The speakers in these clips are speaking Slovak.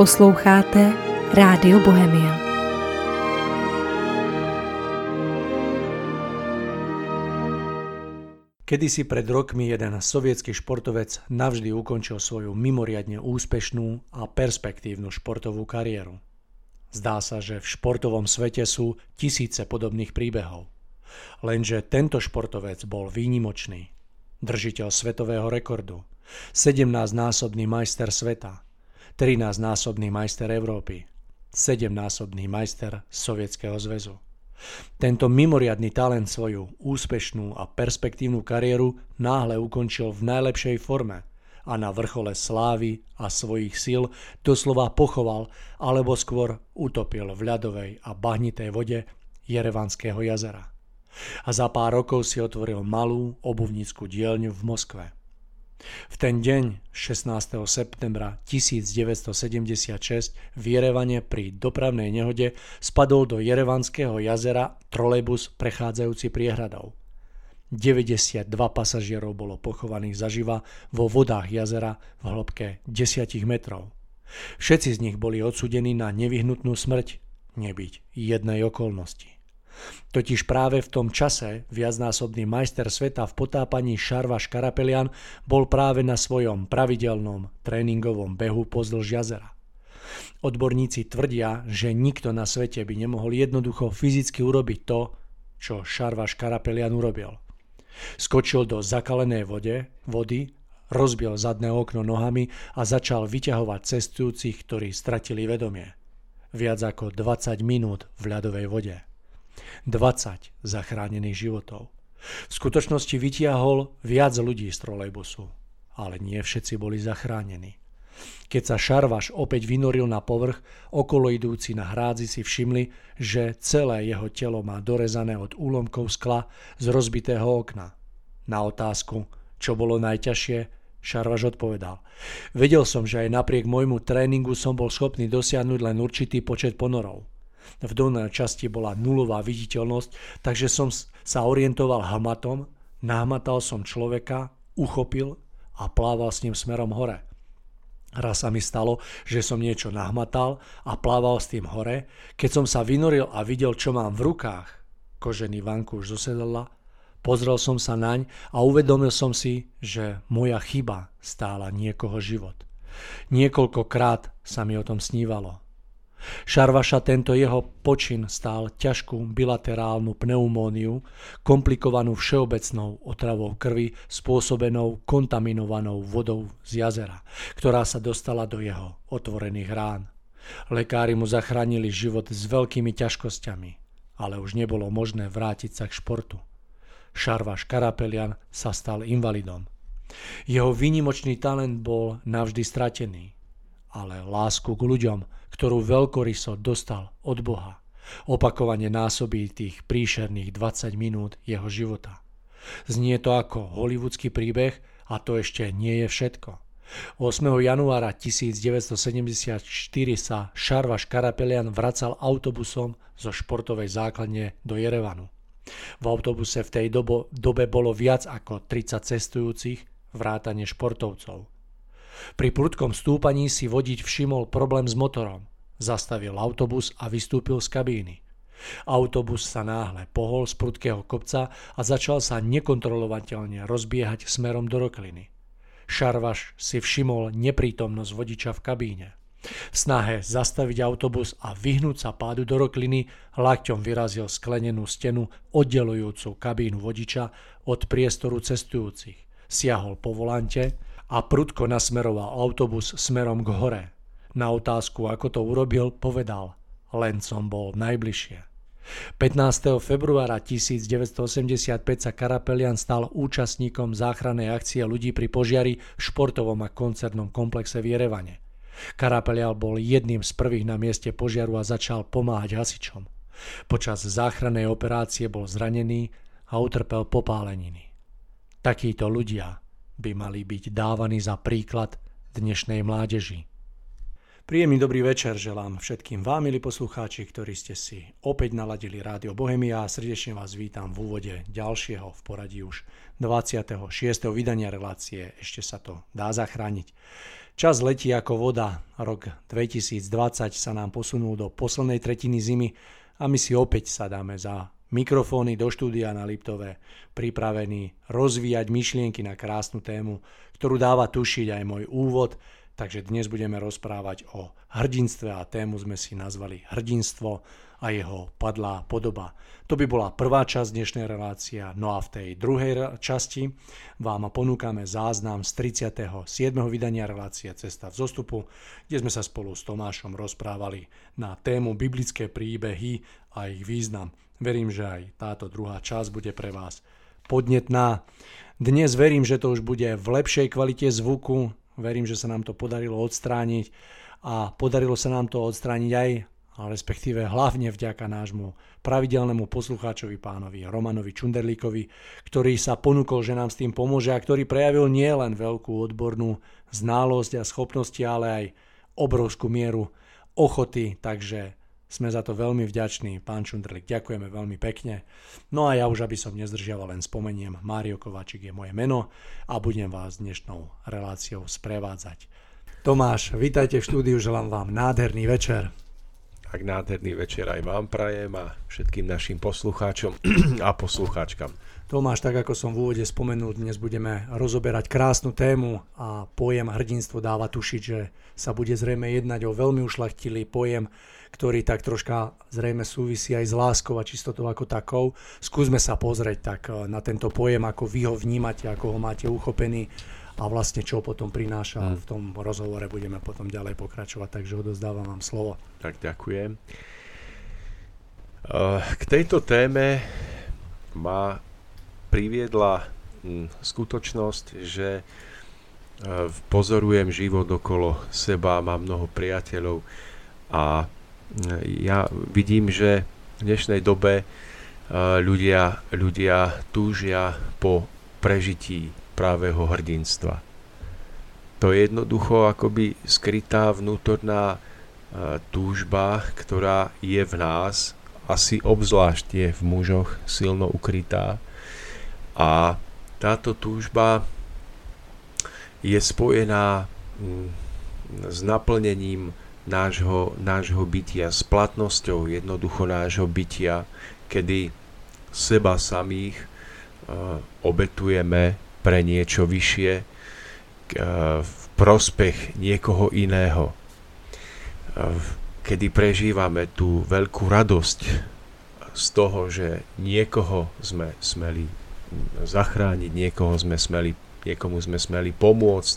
Posloucháte Rádio Bohemia. Kedysi pred rokmi jeden sovietský športovec navždy ukončil svoju mimoriadne úspešnú a perspektívnu športovú kariéru. Zdá sa, že v športovom svete sú tisíce podobných príbehov. Lenže tento športovec bol výnimočný. Držiteľ svetového rekordu, 17-násobný majster sveta, 13-násobný majster Európy, 7-násobný majster Sovietskeho zväzu. Tento mimoriadný talent svoju úspešnú a perspektívnu kariéru náhle ukončil v najlepšej forme a na vrchole slávy a svojich síl doslova pochoval alebo skôr utopil v ľadovej a bahnitej vode Jerevanského jazera. A za pár rokov si otvoril malú obuvnícku dielňu v Moskve – v ten deň 16. septembra 1976 v Jerevane pri dopravnej nehode spadol do Jerevanského jazera trolejbus prechádzajúci priehradou. 92 pasažierov bolo pochovaných zaživa vo vodách jazera v hĺbke 10 metrov. Všetci z nich boli odsudení na nevyhnutnú smrť, nebyť jednej okolnosti. Totiž práve v tom čase viacnásobný majster sveta v potápaní Šarva Škarapelian bol práve na svojom pravidelnom tréningovom behu pozdĺž jazera. Odborníci tvrdia, že nikto na svete by nemohol jednoducho fyzicky urobiť to, čo Šarva Škarapelian urobil. Skočil do zakalenej vode, vody, rozbil zadné okno nohami a začal vyťahovať cestujúcich, ktorí stratili vedomie. Viac ako 20 minút v ľadovej vode. 20 zachránených životov. V skutočnosti vytiahol viac ľudí z trolejbusu, ale nie všetci boli zachránení. Keď sa Šarvaš opäť vynoril na povrch, okolo idúci na hrádzi si všimli, že celé jeho telo má dorezané od úlomkov skla z rozbitého okna. Na otázku, čo bolo najťažšie, Šarvaš odpovedal. Vedel som, že aj napriek môjmu tréningu som bol schopný dosiahnuť len určitý počet ponorov. V dolnej časti bola nulová viditeľnosť, takže som sa orientoval hmatom, nahmatal som človeka, uchopil a plával s ním smerom hore. Raz sa mi stalo, že som niečo nahmatal a plával s tým hore. Keď som sa vynoril a videl, čo mám v rukách, kožený vankúš zo sedadla, pozrel som sa naň a uvedomil som si, že moja chyba stála niekoho život. Niekoľkokrát sa mi o tom snívalo. Šarvaša tento jeho počin stál ťažkú bilaterálnu pneumóniu, komplikovanú všeobecnou otravou krvi spôsobenou kontaminovanou vodou z jazera, ktorá sa dostala do jeho otvorených rán. Lekári mu zachránili život s veľkými ťažkosťami, ale už nebolo možné vrátiť sa k športu. Šarvaš Karapelian sa stal invalidom. Jeho výnimočný talent bol navždy stratený, ale lásku k ľuďom, ktorú veľkoryso dostal od Boha. Opakovane násobí tých príšerných 20 minút jeho života. Znie to ako hollywoodský príbeh a to ešte nie je všetko. 8. januára 1974 sa Šarvaš Karapelian vracal autobusom zo športovej základne do Jerevanu. V autobuse v tej dobo, dobe bolo viac ako 30 cestujúcich, vrátane športovcov. Pri prudkom stúpaní si vodič všimol problém s motorom. Zastavil autobus a vystúpil z kabíny. Autobus sa náhle pohol z prudkého kopca a začal sa nekontrolovateľne rozbiehať smerom do rokliny. Šarvaš si všimol neprítomnosť vodiča v kabíne. V snahe zastaviť autobus a vyhnúť sa pádu do rokliny, lakťom vyrazil sklenenú stenu oddelujúcu kabínu vodiča od priestoru cestujúcich. Siahol po volante, a prudko nasmeroval autobus smerom k hore. Na otázku, ako to urobil, povedal, len som bol najbližšie. 15. februára 1985 sa Karapelian stal účastníkom záchrannej akcie ľudí pri požiari v športovom a koncertnom komplexe v Jerevane. Karapelian bol jedným z prvých na mieste požiaru a začal pomáhať hasičom. Počas záchrannej operácie bol zranený a utrpel popáleniny. Takíto ľudia by mali byť dávaní za príklad dnešnej mládeži. Príjemný dobrý večer želám všetkým vám, milí poslucháči, ktorí ste si opäť naladili Rádio Bohemia a srdečne vás vítam v úvode ďalšieho v poradí už 26. vydania relácie Ešte sa to dá zachrániť. Čas letí ako voda, rok 2020 sa nám posunul do poslednej tretiny zimy a my si opäť sadáme za mikrofóny do štúdia na Liptové, pripravení rozvíjať myšlienky na krásnu tému, ktorú dáva tušiť aj môj úvod – Takže dnes budeme rozprávať o hrdinstve a tému sme si nazvali hrdinstvo a jeho padlá podoba. To by bola prvá časť dnešnej relácia, no a v tej druhej časti vám ponúkame záznam z 37. vydania relácie Cesta v zostupu, kde sme sa spolu s Tomášom rozprávali na tému biblické príbehy a ich význam. Verím, že aj táto druhá časť bude pre vás podnetná. Dnes verím, že to už bude v lepšej kvalite zvuku, Verím, že sa nám to podarilo odstrániť a podarilo sa nám to odstrániť aj respektíve hlavne vďaka nášmu pravidelnému poslucháčovi pánovi Romanovi Čunderlíkovi, ktorý sa ponúkol, že nám s tým pomôže a ktorý prejavil nielen veľkú odbornú znalosť a schopnosti, ale aj obrovskú mieru ochoty, takže sme za to veľmi vďační. Pán Čundrlik, ďakujeme veľmi pekne. No a ja už, aby som nezdržiaval, len spomeniem, Mário Kovačik je moje meno a budem vás dnešnou reláciou sprevádzať. Tomáš, vítajte v štúdiu, želám vám nádherný večer. Tak nádherný večer aj vám prajem a všetkým našim poslucháčom a poslucháčkam. Tomáš, tak ako som v úvode spomenul, dnes budeme rozoberať krásnu tému a pojem hrdinstvo dáva tušiť, že sa bude zrejme jednať o veľmi ušlachtilý pojem, ktorý tak troška zrejme súvisí aj s láskou a čistotou ako takou. Skúsme sa pozrieť tak eh, na tento pojem, ako vy ho vnímate, ako ho máte uchopený a vlastne čo potom prináša. Hmm. V tom rozhovore budeme potom ďalej pokračovať, takže odozdávam vám slovo. Tak ďakujem. Eh, k tejto téme ma priviedla hm, skutočnosť, že eh, pozorujem život okolo seba, mám mnoho priateľov a ja vidím, že v dnešnej dobe ľudia, ľudia túžia po prežití právého hrdinstva. To je jednoducho akoby skrytá vnútorná túžba, ktorá je v nás, asi obzvlášť je v mužoch silno ukrytá. A táto túžba je spojená mm, s naplnením nášho, nášho bytia, s platnosťou jednoducho nášho bytia, kedy seba samých uh, obetujeme pre niečo vyššie uh, v prospech niekoho iného. Uh, kedy prežívame tú veľkú radosť z toho, že niekoho sme smeli zachrániť, niekoho sme smeli, niekomu sme smeli pomôcť.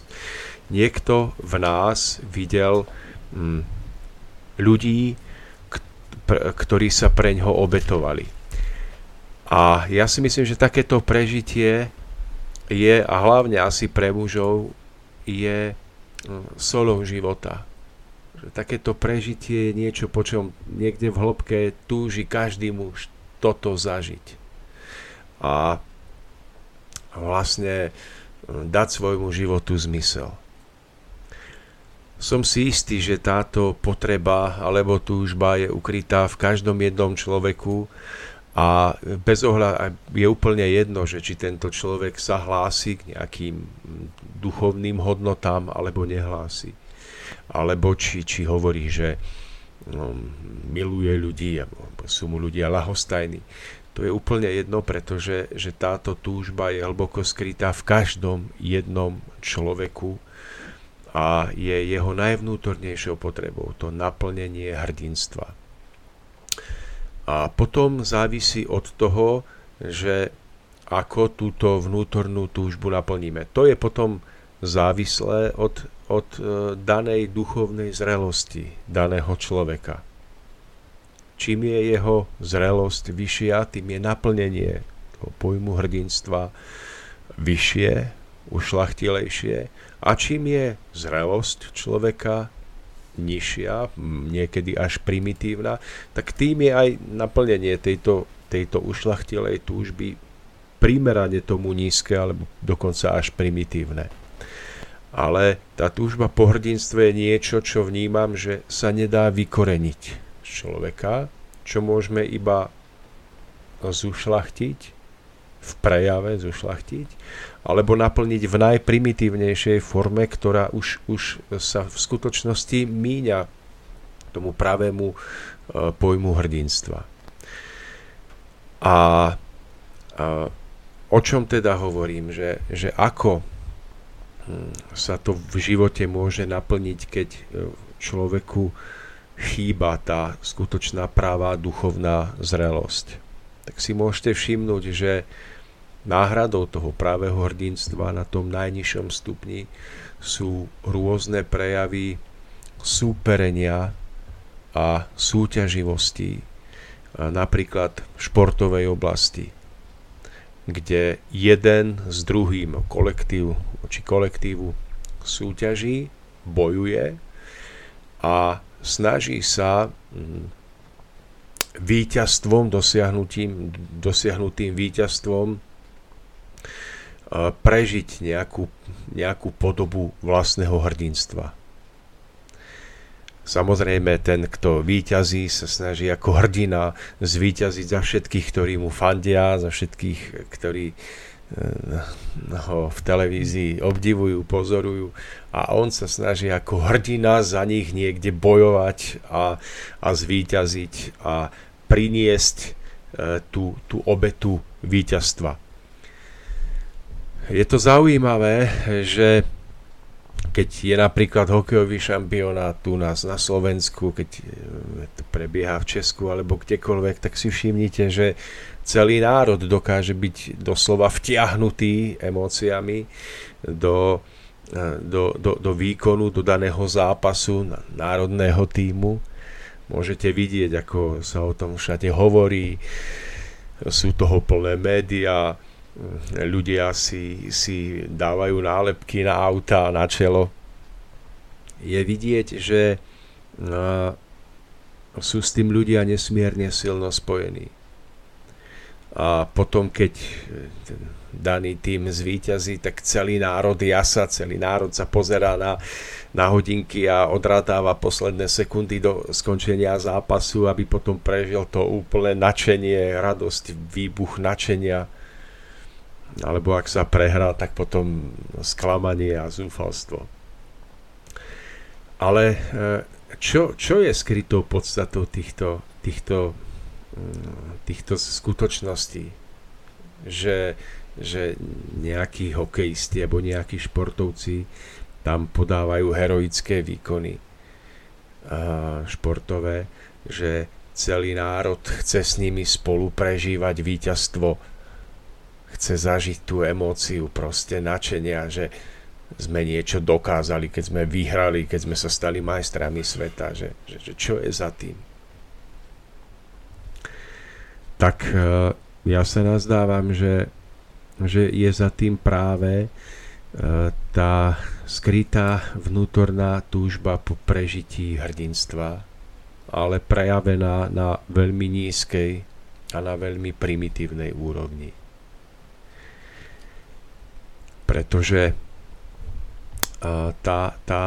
Niekto v nás videl Mm, ľudí, ktorí sa pre ňo obetovali. A ja si myslím, že takéto prežitie je, a hlavne asi pre mužov, je mm, solou života. Takéto prežitie je niečo, po čom niekde v hĺbke túži každý muž toto zažiť. A vlastne mm, dať svojmu životu zmysel. Som si istý, že táto potreba alebo túžba je ukrytá v každom jednom človeku a bez ohľadu je úplne jedno, že či tento človek sa hlási k nejakým duchovným hodnotám alebo nehlási. Alebo či, či hovorí, že no, miluje ľudí, alebo sú mu ľudia lahostajní. To je úplne jedno, pretože že táto túžba je hlboko skrytá v každom jednom človeku a je jeho najvnútornejšou potrebou to naplnenie hrdinstva. A potom závisí od toho, že ako túto vnútornú túžbu naplníme. To je potom závislé od, od e, danej duchovnej zrelosti daného človeka. Čím je jeho zrelosť vyššia, tým je naplnenie toho pojmu hrdinstva vyššie, ušlachtilejšie a čím je zrelosť človeka nižšia, niekedy až primitívna, tak tým je aj naplnenie tejto, tejto ušlachtilej túžby primerane tomu nízke alebo dokonca až primitívne. ale tá túžba po hrdinstve je niečo, čo vnímam, že sa nedá vykoreniť z človeka, čo môžeme iba zušlachtiť, v prejave zušlachtiť, alebo naplniť v najprimitívnejšej forme, ktorá už, už sa v skutočnosti míňa tomu pravému e, pojmu hrdinstva. A, a o čom teda hovorím? Že, že ako hm, sa to v živote môže naplniť, keď e, človeku chýba tá skutočná práva duchovná zrelosť. Tak si môžete všimnúť, že náhradou toho právého hrdinstva na tom najnižšom stupni sú rôzne prejavy súperenia a súťaživosti, napríklad v športovej oblasti, kde jeden s druhým kolektív či kolektívu súťaží, bojuje a snaží sa mm, víťazstvom, dosiahnutým, dosiahnutým víťazstvom prežiť nejakú, nejakú podobu vlastného hrdinstva. Samozrejme, ten, kto výťazí, sa snaží ako hrdina zvíťaziť za všetkých, ktorí mu fandia, za všetkých, ktorí eh, ho v televízii obdivujú, pozorujú a on sa snaží ako hrdina za nich niekde bojovať a, a zvíťaziť a priniesť e, tú, tú obetu víťazstva. Je to zaujímavé, že keď je napríklad hokejový šampionát u nás na Slovensku, keď e, to prebieha v Česku alebo kdekoľvek, tak si všimnite, že celý národ dokáže byť doslova vtiahnutý emóciami do, e, do, do, do výkonu, do daného zápasu národného týmu. Môžete vidieť, ako sa o tom všade hovorí, sú toho plné médiá, ľudia si, si dávajú nálepky na auta, na čelo. Je vidieť, že sú s tým ľudia nesmierne silno spojení. A potom, keď ten daný tým zvíťazí, tak celý národ jasa, celý národ sa pozerá na, na hodinky a odrátáva posledné sekundy do skončenia zápasu, aby potom prežil to úplné načenie, radosť, výbuch načenia alebo ak sa prehrá, tak potom sklamanie a zúfalstvo. Ale e, čo, čo je skrytou podstatou týchto, týchto, mm, týchto skutočností? Že, že nejakí hokejisti alebo nejakí športovci tam podávajú heroické výkony športové, že celý národ chce s nimi spolu prežívať víťazstvo chce zažiť tú emóciu proste načenia, že sme niečo dokázali, keď sme vyhrali, keď sme sa stali majstrami sveta, že, že, že čo je za tým. Tak e, ja sa nazdávam, že, že je za tým práve e, tá skrytá vnútorná túžba po prežití hrdinstva, ale prejavená na veľmi nízkej a na veľmi primitívnej úrovni pretože tá, tá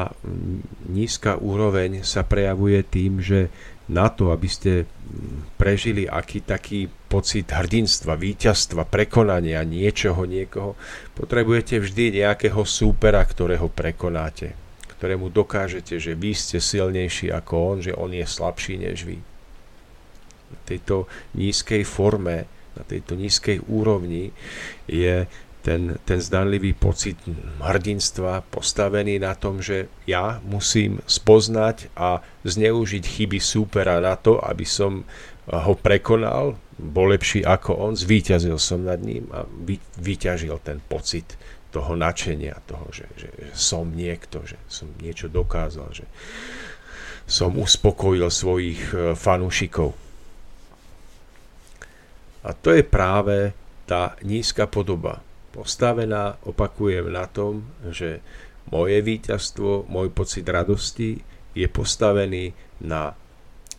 nízka úroveň sa prejavuje tým, že na to, aby ste prežili aký taký pocit hrdinstva, víťazstva, prekonania niečoho, niekoho, potrebujete vždy nejakého súpera, ktorého prekonáte, ktorému dokážete, že vy ste silnejší ako on, že on je slabší než vy. Na tejto nízkej forme, na tejto nízkej úrovni je ten, ten zdanlivý pocit hrdinstva postavený na tom, že ja musím spoznať a zneužiť chyby súpera na to, aby som ho prekonal, bol lepší ako on, zvíťazil som nad ním a vy, vyťažil ten pocit toho načenia, toho, že, že, že som niekto, že som niečo dokázal, že som uspokojil svojich e, fanúšikov. A to je práve tá nízka podoba postavená, opakujem, na tom, že moje víťazstvo, môj pocit radosti je postavený na,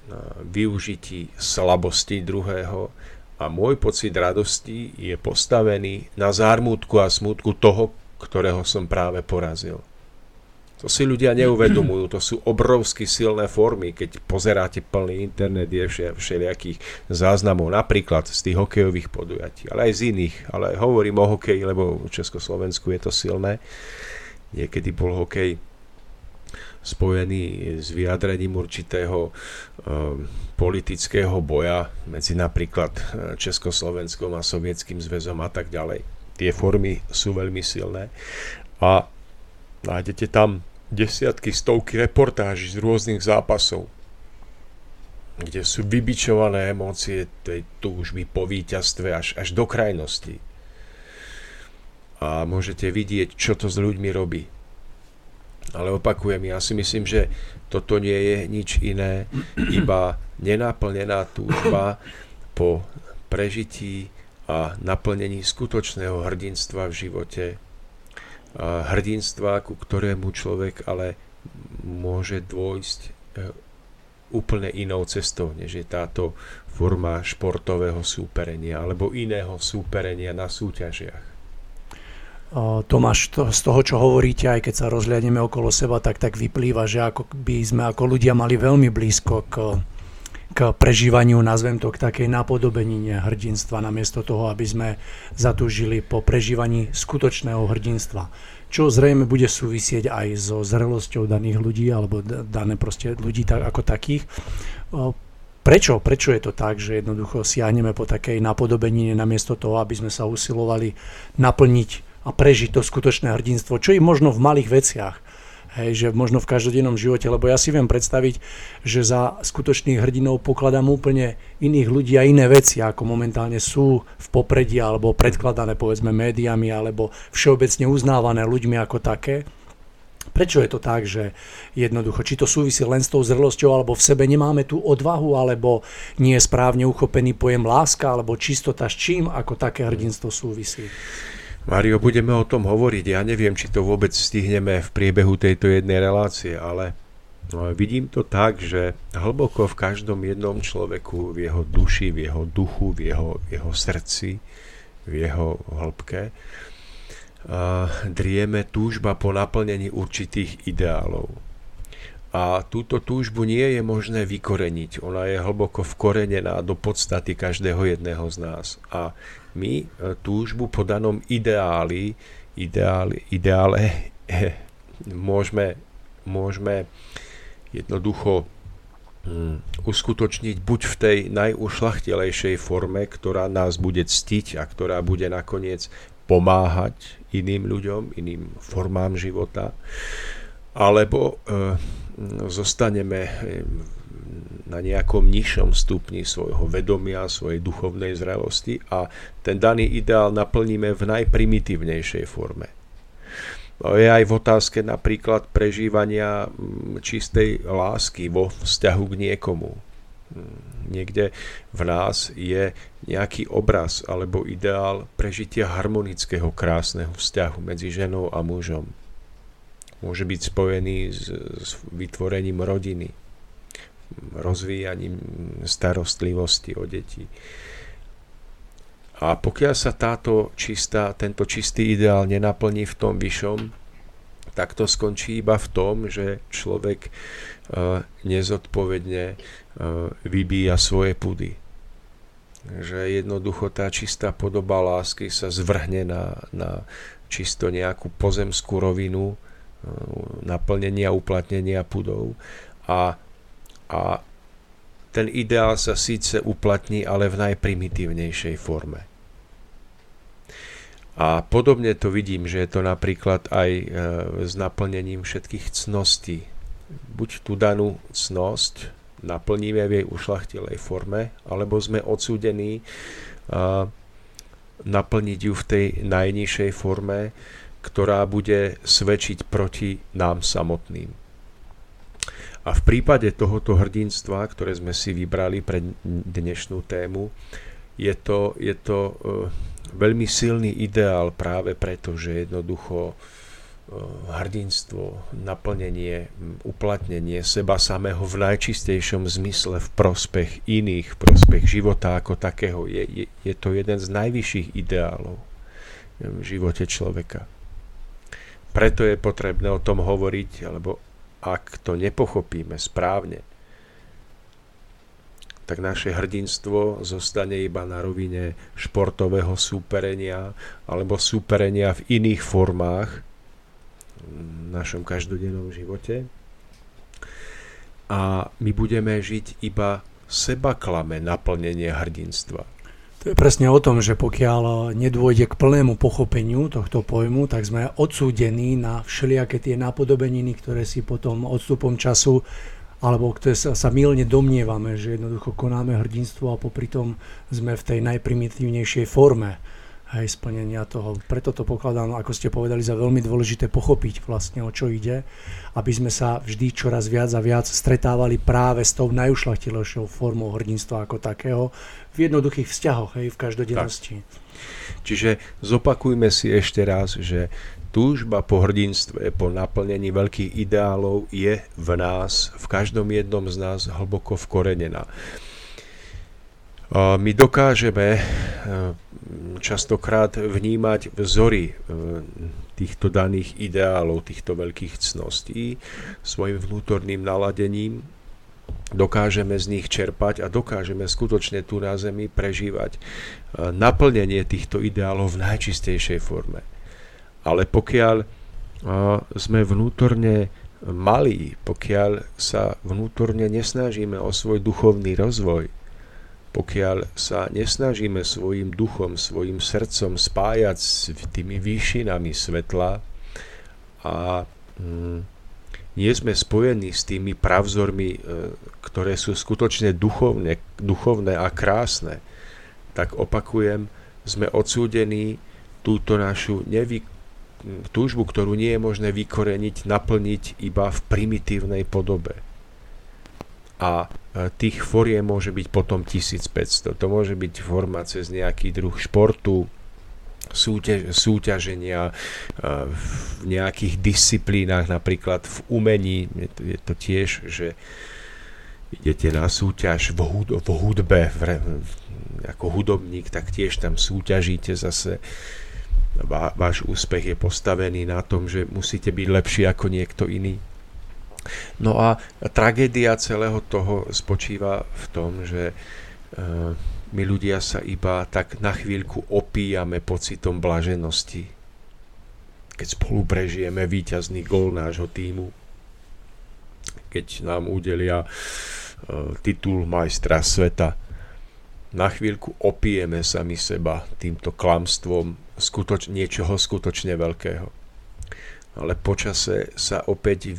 na využití slabosti druhého a môj pocit radosti je postavený na zármutku a smutku toho, ktorého som práve porazil. To si ľudia neuvedomujú, to sú obrovsky silné formy, keď pozeráte plný internet, je všelijakých záznamov, napríklad z tých hokejových podujatí, ale aj z iných, ale hovorím o hokeji, lebo v Československu je to silné. Niekedy bol hokej spojený s vyjadrením určitého um, politického boja medzi napríklad uh, Československom a Sovietským zväzom a tak ďalej. Tie formy sú veľmi silné a nájdete tam desiatky, stovky reportáží z rôznych zápasov, kde sú vybičované emócie tej túžby po víťazstve až, až do krajnosti. A môžete vidieť, čo to s ľuďmi robí. Ale opakujem, ja si myslím, že toto nie je nič iné, iba nenaplnená túžba po prežití a naplnení skutočného hrdinstva v živote, hrdinstva, ku ktorému človek ale môže dôjsť e, úplne inou cestou, než je táto forma športového súperenia alebo iného súperenia na súťažiach. Tomáš, to, z toho, čo hovoríte, aj keď sa rozhľadneme okolo seba, tak tak vyplýva, že ako by sme ako ľudia mali veľmi blízko k k prežívaniu, nazvem to, k takej napodobenine hrdinstva, namiesto toho, aby sme zatúžili po prežívaní skutočného hrdinstva. Čo zrejme bude súvisieť aj so zrelosťou daných ľudí, alebo dané proste ľudí tak, ako takých. Prečo? Prečo je to tak, že jednoducho siahneme po takej napodobenine namiesto toho, aby sme sa usilovali naplniť a prežiť to skutočné hrdinstvo, čo i možno v malých veciach Hej, že možno v každodennom živote, lebo ja si viem predstaviť, že za skutočných hrdinov pokladám úplne iných ľudí a iné veci, ako momentálne sú v popredí alebo predkladané povedzme médiami alebo všeobecne uznávané ľuďmi ako také. Prečo je to tak, že jednoducho, či to súvisí len s tou zrelosťou, alebo v sebe nemáme tú odvahu, alebo nie je správne uchopený pojem láska, alebo čistota s čím, ako také hrdinstvo súvisí? Mario, budeme o tom hovoriť. Ja neviem, či to vôbec stihneme v priebehu tejto jednej relácie, ale no, vidím to tak, že hlboko v každom jednom človeku, v jeho duši, v jeho duchu, v jeho, v jeho srdci, v jeho hĺbke, drieme túžba po naplnení určitých ideálov. A túto túžbu nie je možné vykoreniť. Ona je hlboko vkorenená do podstaty každého jedného z nás. A my e, túžbu po danom ideáli, ideáli ideále môžeme, môžeme jednoducho hm, uskutočniť buď v tej najušlachtilejšej forme, ktorá nás bude ctiť a ktorá bude nakoniec pomáhať iným ľuďom, iným formám života, alebo e, zostaneme na nejakom nižšom stupni svojho vedomia, svojej duchovnej zrelosti a ten daný ideál naplníme v najprimitívnejšej forme. Je aj v otázke napríklad prežívania mm, čistej lásky vo vzťahu k niekomu. Mm, niekde v nás je nejaký obraz alebo ideál prežitia harmonického krásneho vzťahu medzi ženou a mužom. Môže byť spojený s, s vytvorením rodiny, rozvíjaním starostlivosti o deti. A pokiaľ sa táto čistá, tento čistý ideál nenaplní v tom vyšom, tak to skončí iba v tom, že človek uh, nezodpovedne uh, vybíja svoje pudy. Že jednoducho tá čistá podoba lásky sa zvrhne na, na čisto nejakú pozemskú rovinu naplnenia, uplatnenia pudov a a ten ideál sa síce uplatní, ale v najprimitívnejšej forme. A podobne to vidím, že je to napríklad aj e, s naplnením všetkých cností. Buď tú danú cnosť naplníme v jej ušlachtilej forme, alebo sme odsúdení naplniť ju v tej najnižšej forme, ktorá bude svedčiť proti nám samotným. A v prípade tohoto hrdinstva, ktoré sme si vybrali pre dnešnú tému, je to, je to uh, veľmi silný ideál práve preto, že jednoducho uh, hrdinstvo, naplnenie, uplatnenie seba samého v najčistejšom zmysle v prospech iných, v prospech života ako takého, je, je, je to jeden z najvyšších ideálov v živote človeka. Preto je potrebné o tom hovoriť, lebo ak to nepochopíme správne, tak naše hrdinstvo zostane iba na rovine športového súperenia alebo súperenia v iných formách v našom každodennom živote. A my budeme žiť iba sebaklame naplnenie hrdinstva. To je presne o tom, že pokiaľ nedôjde k plnému pochopeniu tohto pojmu, tak sme odsúdení na všelijaké tie napodobeniny, ktoré si potom odstupom času alebo ktoré sa, sa milne domnievame, že jednoducho konáme hrdinstvo a popri tom sme v tej najprimitívnejšej forme hej, splnenia toho. Preto to pokladám, ako ste povedali, za veľmi dôležité pochopiť vlastne o čo ide, aby sme sa vždy čoraz viac a viac stretávali práve s tou najušlachtilejšou formou hrdinstva ako takého v jednoduchých vzťahoch, hej, v každodennosti. Tak. Čiže zopakujme si ešte raz, že túžba po hrdinstve, po naplnení veľkých ideálov je v nás, v každom jednom z nás hlboko vkorenená. My dokážeme e, častokrát vnímať vzory e, týchto daných ideálov, týchto veľkých cností svojim vnútorným naladením, dokážeme z nich čerpať a dokážeme skutočne tu na Zemi prežívať e, naplnenie týchto ideálov v najčistejšej forme. Ale pokiaľ sme vnútorne malí, pokiaľ sa vnútorne nesnažíme o svoj duchovný rozvoj, pokiaľ sa nesnažíme svojim duchom, svojim srdcom spájať s tými výšinami svetla a mm, nie sme spojení s tými pravzormi, e, ktoré sú skutočne duchovné, duchovné a krásne, tak opakujem, sme odsúdení túto našu nevy, túžbu, ktorú nie je možné vykoreniť, naplniť iba v primitívnej podobe. A e, tých foriem môže byť potom 1500. To môže byť forma cez nejaký druh športu, súťaž, súťaženia e, v nejakých disciplínach, napríklad v umení. Je to, tiež, že idete na súťaž v, hud- v hudbe, v, ako hudobník, tak tiež tam súťažíte zase váš úspech je postavený na tom, že musíte byť lepší ako niekto iný. No a tragédia celého toho spočíva v tom, že e, my ľudia sa iba tak na chvíľku opíjame pocitom blaženosti, keď spolu prežijeme víťazný gol nášho týmu, keď nám udelia e, titul majstra sveta. Na chvíľku opijeme sami seba týmto klamstvom skutoč, niečoho skutočne veľkého. Ale počase sa opäť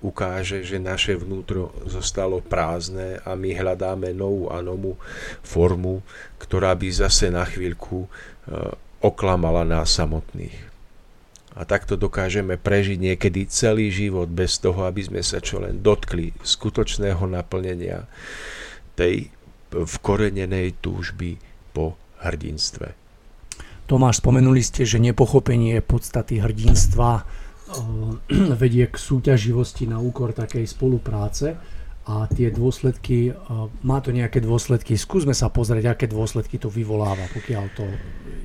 ukáže, že naše vnútro zostalo prázdne a my hľadáme novú a novú formu, ktorá by zase na chvíľku e, oklamala nás samotných. A takto dokážeme prežiť niekedy celý život bez toho, aby sme sa čo len dotkli skutočného naplnenia tej vkorenenej túžby po hrdinstve. Tomáš, spomenuli ste, že nepochopenie podstaty hrdinstva vedie k súťaživosti na úkor takej spolupráce a tie dôsledky, eh, má to nejaké dôsledky, skúsme sa pozrieť, aké dôsledky to vyvoláva, pokiaľ to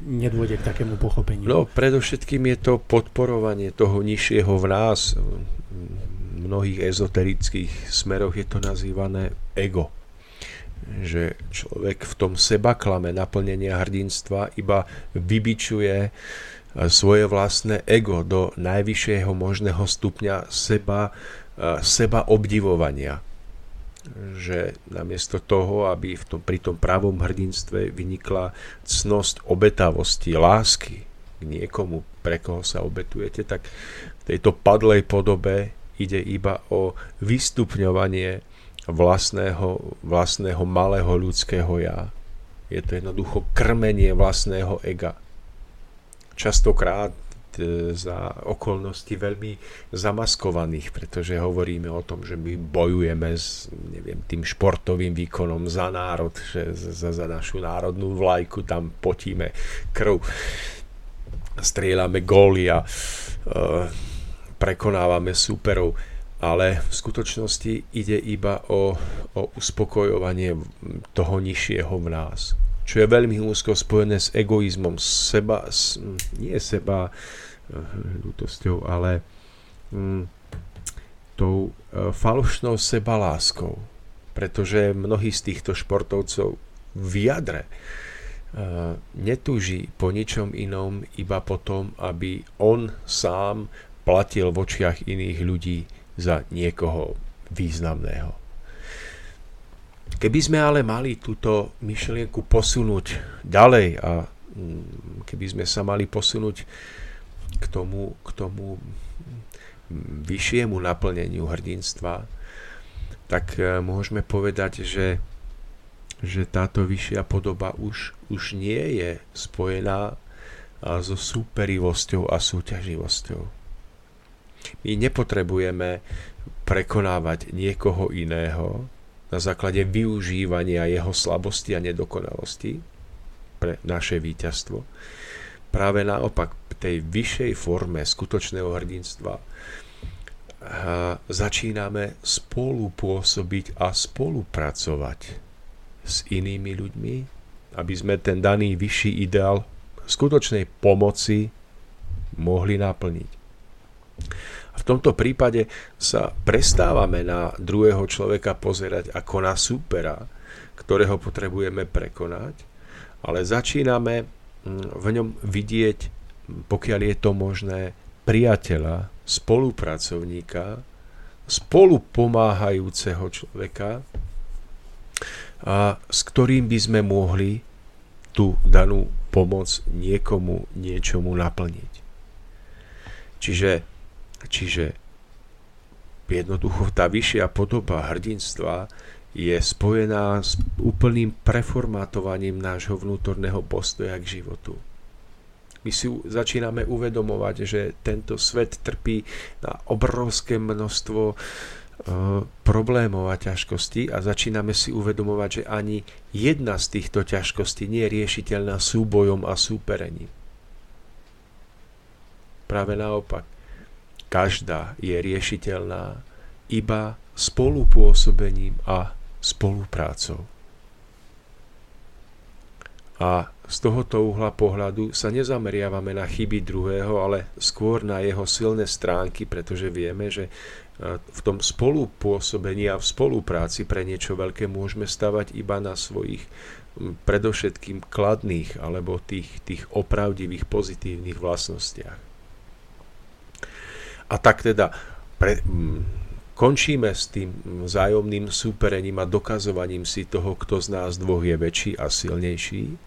nedôjde k takému pochopeniu. No, predovšetkým je to podporovanie toho nižšieho v nás. V mnohých ezoterických smeroch je to nazývané ego že človek v tom sebaklame naplnenia hrdinstva iba vybičuje e, svoje vlastné ego do najvyššieho možného stupňa seba, e, seba obdivovania. Že namiesto toho, aby v tom, pri tom pravom hrdinstve vynikla cnosť obetavosti, lásky k niekomu, pre koho sa obetujete, tak v tejto padlej podobe ide iba o vystupňovanie vlastného, vlastného malého ľudského ja. Je to jednoducho krmenie vlastného ega. Častokrát e, za okolnosti veľmi zamaskovaných, pretože hovoríme o tom, že my bojujeme s neviem, tým športovým výkonom za národ, že za, za našu národnú vlajku tam potíme krv, strieľame góly a uh, prekonávame superov ale v skutočnosti ide iba o, o uspokojovanie toho nižšieho v nás. Čo je veľmi úzko spojené s egoizmom, seba, nie seba eh, ľútosťou, ale mm, tou e, falošnou sebaláskou. Pretože mnohí z týchto športovcov v jadre e, netúži po ničom inom, iba po tom, aby on sám platil v očiach iných ľudí za niekoho významného. Keby sme ale mali túto myšlienku posunúť ďalej a mm, keby sme sa mali posunúť k tomu, k tomu vyššiemu naplneniu hrdinstva, tak e, môžeme povedať, že, že táto vyššia podoba už, už nie je spojená so súperivosťou a súťaživosťou. My nepotrebujeme prekonávať niekoho iného, na základe využívania jeho slabosti a nedokonalosti pre naše víťazstvo. Práve naopak, v tej vyššej forme skutočného hrdinstva začíname spolupôsobiť a spolupracovať s inými ľuďmi, aby sme ten daný vyšší ideál skutočnej pomoci mohli naplniť. V tomto prípade sa prestávame na druhého človeka pozerať ako na supera, ktorého potrebujeme prekonať, ale začíname mm, v ňom vidieť, pokiaľ je to možné, priateľa, spolupracovníka, spolupomáhajúceho človeka, a s ktorým by sme mohli tú danú pomoc niekomu niečomu naplniť. Čiže Čiže jednoducho tá vyššia podoba hrdinstva je spojená s úplným preformátovaním nášho vnútorného postoja k životu. My si začíname uvedomovať, že tento svet trpí na obrovské množstvo e, problémov a ťažkostí a začíname si uvedomovať, že ani jedna z týchto ťažkostí nie je riešiteľná súbojom a súperením. Práve naopak, každá je riešiteľná iba spolupôsobením a spoluprácou. A z tohoto uhla pohľadu sa nezameriavame na chyby druhého, ale skôr na jeho silné stránky, pretože vieme, že e, v tom spolupôsobení a v spolupráci pre niečo veľké môžeme stavať iba na svojich predovšetkým kladných alebo tých, tých opravdivých pozitívnych vlastnostiach. A tak teda pre, m, končíme s tým vzájomným súperením a dokazovaním si toho, kto z nás dvoch je väčší a silnejší.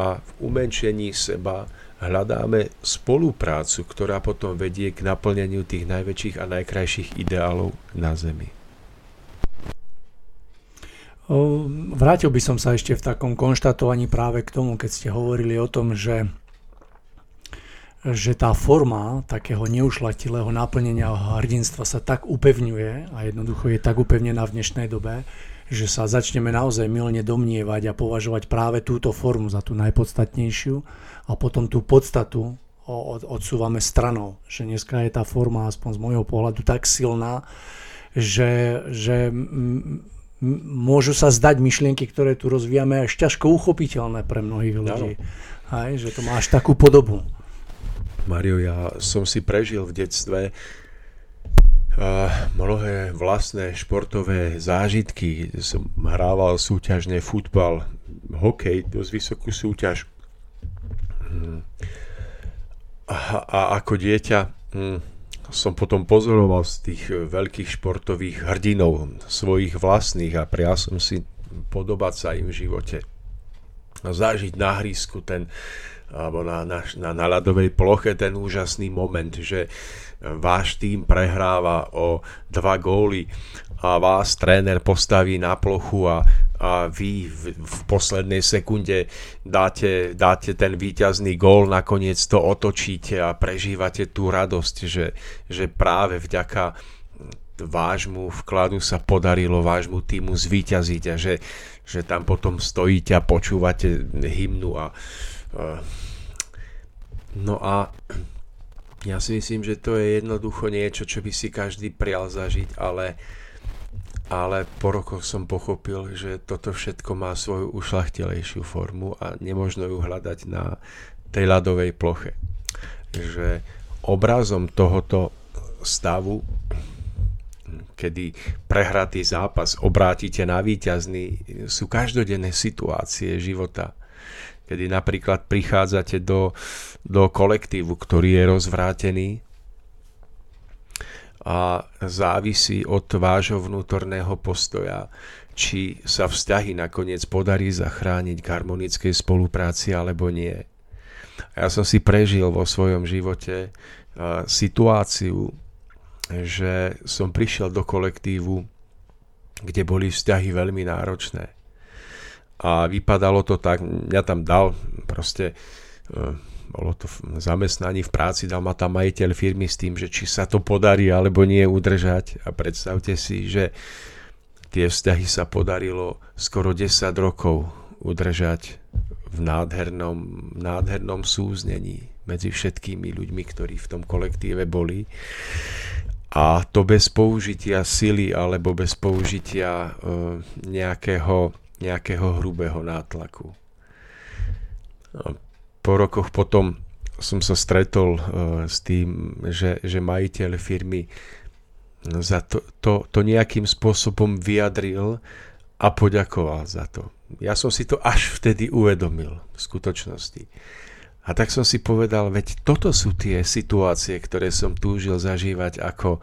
A v umenšení seba hľadáme spoluprácu, ktorá potom vedie k naplneniu tých najväčších a najkrajších ideálov na Zemi. Vrátil by som sa ešte v takom konštatovaní práve k tomu, keď ste hovorili o tom, že že tá forma takého neušlatilého naplnenia hrdinstva sa tak upevňuje a jednoducho je tak upevnená v dnešnej dobe, že sa začneme naozaj milne domnievať a považovať práve túto formu za tú najpodstatnejšiu a potom tú podstatu odsúvame stranou. Že dneska je tá forma, aspoň z môjho pohľadu, tak silná, že, že môžu sa zdať myšlienky, ktoré tu rozvíjame, až ťažko uchopiteľné pre mnohých ľudí. Hej, že to má až takú podobu. Mario, ja som si prežil v detstve mnohé vlastné športové zážitky. Som hrával súťažne futbal, hokej, dosť vysokú súťaž. A, a ako dieťa hm, som potom pozoroval z tých veľkých športových hrdinov svojich vlastných a prial som si podobať sa im v živote. Zažiť na hrísku ten, alebo na, na, na, na ľadovej ploche ten úžasný moment, že váš tým prehráva o dva góly a vás tréner postaví na plochu a, a vy v, v poslednej sekunde dáte, dáte ten víťazný gól, nakoniec to otočíte a prežívate tú radosť, že, že práve vďaka vášmu vkladu sa podarilo vášmu týmu zvíťaziť a že, že tam potom stojíte a počúvate hymnu a No a ja si myslím, že to je jednoducho niečo, čo by si každý prial zažiť, ale, ale po rokoch som pochopil, že toto všetko má svoju ušlachtilejšiu formu a nemožno ju hľadať na tej ľadovej ploche. Že obrazom tohoto stavu, kedy prehratý zápas obrátite na víťazný, sú každodenné situácie života, kedy napríklad prichádzate do, do kolektívu, ktorý je rozvrátený a závisí od vášho vnútorného postoja, či sa vzťahy nakoniec podarí zachrániť k harmonickej spolupráci alebo nie. Ja som si prežil vo svojom živote situáciu, že som prišiel do kolektívu, kde boli vzťahy veľmi náročné. A vypadalo to tak, mňa tam dal proste bolo to v zamestnaní v práci, dal ma tam majiteľ firmy s tým, že či sa to podarí alebo nie udržať a predstavte si, že tie vzťahy sa podarilo skoro 10 rokov udržať v nádhernom, nádhernom súznení medzi všetkými ľuďmi, ktorí v tom kolektíve boli. A to bez použitia sily alebo bez použitia uh, nejakého, nejakého hrubého nátlaku. Po rokoch potom som sa stretol uh, s tým, že, že majiteľ firmy za to, to, to nejakým spôsobom vyjadril a poďakoval za to. Ja som si to až vtedy uvedomil v skutočnosti. A tak som si povedal, veď toto sú tie situácie, ktoré som túžil zažívať ako,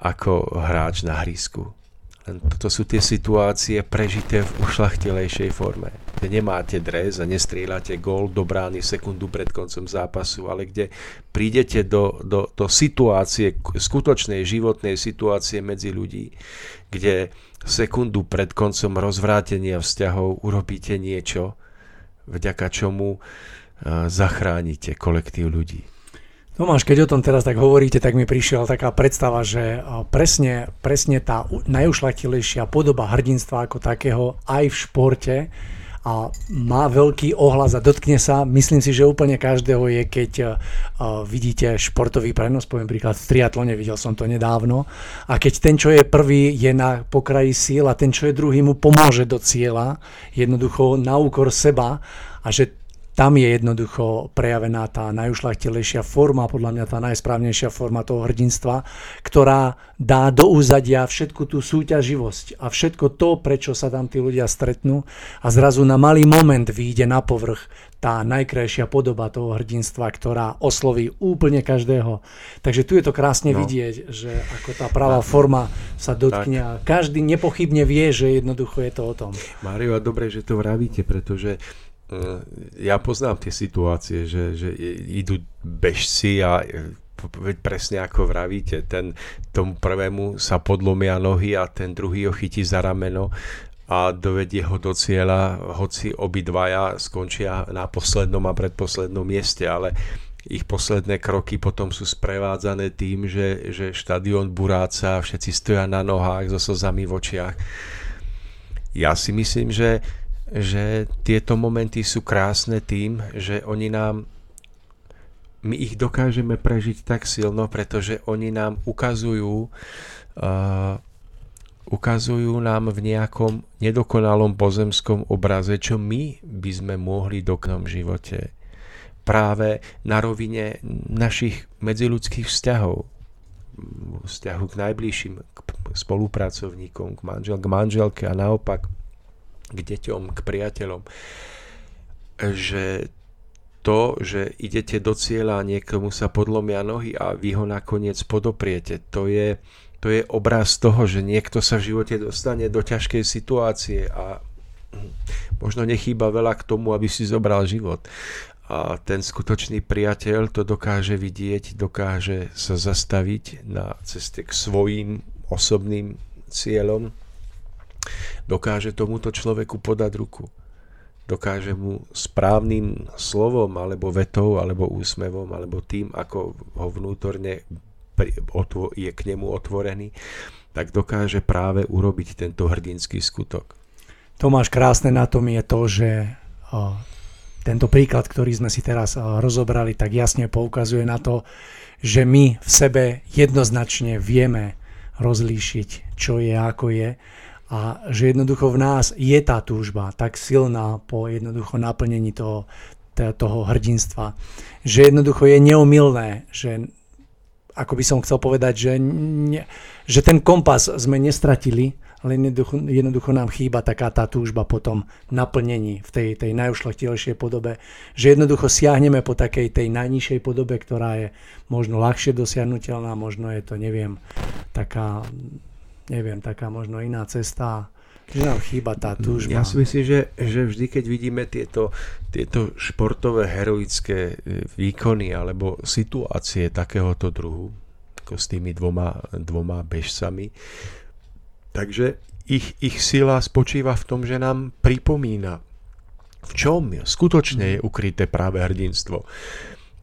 ako hráč na hrisku. Toto sú tie situácie prežité v ušlachtilejšej forme. Kde nemáte dres a nestrieľate gól do brány sekundu pred koncom zápasu, ale kde prídete do, do, do situácie, skutočnej životnej situácie medzi ľudí, kde sekundu pred koncom rozvrátenia vzťahov urobíte niečo, vďaka čomu zachránite kolektív ľudí. Tomáš, keď o tom teraz tak hovoríte, tak mi prišla taká predstava, že presne, presne tá najušlatilejšia podoba hrdinstva ako takého aj v športe a má veľký ohlas a dotkne sa, myslím si, že úplne každého je, keď uh, vidíte športový prenos, poviem príklad v triatlone, videl som to nedávno, a keď ten, čo je prvý, je na pokraji síl a ten, čo je druhý, mu pomôže do cieľa, jednoducho na úkor seba a že tam je jednoducho prejavená tá najušlachtilejšia forma, podľa mňa tá najsprávnejšia forma toho hrdinstva, ktorá dá do úzadia všetku tú súťaživosť a všetko to, prečo sa tam tí ľudia stretnú a zrazu na malý moment vyjde na povrch tá najkrajšia podoba toho hrdinstva, ktorá osloví úplne každého. Takže tu je to krásne no. vidieť, že ako tá pravá forma sa dotkne a každý nepochybne vie, že jednoducho je to o tom. Mário, a dobre, že to vravíte, pretože ja poznám tie situácie, že, že idú bežci a veď presne ako vravíte, ten, tomu prvému sa podlomia nohy a ten druhý ho chytí za rameno a dovedie ho do cieľa, hoci obidvaja skončia na poslednom a predposlednom mieste, ale ich posledné kroky potom sú sprevádzané tým, že, že štadión buráca, všetci stoja na nohách so slzami v očiach. Ja si myslím, že že tieto momenty sú krásne tým, že oni nám my ich dokážeme prežiť tak silno, pretože oni nám ukazujú uh, ukazujú nám v nejakom nedokonalom pozemskom obraze, čo my by sme mohli doknom živote. Práve na rovine našich medziludských vzťahov, vzťahu k najbližším, k spolupracovníkom, k, manžel, k manželke a naopak k deťom, k priateľom, že to, že idete do cieľa a niekomu sa podlomia nohy a vy ho nakoniec podopriete, to je, to je obraz toho, že niekto sa v živote dostane do ťažkej situácie a možno nechýba veľa k tomu, aby si zobral život. A ten skutočný priateľ to dokáže vidieť, dokáže sa zastaviť na ceste k svojim osobným cieľom dokáže tomuto človeku podať ruku. Dokáže mu správnym slovom, alebo vetou, alebo úsmevom, alebo tým, ako ho vnútorne je k nemu otvorený, tak dokáže práve urobiť tento hrdinský skutok. Tomáš, krásne na tom je to, že tento príklad, ktorý sme si teraz rozobrali, tak jasne poukazuje na to, že my v sebe jednoznačne vieme rozlíšiť, čo je ako je A že jednoducho v nás je tá túžba tak silná po jednoducho naplnení toho, toho hrdinstva, že jednoducho je neomilné, že ako by som chcel povedať, že, ne, že ten kompas sme nestratili, ale jednoducho, jednoducho nám chýba taká tá túžba po tom naplnení v tej, tej najušlachtilejšej podobe, že jednoducho siahneme po takej tej najnižšej podobe, ktorá je možno ľahšie dosiahnutelná, možno je to, neviem, taká, neviem, taká možno iná cesta, že nám chýba tá túžba. Ja si myslím, že, že vždy, keď vidíme tieto, tieto športové heroické e, výkony alebo situácie takéhoto druhu, ako s tými dvoma, dvoma bežcami, Takže ich, ich sila spočíva v tom, že nám pripomína, v čom skutočne je ukryté práve hrdinstvo.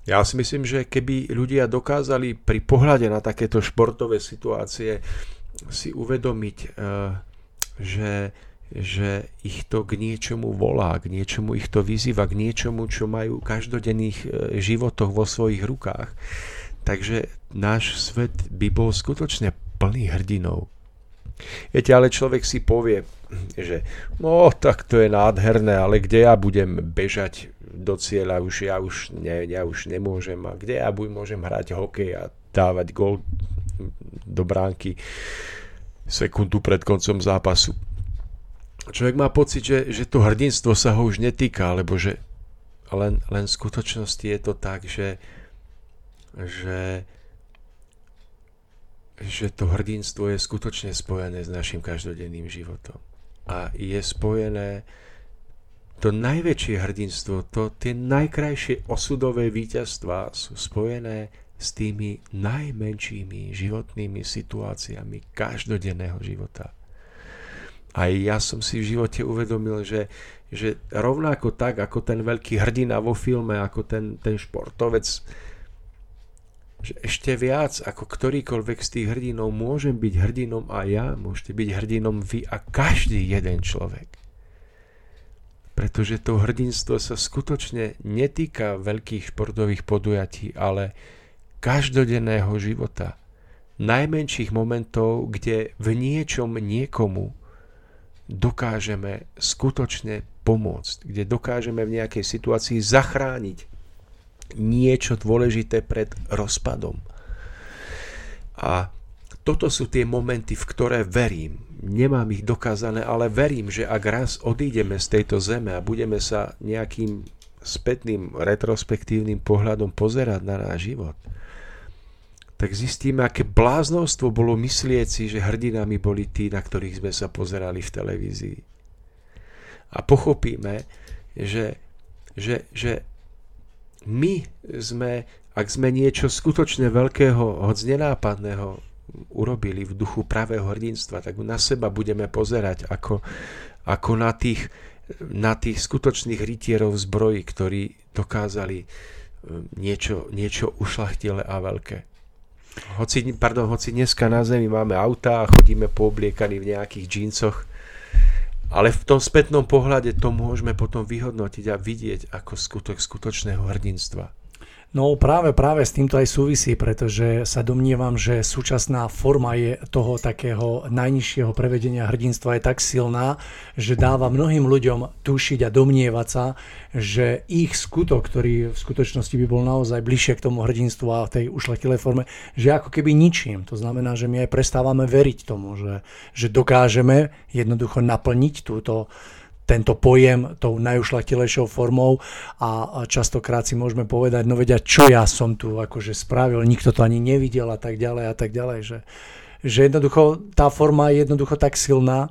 Ja si myslím, že keby ľudia dokázali pri pohľade na takéto športové situácie si uvedomiť, eh, že, že ich to k niečomu volá, k niečomu ich to vyzýva, k niečomu, čo majú v každodenných eh, životoch vo svojich rukách. Takže náš svet by bol skutočne plný hrdinov, Viete, ale človek si povie, že no tak to je nádherné, ale kde ja budem bežať do cieľa, už ja už, ne, ja už nemôžem. A kde ja budem, môžem hrať hokej a dávať gol do bránky sekundu pred koncom zápasu. Človek má pocit, že, že to hrdinstvo sa ho už netýka, alebo že len, len v skutočnosti je to tak, že, že že to hrdinstvo je skutočne spojené s našim každodenným životom. A je spojené to najväčšie hrdinstvo, to, tie najkrajšie osudové víťazstvá sú spojené s tými najmenšími životnými situáciami každodenného života. A ja som si v živote uvedomil, že, že rovnako tak, ako ten veľký hrdina vo filme, ako ten, ten športovec, že ešte viac ako ktorýkoľvek z tých hrdinov môžem byť hrdinom a ja, môžete byť hrdinom vy a každý jeden človek. Pretože to hrdinstvo sa skutočne netýka veľkých športových podujatí, ale každodenného života. Najmenších momentov, kde v niečom niekomu dokážeme skutočne pomôcť, kde dokážeme v nejakej situácii zachrániť niečo dôležité pred rozpadom. A toto sú tie momenty, v ktoré verím. Nemám ich dokázané, ale verím, že ak raz odídeme z tejto zeme a budeme sa nejakým spätným retrospektívnym pohľadom pozerať na náš život, tak zistíme, aké bláznostvo bolo myslieť si, že hrdinami boli tí, na ktorých sme sa pozerali v televízii. A pochopíme, že, že, že my sme, ak sme niečo skutočne veľkého, hoď nenápadného urobili v duchu pravého hrdinstva, tak na seba budeme pozerať ako, ako na, tých, na tých skutočných rytierov zbroji, ktorí dokázali e, niečo, niečo ušlachtile a veľké. Hoci, pardon, hoci dneska na zemi máme autá a chodíme poobliekaní v nejakých džíncoch, ale v tom spätnom pohľade to môžeme potom vyhodnotiť a vidieť ako skutok skutočného hrdinstva. No práve, práve s týmto aj súvisí, pretože sa domnievam, že súčasná forma je toho takého najnižšieho prevedenia hrdinstva je tak silná, že dáva mnohým ľuďom tušiť a domnievať sa, že ich skutok, ktorý v skutočnosti by bol naozaj bližšie k tomu hrdinstvu a tej ušlachtilej forme, že ako keby ničím. To znamená, že my aj prestávame veriť tomu, že, že dokážeme jednoducho naplniť túto tento pojem tou najušlachtilejšou formou a častokrát si môžeme povedať, no vedia, čo ja som tu akože spravil, nikto to ani nevidel a tak ďalej a tak ďalej, že, že jednoducho tá forma je jednoducho tak silná,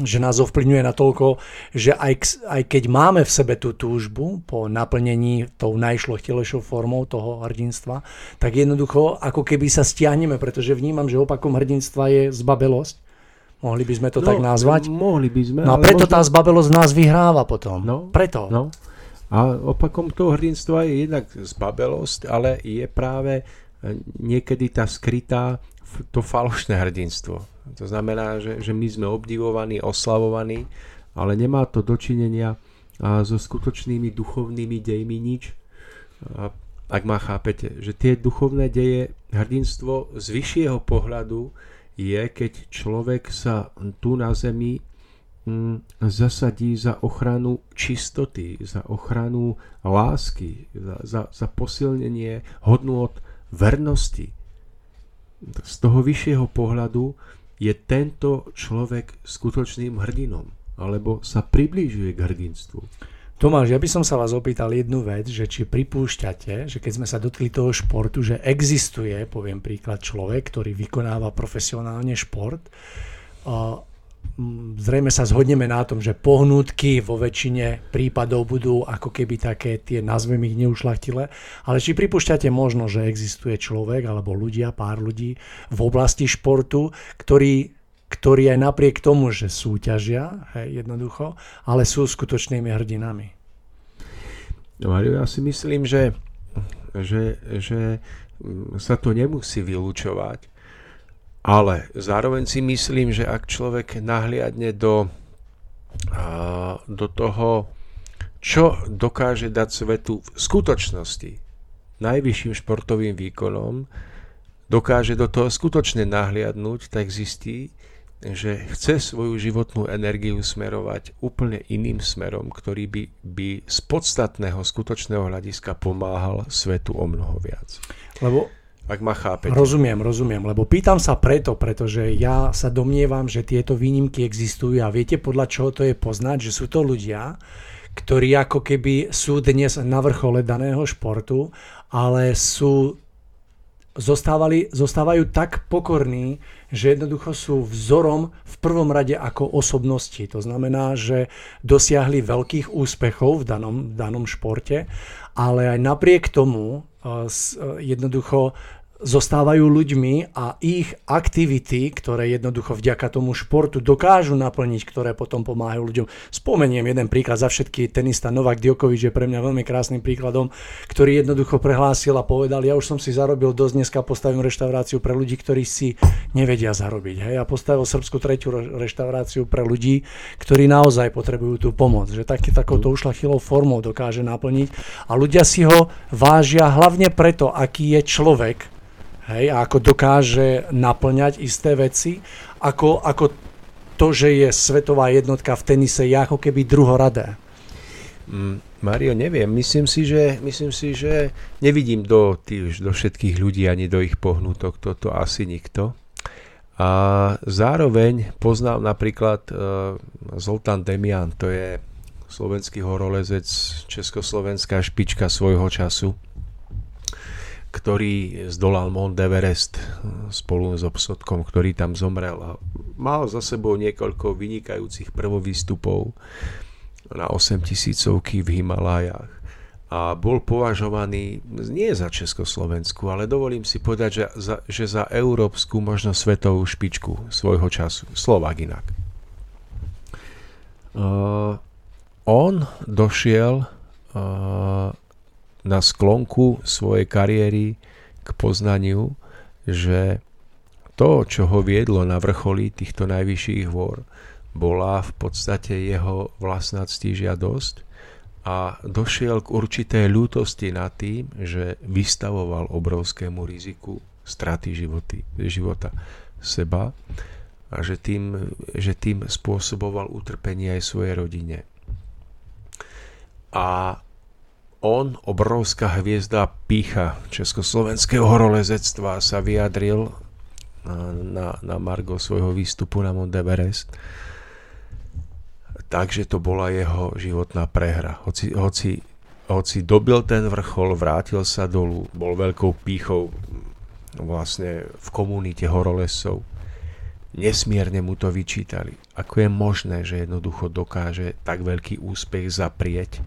že nás ovplyvňuje natoľko, že aj, aj keď máme v sebe tú túžbu po naplnení tou najšlochtilejšou formou toho hrdinstva, tak jednoducho ako keby sa stiahneme, pretože vnímam, že opakom hrdinstva je zbabelosť Mohli by sme to no, tak nazvať? Mohli by sme. No a preto možno... tá zbabelosť nás vyhráva potom. No, preto. No. A opakom toho hrdinstva je jednak zbabelosť, ale je práve e, niekedy tá skrytá to falošné hrdinstvo. To znamená, že, že my sme obdivovaní, oslavovaní, ale nemá to dočinenia so skutočnými duchovnými dejmi nič. Ak ma chápete, že tie duchovné deje, hrdinstvo z vyššieho pohľadu je, keď človek sa tu na zemi mm, zasadí za ochranu čistoty, za ochranu lásky, za, za, za posilnenie hodnôt vernosti. Z toho vyššieho pohľadu je tento človek skutočným hrdinom, alebo sa priblížuje k hrdinstvu. Tomáš, ja by som sa vás opýtal jednu vec, že či pripúšťate, že keď sme sa dotkli toho športu, že existuje, poviem príklad, človek, ktorý vykonáva profesionálne šport, zrejme sa zhodneme na tom, že pohnutky vo väčšine prípadov budú ako keby také tie, nazvem ich neušlachtile, ale či pripúšťate možno, že existuje človek alebo ľudia, pár ľudí v oblasti športu, ktorí ktorí aj napriek tomu, že súťažia, hej, jednoducho, ale sú skutočnými hrdinami. No, Mario, ja si myslím, že, že, že sa to nemusí vylúčovať, ale zároveň si myslím, že ak človek nahliadne do, do toho, čo dokáže dať svetu v skutočnosti najvyšším športovým výkonom, dokáže do toho skutočne nahliadnúť, tak zistí, že chce svoju životnú energiu smerovať úplne iným smerom, ktorý by, by z podstatného, skutočného hľadiska pomáhal svetu o mnoho viac. Lebo ak ma chápete. Rozumiem, rozumiem, lebo pýtam sa preto, pretože ja sa domnievam, že tieto výnimky existujú a viete podľa čoho to je poznať, že sú to ľudia, ktorí ako keby sú dnes na vrchole daného športu, ale sú zostávali, zostávajú tak pokorní, že jednoducho sú vzorom v prvom rade ako osobnosti. To znamená, že dosiahli veľkých úspechov v danom, v danom športe, ale aj napriek tomu uh, jednoducho zostávajú ľuďmi a ich aktivity, ktoré jednoducho vďaka tomu športu dokážu naplniť, ktoré potom pomáhajú ľuďom. Spomeniem jeden príklad za všetky, tenista Novak Djokovic je pre mňa veľmi krásnym príkladom, ktorý jednoducho prehlásil a povedal, ja už som si zarobil dosť, dneska postavím reštauráciu pre ľudí, ktorí si nevedia zarobiť. Hej? A postavil srbskú tretiu reštauráciu pre ľudí, ktorí naozaj potrebujú tú pomoc. Že taký, takouto ušlachilou formou dokáže naplniť a ľudia si ho vážia hlavne preto, aký je človek, hej, a ako dokáže naplňať isté veci, ako, ako to, že je svetová jednotka v tenise, je ako keby druhoradé. Mm, Mario, neviem, myslím si, že, myslím si, že nevidím do, tých, do všetkých ľudí ani do ich pohnutok, toto asi nikto. A zároveň poznám napríklad uh, Zoltán Demian, to je slovenský horolezec, československá špička svojho času ktorý zdolal Mount Everest spolu s obsodkom, ktorý tam zomrel a mal za sebou niekoľko vynikajúcich prvovýstupov na 8 tisícovky v Himalájach a bol považovaný nie za Československu, ale dovolím si povedať, že za, že za európsku, možno svetovú špičku svojho času. Slovak inak. Uh, on došiel uh, na sklonku svojej kariéry k poznaniu, že to, čo ho viedlo na vrcholí týchto najvyšších hôr, bola v podstate jeho vlastná ctižiadosť a došiel k určitej ľútosti nad tým, že vystavoval obrovskému riziku straty životy, života seba a že tým, že tým spôsoboval utrpenie aj svojej rodine. A on, obrovská hviezda pícha československého horolezectva, sa vyjadril na, na, Margo svojho výstupu na Mount Everest. Takže to bola jeho životná prehra. Hoci, hoci, hoci dobil ten vrchol, vrátil sa dolu, bol veľkou pýchou vlastne v komunite horolesov. Nesmierne mu to vyčítali. Ako je možné, že jednoducho dokáže tak veľký úspech zaprieť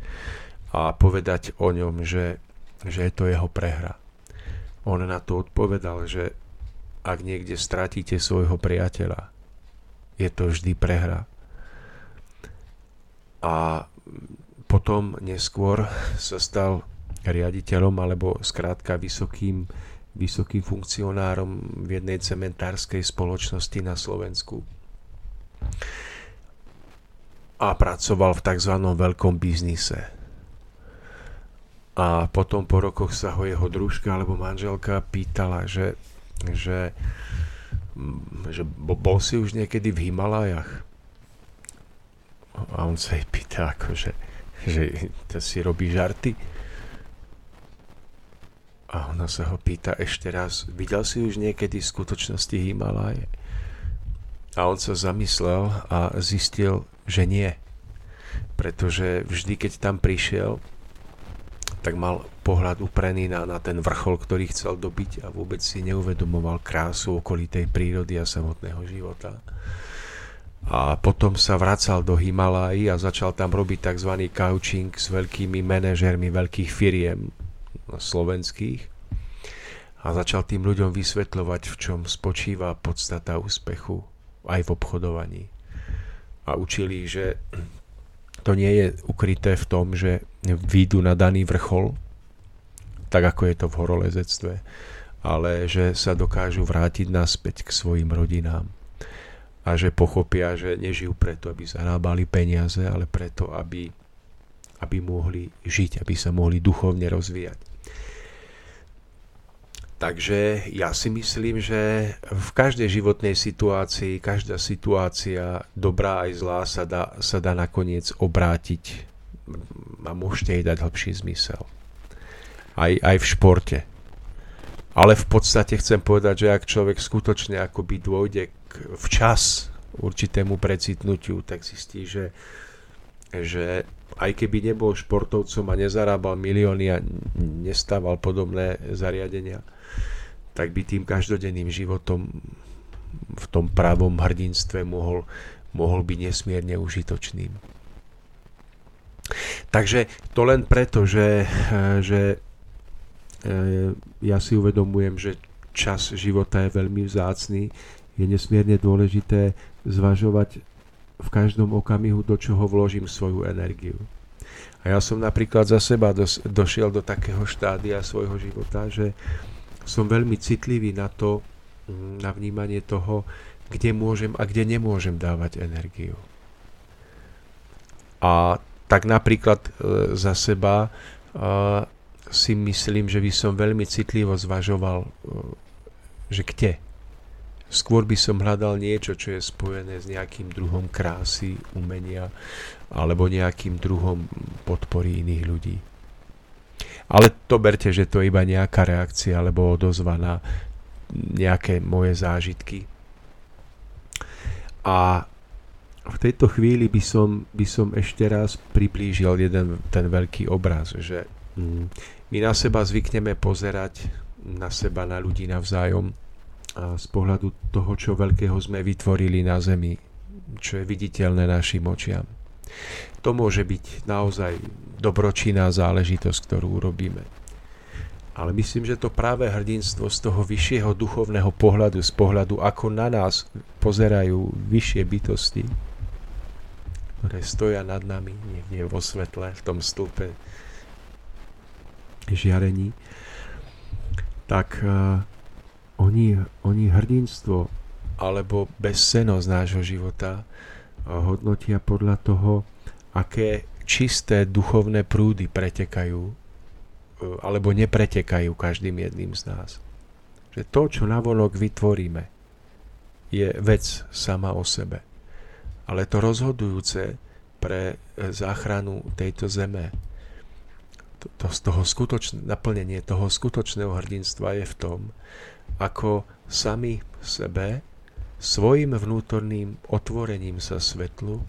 a povedať o ňom, že, že je to jeho prehra. On na to odpovedal, že ak niekde stratíte svojho priateľa, je to vždy prehra. A potom neskôr sa stal riaditeľom alebo skrátka vysokým, vysokým funkcionárom v jednej cementárskej spoločnosti na Slovensku a pracoval v tzv. veľkom biznise a potom po rokoch sa ho jeho družka alebo manželka pýtala, že, že že bol si už niekedy v Himalajach? A on sa jej pýta, akože, že to si robí žarty. A ona sa ho pýta ešte raz, videl si už niekedy v skutočnosti Himalaje? A on sa zamyslel a zistil, že nie. Pretože vždy, keď tam prišiel, tak mal pohľad uprený na, na ten vrchol, ktorý chcel dobiť a vôbec si neuvedomoval krásu okolitej prírody a samotného života. A potom sa vracal do Himalají a začal tam robiť tzv. coaching s veľkými manažermi veľkých firiem slovenských. A začal tým ľuďom vysvetľovať, v čom spočíva podstata úspechu aj v obchodovaní. A učili, že to nie je ukryté v tom, že výjdu na daný vrchol, tak ako je to v horolezectve, ale že sa dokážu vrátiť naspäť k svojim rodinám a že pochopia, že nežijú preto, aby zarábali peniaze, ale preto, aby, aby mohli žiť, aby sa mohli duchovne rozvíjať. Takže ja si myslím, že v každej životnej situácii, každá situácia, dobrá aj zlá, sa dá, sa dá nakoniec obrátiť a môžete jej dať hlbší zmysel. Aj, aj v športe. Ale v podstate chcem povedať, že ak človek skutočne akoby dôjde k včas určitému precitnutiu, tak zistí, že, že aj keby nebol športovcom a nezarábal milióny a nestával podobné zariadenia, tak by tým každodenným životom v tom pravom hrdinstve mohol, mohol byť nesmierne užitočným. Takže to len preto, že, že e, ja si uvedomujem, že čas života je veľmi vzácný, je nesmierne dôležité zvažovať v každom okamihu, do čoho vložím svoju energiu. A ja som napríklad za seba dos, došiel do takého štádia svojho života, že som veľmi citlivý na to, mm, na vnímanie toho, kde môžem a kde nemôžem dávať energiu. A tak napríklad e, za seba e, si myslím, že by som veľmi citlivo zvažoval, e, že kde. Skôr by som hľadal niečo, čo je spojené s nejakým druhom krásy, umenia alebo nejakým druhom podpory iných ľudí. Ale to berte, že to je iba nejaká reakcia alebo odozva na nejaké moje zážitky. A v tejto chvíli by som, by som ešte raz priblížil jeden ten veľký obraz, že mm, my na seba zvykneme pozerať na seba, na ľudí navzájom a z pohľadu toho, čo veľkého sme vytvorili na Zemi, čo je viditeľné našim očiam. To môže byť naozaj dobročinná záležitosť, ktorú urobíme. Ale myslím, že to práve hrdinstvo z toho vyššieho duchovného pohľadu, z pohľadu, ako na nás pozerajú vyššie bytosti, ktoré stoja nad nami niekde vo svetle, v tom stĺpe žiarení, tak uh, oni, oni hrdinstvo alebo bezsenosť nášho života uh, hodnotia podľa toho, aké čisté duchovné prúdy pretekajú e, alebo nepretekajú každým jedným z nás. Že to, čo navonok vytvoríme, je vec sama o sebe. Ale to rozhodujúce pre e, záchranu tejto zeme, to, to toho skutočné, naplnenie toho skutočného hrdinstva je v tom, ako sami sebe svojim vnútorným otvorením sa svetlu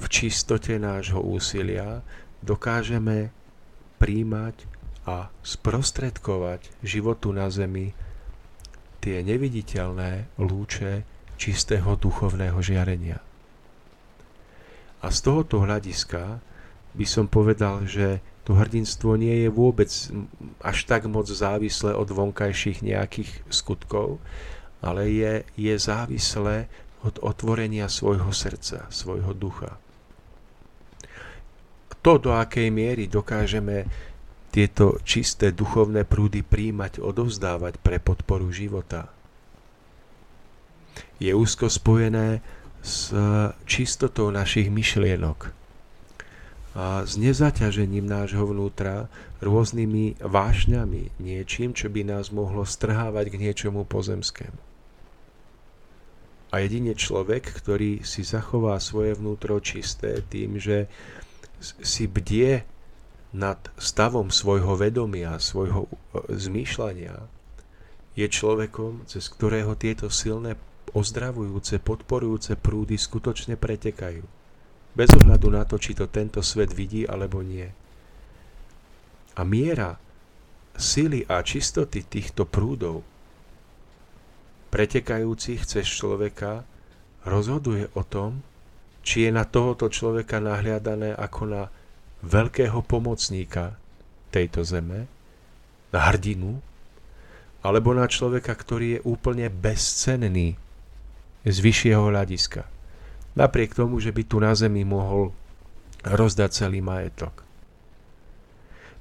v čistote nášho úsilia dokážeme príjmať a sprostredkovať životu na zemi tie neviditeľné lúče čistého duchovného žiarenia. A z tohoto hľadiska by som povedal, že to hrdinstvo nie je vôbec až tak moc závislé od vonkajších nejakých skutkov, ale je, je závislé od otvorenia svojho srdca, svojho ducha to, do akej miery dokážeme tieto čisté duchovné prúdy príjmať, odovzdávať pre podporu života, je úzko spojené s čistotou našich myšlienok a s nezaťažením nášho vnútra rôznymi vášňami, niečím, čo by nás mohlo strhávať k niečomu pozemskému. A jedine človek, ktorý si zachová svoje vnútro čisté tým, že si bdie nad stavom svojho vedomia, svojho e, zmýšľania, je človekom, cez ktorého tieto silné ozdravujúce, podporujúce prúdy skutočne pretekajú. Bez ohľadu na to, či to tento svet vidí alebo nie. A miera sily a čistoty týchto prúdov pretekajúcich cez človeka rozhoduje o tom, či je na tohoto človeka nahliadané ako na veľkého pomocníka tejto zeme, na hrdinu, alebo na človeka, ktorý je úplne bezcenný z vyššieho hľadiska. Napriek tomu, že by tu na zemi mohol rozdať celý majetok.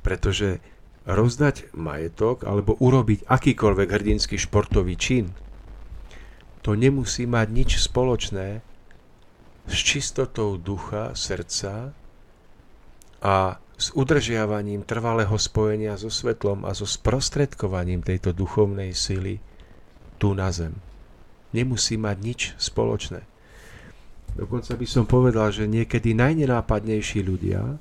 Pretože rozdať majetok alebo urobiť akýkoľvek hrdinský športový čin, to nemusí mať nič spoločné s čistotou ducha, srdca a s udržiavaním trvalého spojenia so svetlom a so sprostredkovaním tejto duchovnej sily tu na zem. Nemusí mať nič spoločné. Dokonca by som povedal, že niekedy najnenápadnejší ľudia,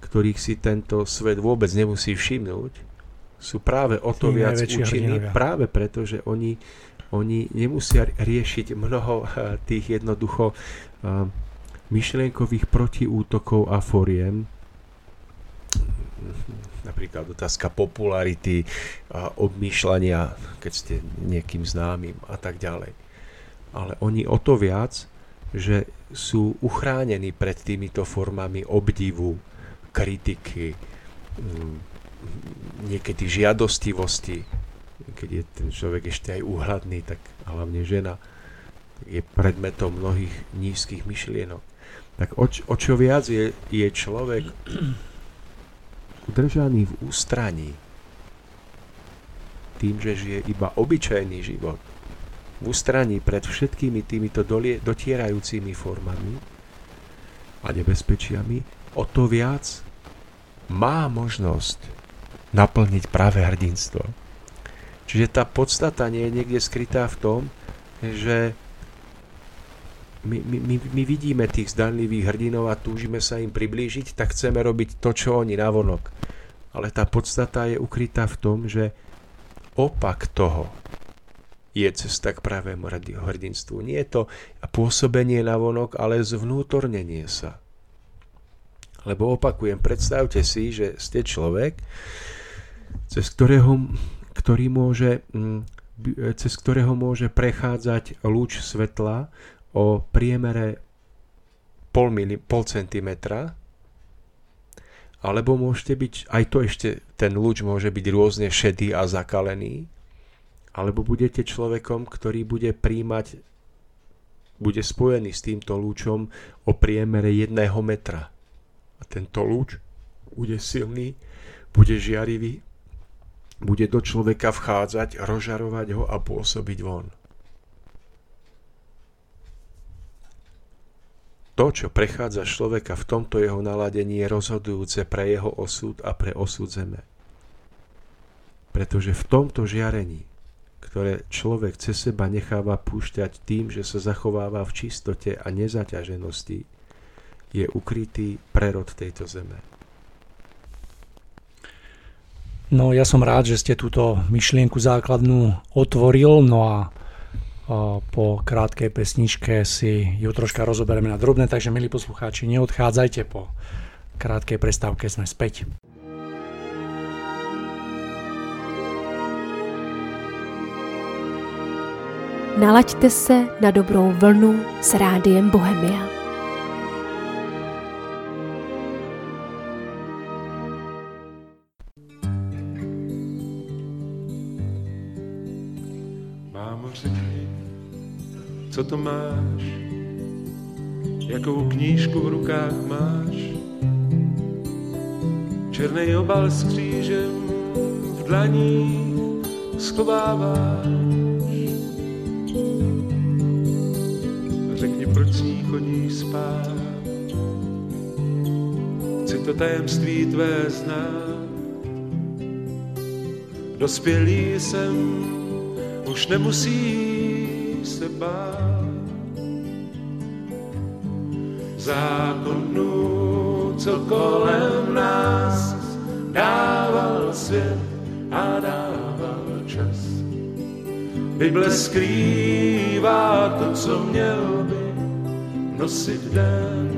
ktorých si tento svet vôbec nemusí všimnúť, sú práve o to viac účinní, práve preto, že oni, oni nemusia riešiť mnoho eh, tých jednoducho myšlienkových protiútokov a foriem, napríklad otázka popularity, obmýšľania, keď ste niekým známym a tak ďalej. Ale oni o to viac, že sú uchránení pred týmito formami obdivu, kritiky, mm, niekedy žiadostivosti, keď je ten človek ešte aj úhľadný, tak hlavne žena, je predmetom mnohých nízkych myšlienok. Tak o, o čo viac je, je človek udržaný v ústraní, tým, že žije iba obyčajný život, v ústraní pred všetkými týmito dolie, dotierajúcimi formami a nebezpečiami, o to viac má možnosť naplniť práve hrdinstvo. Čiže tá podstata nie je niekde skrytá v tom, že my, my, my vidíme tých zdanlivých hrdinov a túžime sa im priblížiť, tak chceme robiť to, čo oni navonok. Ale tá podstata je ukrytá v tom, že opak toho je cesta k pravému hrdinstvu. Nie je to pôsobenie navonok, ale zvnútornenie sa. Lebo opakujem, predstavte si, že ste človek, cez ktorého, ktorý môže, mm, cez ktorého môže prechádzať lúč svetla o priemere pol, mili, pol centimetra, alebo môžete byť, aj to ešte, ten lúč môže byť rôzne šedý a zakalený, alebo budete človekom, ktorý bude príjmať, bude spojený s týmto lúčom o priemere jedného metra. A tento lúč bude silný, bude žiarivý, bude do človeka vchádzať, rozžarovať ho a pôsobiť von. To, čo prechádza človeka v tomto jeho naladení, je rozhodujúce pre jeho osud a pre osud zeme. Pretože v tomto žiarení, ktoré človek cez seba necháva púšťať tým, že sa zachováva v čistote a nezaťaženosti, je ukrytý prerod tejto zeme. No ja som rád, že ste túto myšlienku základnú otvoril, no a po krátkej pesničke si ju troška rozoberieme na drobné, takže milí poslucháči, neodchádzajte po krátkej prestávke, sme späť. Nalaďte se na dobrou vlnu s rádiem Bohemia. Co to máš, jakou knížku v rukách máš. Černý obal s křížem v dlaních schováváš. Řekni, proč s ní chodíš spát. Chci to tajemství tvé znát. Dospělý jsem, už nemusí se zákonů, co kolem nás dával svět a dával čas. Bible skrývá to, co měl by nosit den.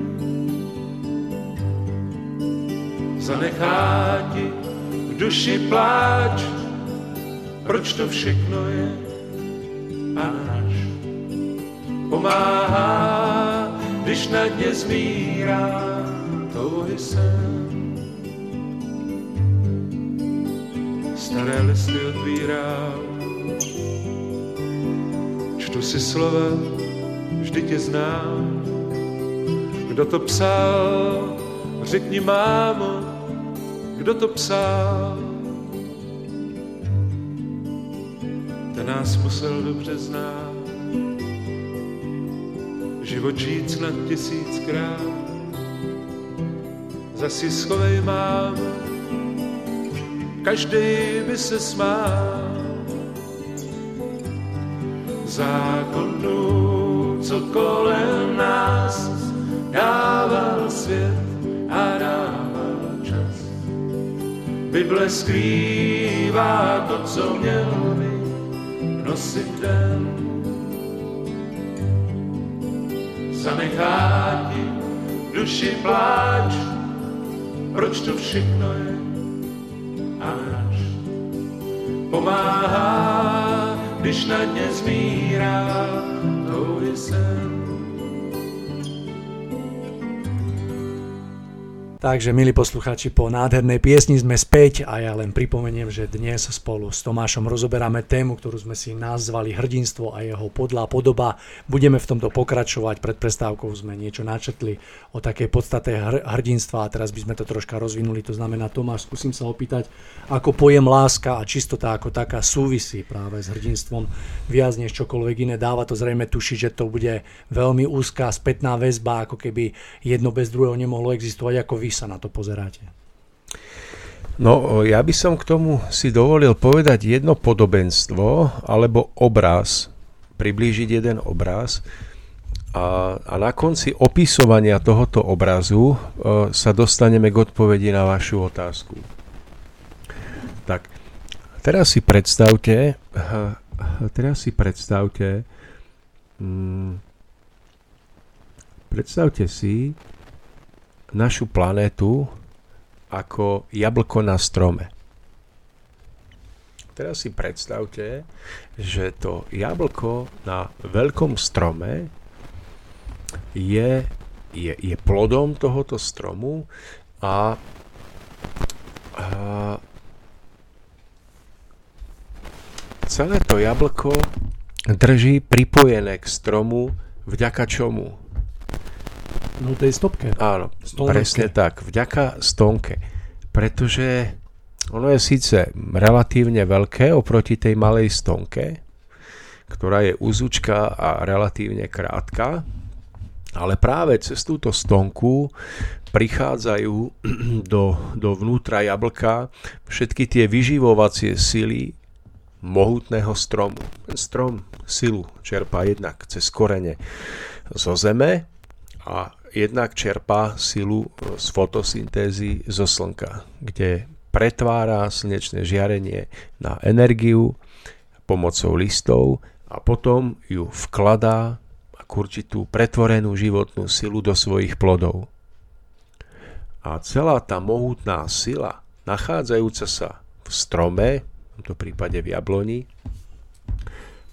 Zanechá ti v duši pláč, proč to všechno je Pomáhá, když na dně zmírá touhy sen. Staré listy otvírám, čtu si slova, vždy tě znám. Kdo to psal, řekni mámo, kdo to psal. Ten nás musel dobře znát. Život žít snad tisíckrát. Zasi schovej mámo, každý by se smál zákonů, co kolem nás dával svět a dával čas. Bible skrývá to, co měl by nosit den. Zanechá ti duši pláč, proč to všechno je až pomáhá když na dně zmírá touhy sen. Takže, milí poslucháči, po nádhernej piesni sme späť a ja len pripomeniem, že dnes spolu s Tomášom rozoberáme tému, ktorú sme si nazvali hrdinstvo a jeho podlá podoba. Budeme v tomto pokračovať, pred prestávkou sme niečo načetli o takej podstate hrdinstva a teraz by sme to troška rozvinuli. To znamená, Tomáš, skúsim sa opýtať, ako pojem láska a čistota ako taká súvisí práve s hrdinstvom viac než čokoľvek iné. Dáva to zrejme tušiť, že to bude veľmi úzká spätná väzba, ako keby jedno bez druhého nemohlo existovať, ako vy sa na to pozeráte? No, ja by som k tomu si dovolil povedať jedno podobenstvo alebo obraz, priblížiť jeden obraz a, a na konci opisovania tohoto obrazu e, sa dostaneme k odpovedi na vašu otázku. Tak, teraz si predstavte, teraz si predstavte, mm, predstavte si, našu planétu ako jablko na strome. Teraz si predstavte, že to jablko na veľkom strome je, je, je plodom tohoto stromu a, a celé to jablko drží pripojené k stromu vďaka čomu? No tej stopke. Áno, Stolnotke. presne tak. Vďaka stonke. Pretože ono je síce relatívne veľké oproti tej malej stonke, ktorá je úzučka a relatívne krátka, ale práve cez túto stonku prichádzajú do, do vnútra jablka všetky tie vyživovacie sily mohutného stromu. Ten strom silu čerpá jednak cez korene zo zeme a jednak čerpá silu e, z fotosyntézy zo slnka, kde pretvára slnečné žiarenie na energiu pomocou listov a potom ju vkladá ako určitú pretvorenú životnú silu do svojich plodov. A celá tá mohutná sila, nachádzajúca sa v strome, v tomto prípade v jabloni,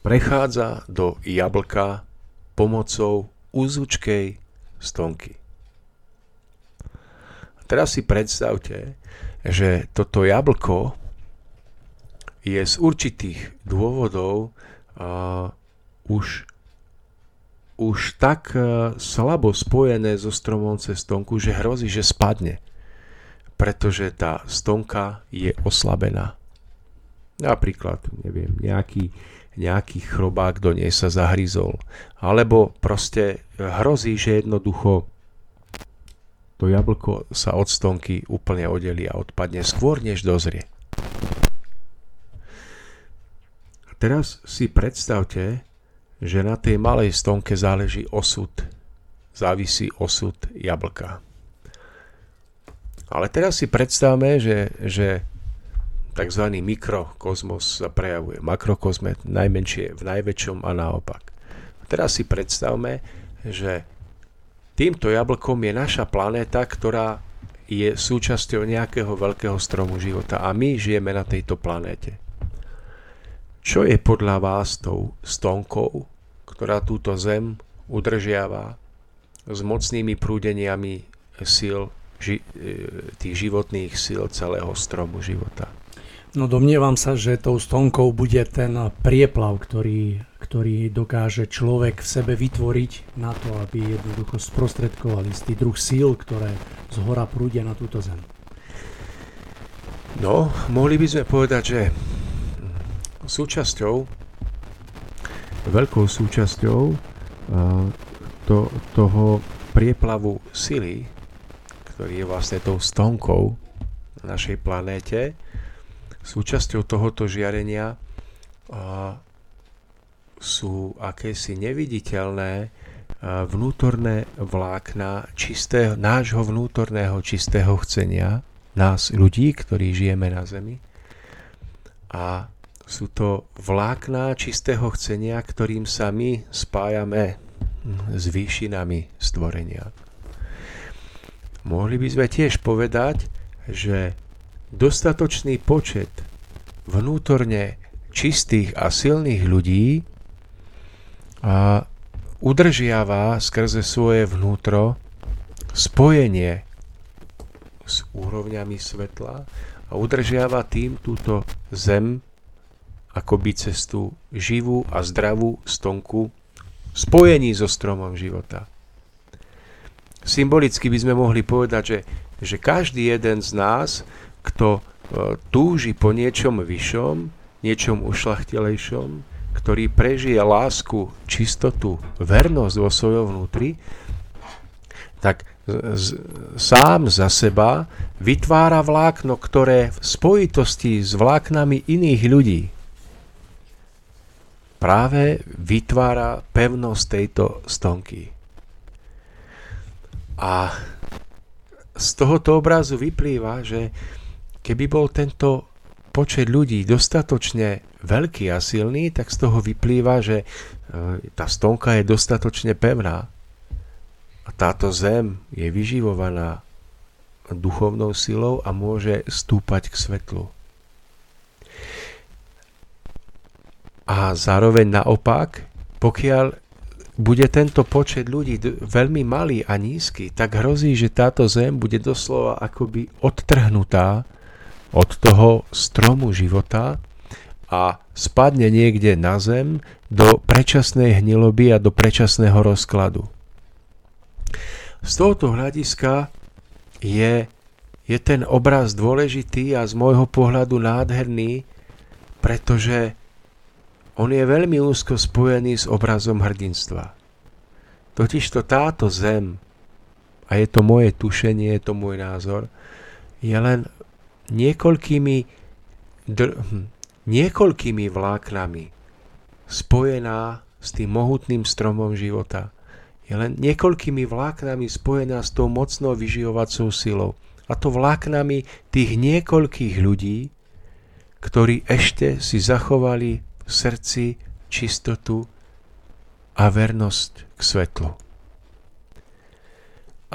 prechádza do jablka pomocou úzučkej stonky. A teraz si predstavte, že toto jablko je z určitých dôvodov uh, už, už tak uh, slabo spojené so stromom cez stonku, že hrozí, že spadne, pretože tá stonka je oslabená. Napríklad, neviem, nejaký, nejaký chrobák do nej sa zahryzol. Alebo proste hrozí, že jednoducho to jablko sa od stonky úplne odelí a odpadne skôr, než dozrie. Teraz si predstavte, že na tej malej stonke záleží osud závisí osud jablka. Ale teraz si predstavme, že, že tzv. mikrokozmos sa prejavuje. Makrokozme najmenšie v najväčšom a naopak. Teraz si predstavme, že týmto jablkom je naša planéta, ktorá je súčasťou nejakého veľkého stromu života a my žijeme na tejto planéte. Čo je podľa vás tou stonkou, ktorá túto zem udržiava s mocnými prúdeniami síl ži, e, tých životných síl celého stromu života. No domnievam sa, že tou stonkou bude ten prieplav, ktorý, ktorý dokáže človek v sebe vytvoriť na to, aby jednoducho sprostredkovali istý druh síl, ktoré z hora prúdia na túto zem. No, mohli by sme povedať, že súčasťou, veľkou súčasťou to, toho prieplavu sily ktorý je vlastne tou stonkou na našej planéte. Súčasťou tohoto žiarenia sú akési neviditeľné vnútorné vlákna čistého, nášho vnútorného čistého chcenia, nás ľudí, ktorí žijeme na Zemi. A sú to vlákna čistého chcenia, ktorým sa my spájame s výšinami stvorenia. Mohli by sme tiež povedať, že dostatočný počet vnútorne čistých a silných ľudí a udržiava skrze svoje vnútro spojenie s úrovňami svetla a udržiava tým túto zem akoby cestu živú a zdravú stonku spojení so stromom života. Symbolicky by sme mohli povedať, že, že každý jeden z nás, kto e, túži po niečom vyššom, niečom ušlachtilejšom, ktorý prežije lásku, čistotu, vernosť vo svojom vnútri, tak z, sám za seba vytvára vlákno, ktoré v spojitosti s vláknami iných ľudí práve vytvára pevnosť tejto stonky. A z tohoto obrazu vyplýva, že keby bol tento počet ľudí dostatočne veľký a silný, tak z toho vyplýva, že e, tá stonka je dostatočne pevná. A táto zem je vyživovaná duchovnou silou a môže stúpať k svetlu. A zároveň naopak, pokiaľ bude tento počet ľudí veľmi malý a nízky, tak hrozí, že táto zem bude doslova akoby odtrhnutá od toho stromu života a spadne niekde na zem do predčasnej hniloby a do predčasného rozkladu. Z tohoto hľadiska je, je ten obraz dôležitý a z môjho pohľadu nádherný, pretože on je veľmi úzko spojený s obrazom hrdinstva. Totižto táto zem, a je to moje tušenie, je to môj názor, je len niekoľkými, dr- hm, niekoľkými vláknami spojená s tým mohutným stromom života. Je len niekoľkými vláknami spojená s tou mocnou vyživovacou silou. A to vláknami tých niekoľkých ľudí, ktorí ešte si zachovali v srdci čistotu a vernosť k svetlu.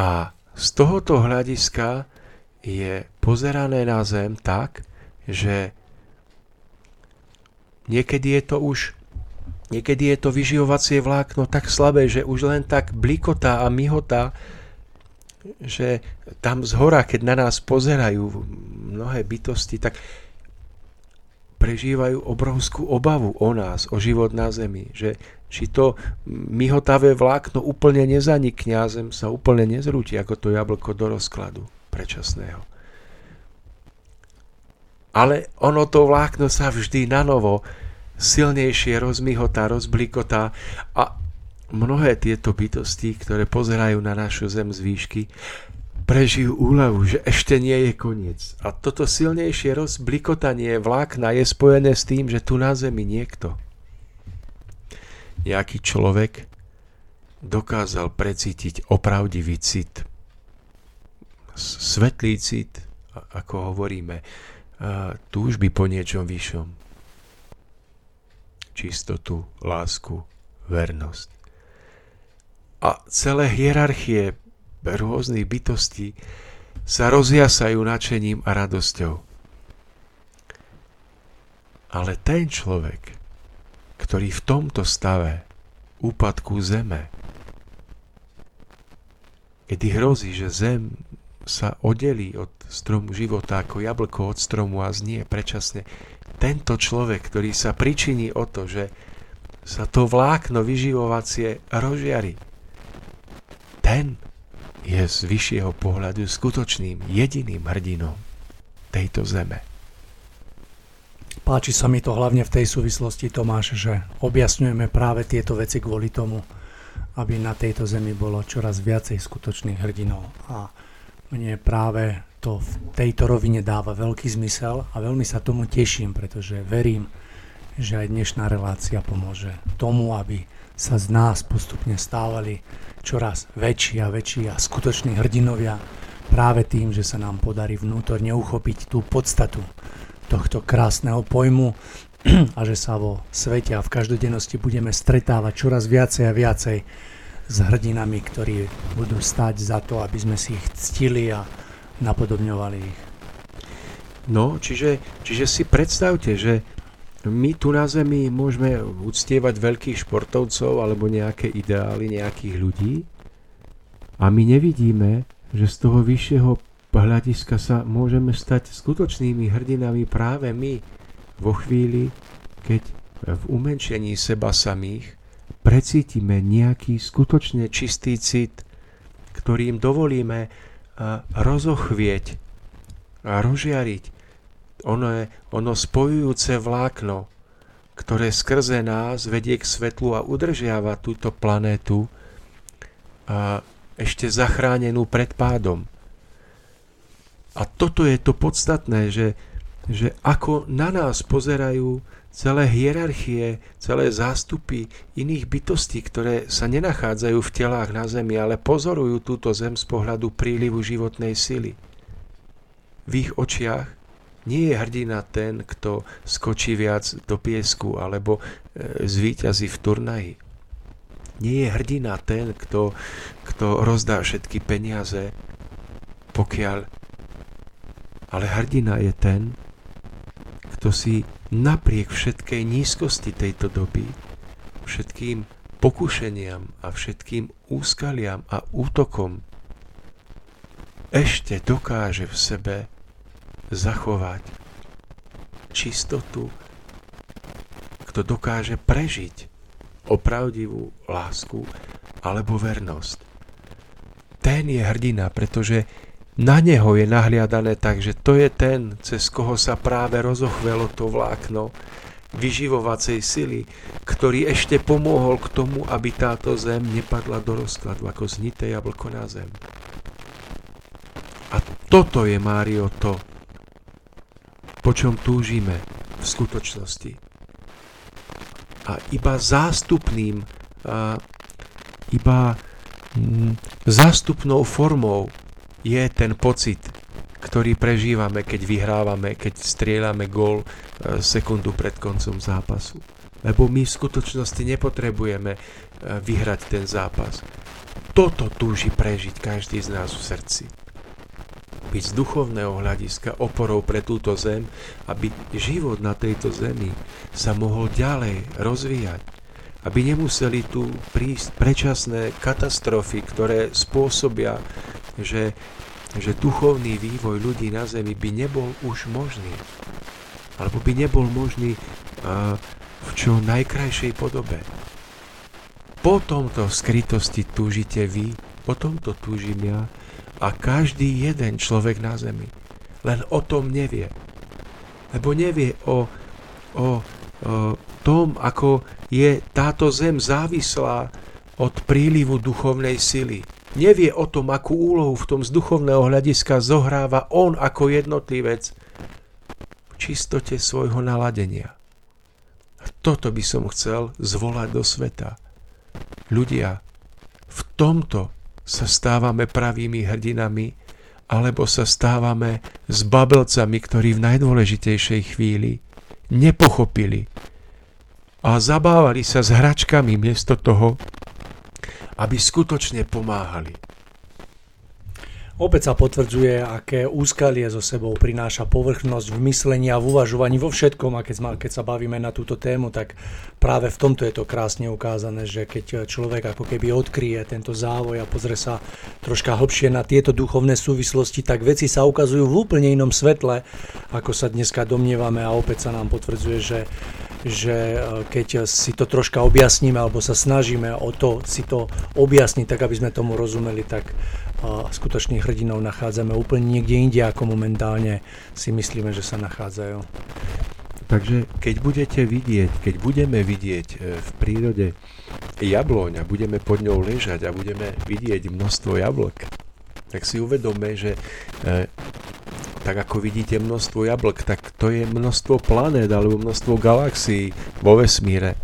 A z tohoto hľadiska je pozerané na zem tak, že niekedy je to už Niekedy je to vyživovacie vlákno tak slabé, že už len tak blikotá a myhotá, že tam z hora, keď na nás pozerajú mnohé bytosti, tak prežívajú obrovskú obavu o nás, o život na Zemi. Že, či to myhotavé vlákno úplne nezanikne a Zem sa úplne nezrúti ako to jablko do rozkladu predčasného. Ale ono to vlákno sa vždy na novo silnejšie rozmyhotá, rozblikotá a mnohé tieto bytosti, ktoré pozerajú na našu zem z výšky, prežijú úľavu, že ešte nie je koniec. A toto silnejšie rozblikotanie vlákna je spojené s tým, že tu na zemi niekto, nejaký človek, dokázal precítiť opravdivý cit, svetlý cit, ako hovoríme, túžby po niečom vyššom. Čistotu, lásku, vernosť. A celé hierarchie rôznych bytostí sa rozjasajú nadšením a radosťou. Ale ten človek, ktorý v tomto stave úpadku zeme, kedy hrozí, že zem sa oddelí od stromu života ako jablko od stromu a znie prečasne, tento človek, ktorý sa pričiní o to, že sa to vlákno vyživovacie rozžiari, ten je z vyššieho pohľadu skutočným jediným hrdinom tejto zeme. Páči sa mi to hlavne v tej súvislosti, Tomáš, že objasňujeme práve tieto veci kvôli tomu, aby na tejto zemi bolo čoraz viacej skutočných hrdinov. A mne práve to v tejto rovine dáva veľký zmysel a veľmi sa tomu teším, pretože verím, že aj dnešná relácia pomôže tomu, aby sa z nás postupne stávali čoraz väčší a väčší a skutoční hrdinovia práve tým, že sa nám podarí vnútorne uchopiť tú podstatu tohto krásneho pojmu a že sa vo svete a v každodennosti budeme stretávať čoraz viacej a viacej s hrdinami, ktorí budú stať za to, aby sme si ich ctili a napodobňovali ich. No, čiže, čiže si predstavte, že my tu na Zemi môžeme uctievať veľkých športovcov alebo nejaké ideály nejakých ľudí a my nevidíme, že z toho vyššieho hľadiska sa môžeme stať skutočnými hrdinami práve my vo chvíli, keď v umenšení seba samých precítime nejaký skutočne čistý cit, ktorým dovolíme rozochvieť a rozžiariť ono, je, ono spojujúce vlákno, ktoré skrze nás vedie k svetlu a udržiava túto planétu a ešte zachránenú pred pádom. A toto je to podstatné, že, že ako na nás pozerajú celé hierarchie, celé zástupy iných bytostí, ktoré sa nenachádzajú v telách na Zemi, ale pozorujú túto Zem z pohľadu prílivu životnej sily. V ich očiach nie je hrdina ten, kto skočí viac do piesku alebo e, zvíťazí v turnaji. Nie je hrdina ten, kto, kto rozdá všetky peniaze, pokiaľ... Ale hrdina je ten, kto si napriek všetkej nízkosti tejto doby, všetkým pokušeniam a všetkým úskaliam a útokom ešte dokáže v sebe zachovať čistotu, kto dokáže prežiť opravdivú lásku alebo vernosť. Ten je hrdina, pretože na neho je nahliadané tak, že to je ten, cez koho sa práve rozochvelo to vlákno vyživovacej sily, ktorý ešte pomohol k tomu, aby táto zem nepadla do rozkladu ako znité jablko na zem. A toto je, Mário, to, po čom túžime v skutočnosti. A iba zástupným, a iba mm, zástupnou formou je ten pocit, ktorý prežívame, keď vyhrávame, keď strieľame gól e, sekundu pred koncom zápasu. Lebo my v skutočnosti nepotrebujeme e, vyhrať ten zápas. Toto túži prežiť každý z nás v srdci byť z duchovného hľadiska oporou pre túto zem, aby život na tejto zemi sa mohol ďalej rozvíjať. Aby nemuseli tu prísť predčasné katastrofy, ktoré spôsobia, že, že duchovný vývoj ľudí na zemi by nebol už možný. Alebo by nebol možný uh, v čo najkrajšej podobe. Po tomto skrytosti túžite vy, po tomto túžim ja, a každý jeden človek na zemi. Len o tom nevie. Lebo nevie o, o, o tom, ako je táto zem závislá od prílivu duchovnej sily. Nevie o tom, akú úlohu v tom z duchovného hľadiska zohráva on ako jednotlivec v čistote svojho naladenia. A toto by som chcel zvolať do sveta. Ľudia, v tomto sa stávame pravými hrdinami, alebo sa stávame s babelcami, ktorí v najdôležitejšej chvíli nepochopili a zabávali sa s hračkami miesto toho, aby skutočne pomáhali. Opäť sa potvrdzuje, aké úskalie so sebou prináša povrchnosť v myslení a v uvažovaní vo všetkom a keď, sa bavíme na túto tému, tak práve v tomto je to krásne ukázané, že keď človek ako keby odkryje tento závoj a pozrie sa troška hlbšie na tieto duchovné súvislosti, tak veci sa ukazujú v úplne inom svetle, ako sa dneska domnievame a opäť sa nám potvrdzuje, že že e, keď si to troška objasníme alebo sa snažíme o to si to objasniť, tak aby sme tomu rozumeli, tak skutočných hrdinov nachádzame úplne niekde inde, ako momentálne si myslíme, že sa nachádzajú. Takže keď budete vidieť, keď budeme vidieť e, v prírode jabloň a budeme pod ňou ležať a budeme vidieť množstvo jablk, tak si uvedome, že e, tak ako vidíte množstvo jablk, tak to je množstvo planét alebo množstvo galaxií vo vesmíre.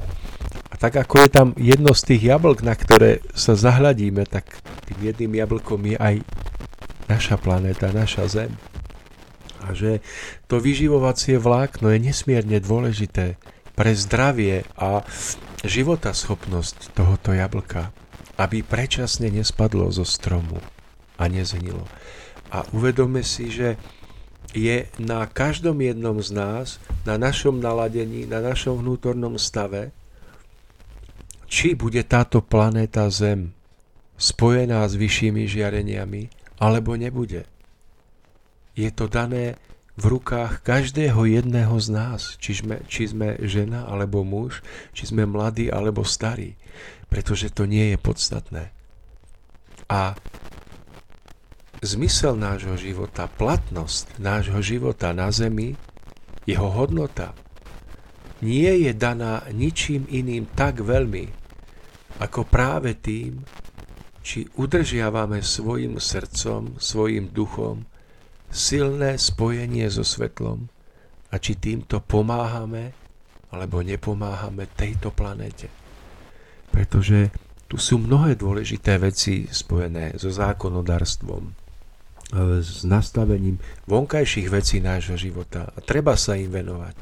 A tak ako je tam jedno z tých jablk, na ktoré sa zahľadíme, tak tým jedným jablkom je aj naša planéta, naša Zem. A že to vyživovacie vlákno je nesmierne dôležité pre zdravie a životaschopnosť tohoto jablka, aby predčasne nespadlo zo stromu a nezhnilo. A uvedome si, že je na každom jednom z nás, na našom naladení, na našom vnútornom stave, či bude táto planéta Zem spojená s vyššími žiareniami, alebo nebude. Je to dané v rukách každého jedného z nás, či sme, či sme žena alebo muž, či sme mladí alebo starí, pretože to nie je podstatné. A zmysel nášho života, platnosť nášho života na zemi, jeho hodnota, nie je daná ničím iným tak veľmi, ako práve tým, či udržiavame svojim srdcom, svojim duchom silné spojenie so svetlom a či týmto pomáhame alebo nepomáhame tejto planete. Pretože tu sú mnohé dôležité veci spojené so zákonodarstvom, s nastavením vonkajších vecí nášho života a treba sa im venovať.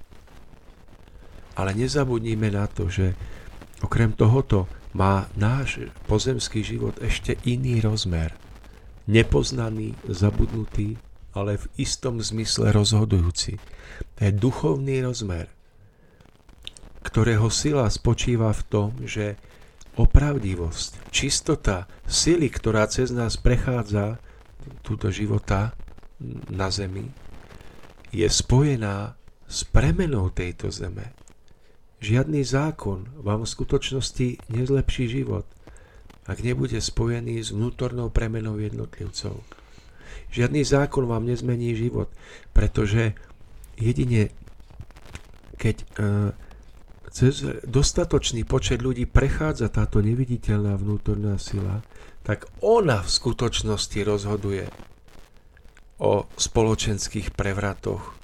Ale nezabudnime na to, že okrem tohoto má náš pozemský život ešte iný rozmer. Nepoznaný, zabudnutý, ale v istom zmysle rozhodujúci. To je duchovný rozmer, ktorého sila spočíva v tom, že opravdivosť, čistota sily, ktorá cez nás prechádza túto života na zemi, je spojená s premenou tejto zeme. Žiadny zákon vám v skutočnosti nezlepší život, ak nebude spojený s vnútornou premenou jednotlivcov. Žiadny zákon vám nezmení život, pretože jedine keď e, cez dostatočný počet ľudí prechádza táto neviditeľná vnútorná sila, tak ona v skutočnosti rozhoduje o spoločenských prevratoch.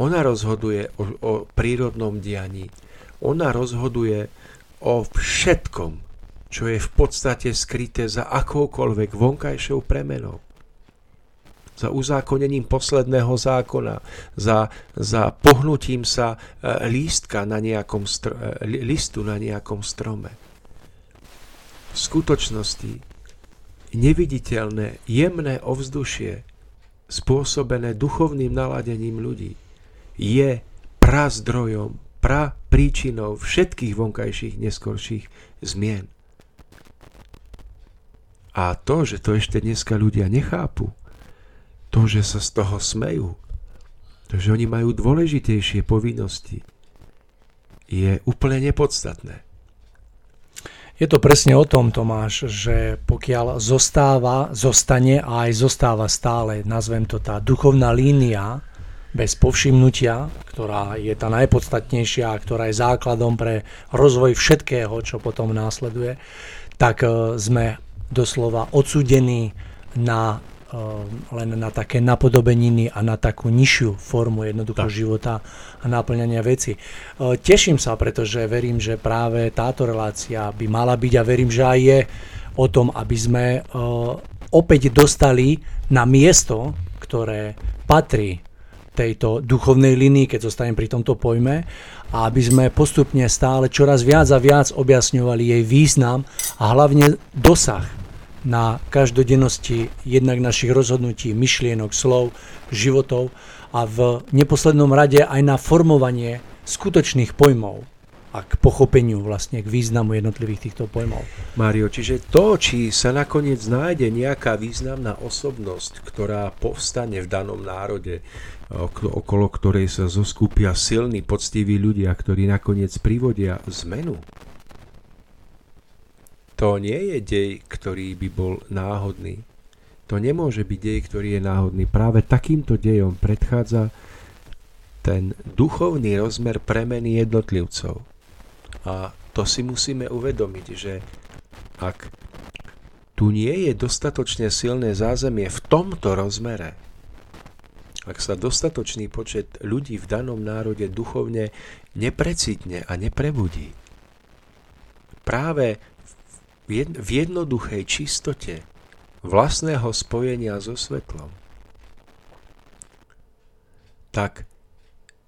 Ona rozhoduje o, o prírodnom dianí ona rozhoduje o všetkom, čo je v podstate skryté za akoukoľvek vonkajšou premenou. Za uzákonením posledného zákona, za, za pohnutím sa e, lístka na nejakom str- e, listu na nejakom strome. V skutočnosti neviditeľné, jemné ovzdušie, spôsobené duchovným naladením ľudí, je prazdrojom pra všetkých vonkajších neskorších zmien. A to, že to ešte dneska ľudia nechápu, to, že sa z toho smejú, to, že oni majú dôležitejšie povinnosti, je úplne nepodstatné. Je to presne o tom, Tomáš, že pokiaľ zostáva, zostane a aj zostáva stále, nazvem to tá duchovná línia, bez povšimnutia, ktorá je tá najpodstatnejšia a ktorá je základom pre rozvoj všetkého, čo potom následuje, tak e, sme doslova odsudení na len na také napodobeniny a na takú nižšiu formu jednoducho tak. života a naplňania veci. E, teším sa, pretože verím, že práve táto relácia by mala byť a verím, že aj je o tom, aby sme uh, opäť dostali na miesto, ktoré patrí tejto duchovnej linii, keď zostanem pri tomto pojme, a aby sme postupne stále čoraz viac a viac objasňovali jej význam a hlavne dosah na každodennosti jednak našich rozhodnutí, myšlienok, slov, životov a v neposlednom rade aj na formovanie skutočných pojmov a k pochopeniu vlastne, k významu jednotlivých týchto pojmov. Mário, čiže to, či sa nakoniec nájde nejaká významná osobnosť, ktorá povstane v danom národe, okolo ktorej sa zoskupia silní, poctiví ľudia, ktorí nakoniec privodia zmenu, to nie je dej, ktorý by bol náhodný. To nemôže byť dej, ktorý je náhodný. Práve takýmto dejom predchádza ten duchovný rozmer premeny jednotlivcov. A to si musíme uvedomiť, že ak tu nie je dostatočne silné zázemie v tomto rozmere, ak sa dostatočný počet ľudí v danom národe duchovne neprecitne a neprebudí, práve v jednoduchej čistote vlastného spojenia so svetlom, tak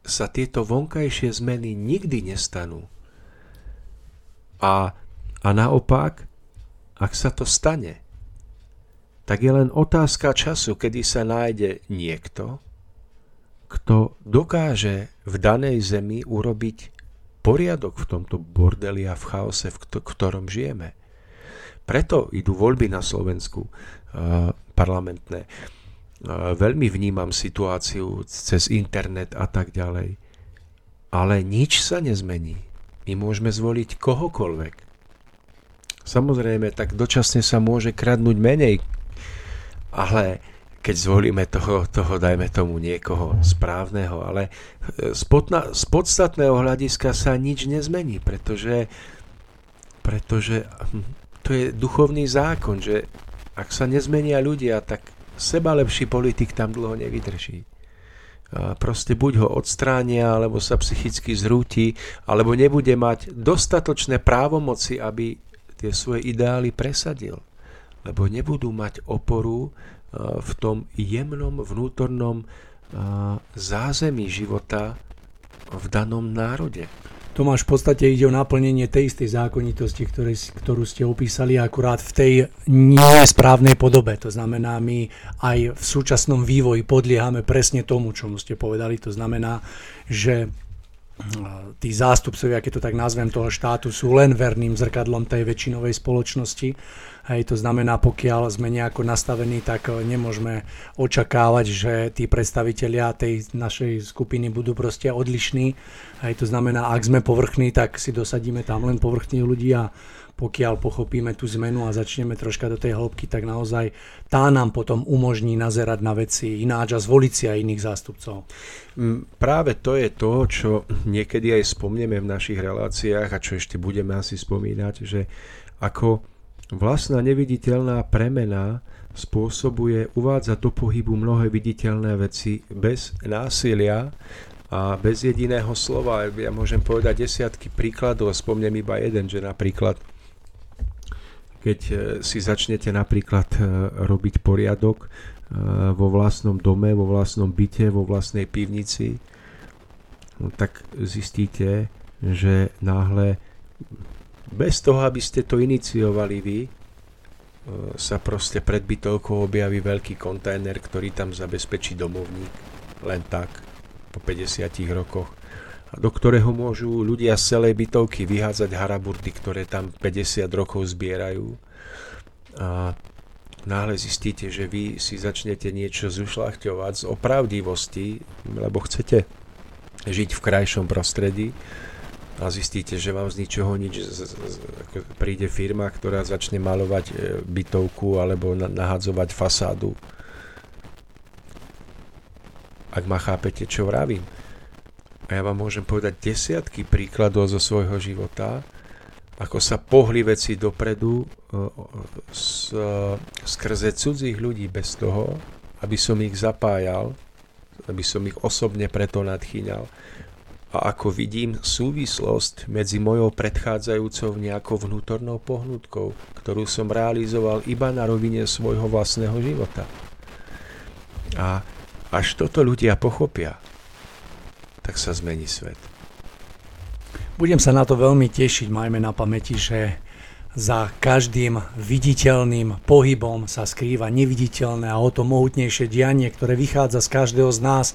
sa tieto vonkajšie zmeny nikdy nestanú a, a naopak, ak sa to stane, tak je len otázka času, kedy sa nájde niekto, kto dokáže v danej zemi urobiť poriadok v tomto bordeli a v chaose, v ktorom žijeme. Preto idú voľby na Slovensku uh, parlamentné. Uh, veľmi vnímam situáciu cez internet a tak ďalej. Ale nič sa nezmení. My môžeme zvoliť kohokoľvek. Samozrejme, tak dočasne sa môže kradnúť menej, ale keď zvolíme toho, toho dajme tomu niekoho správneho, ale z, podna, z podstatného hľadiska sa nič nezmení, pretože, pretože hm, to je duchovný zákon, že ak sa nezmenia ľudia, tak seba lepší politik tam dlho nevydrží proste buď ho odstránia, alebo sa psychicky zrúti, alebo nebude mať dostatočné právomoci, aby tie svoje ideály presadil. Lebo nebudú mať oporu v tom jemnom vnútornom zázemí života v danom národe. Tomáš, v podstate ide o naplnenie tej istej zákonitosti, ktoré, ktorú ste opísali, akurát v tej nesprávnej podobe. To znamená, my aj v súčasnom vývoji podliehame presne tomu, čo ste povedali. To znamená, že tí zástupcovia, keď to tak nazvem, toho štátu sú len verným zrkadlom tej väčšinovej spoločnosti Hej, to znamená, pokiaľ sme nejako nastavení, tak eh, nemôžeme očakávať, že tí predstavitelia tej našej skupiny budú proste odlišní. Hej, to znamená, ak sme povrchní, tak si dosadíme tam len povrchných ľudí a pokiaľ pochopíme tú zmenu a začneme troška do tej hĺbky, tak naozaj tá nám potom umožní nazerať na veci ináč a zvoliť si aj iných zástupcov. Mm, práve to je to, čo niekedy aj spomneme v našich reláciách a čo ešte budeme asi spomínať, že ako Vlastná neviditeľná premena spôsobuje uvádzať do pohybu mnohé viditeľné veci bez násilia a bez jediného slova. Ja môžem povedať desiatky príkladov, spomnem iba jeden, že napríklad keď e, si začnete napríklad e, robiť poriadok e, vo vlastnom dome, vo vlastnom byte, vo vlastnej pivnici, no tak zistíte, že náhle bez toho, aby ste to iniciovali vy, e, sa proste pred bytovkou objaví veľký kontajner, ktorý tam zabezpečí domovník, len tak, po 50 rokoch, a do ktorého môžu ľudia z celej bytovky vyhádzať haraburty, ktoré tam 50 rokov zbierajú. A náhle zistíte, že vy si začnete niečo zušľachťovať z opravdivosti, lebo chcete žiť v krajšom prostredí, a zistíte, že vám z ničoho nič z, z, z, príde firma, ktorá začne malovať e, bytovku alebo na, nahadzovať fasádu. Ak ma chápete, čo vravím. A ja vám môžem povedať desiatky príkladov zo svojho života, ako sa pohli veci dopredu s, e, skrze cudzích ľudí bez toho, aby som ich zapájal, aby som ich osobne preto nadchýňal, a ako vidím súvislosť medzi mojou predchádzajúcou nejakou vnútornou pohnutkou, ktorú som realizoval iba na rovine svojho vlastného života. A až toto ľudia pochopia, tak sa zmení svet. Budem sa na to veľmi tešiť, majme na pamäti, že za každým viditeľným pohybom sa skrýva neviditeľné a o to mohutnejšie dianie, ktoré vychádza z každého z nás.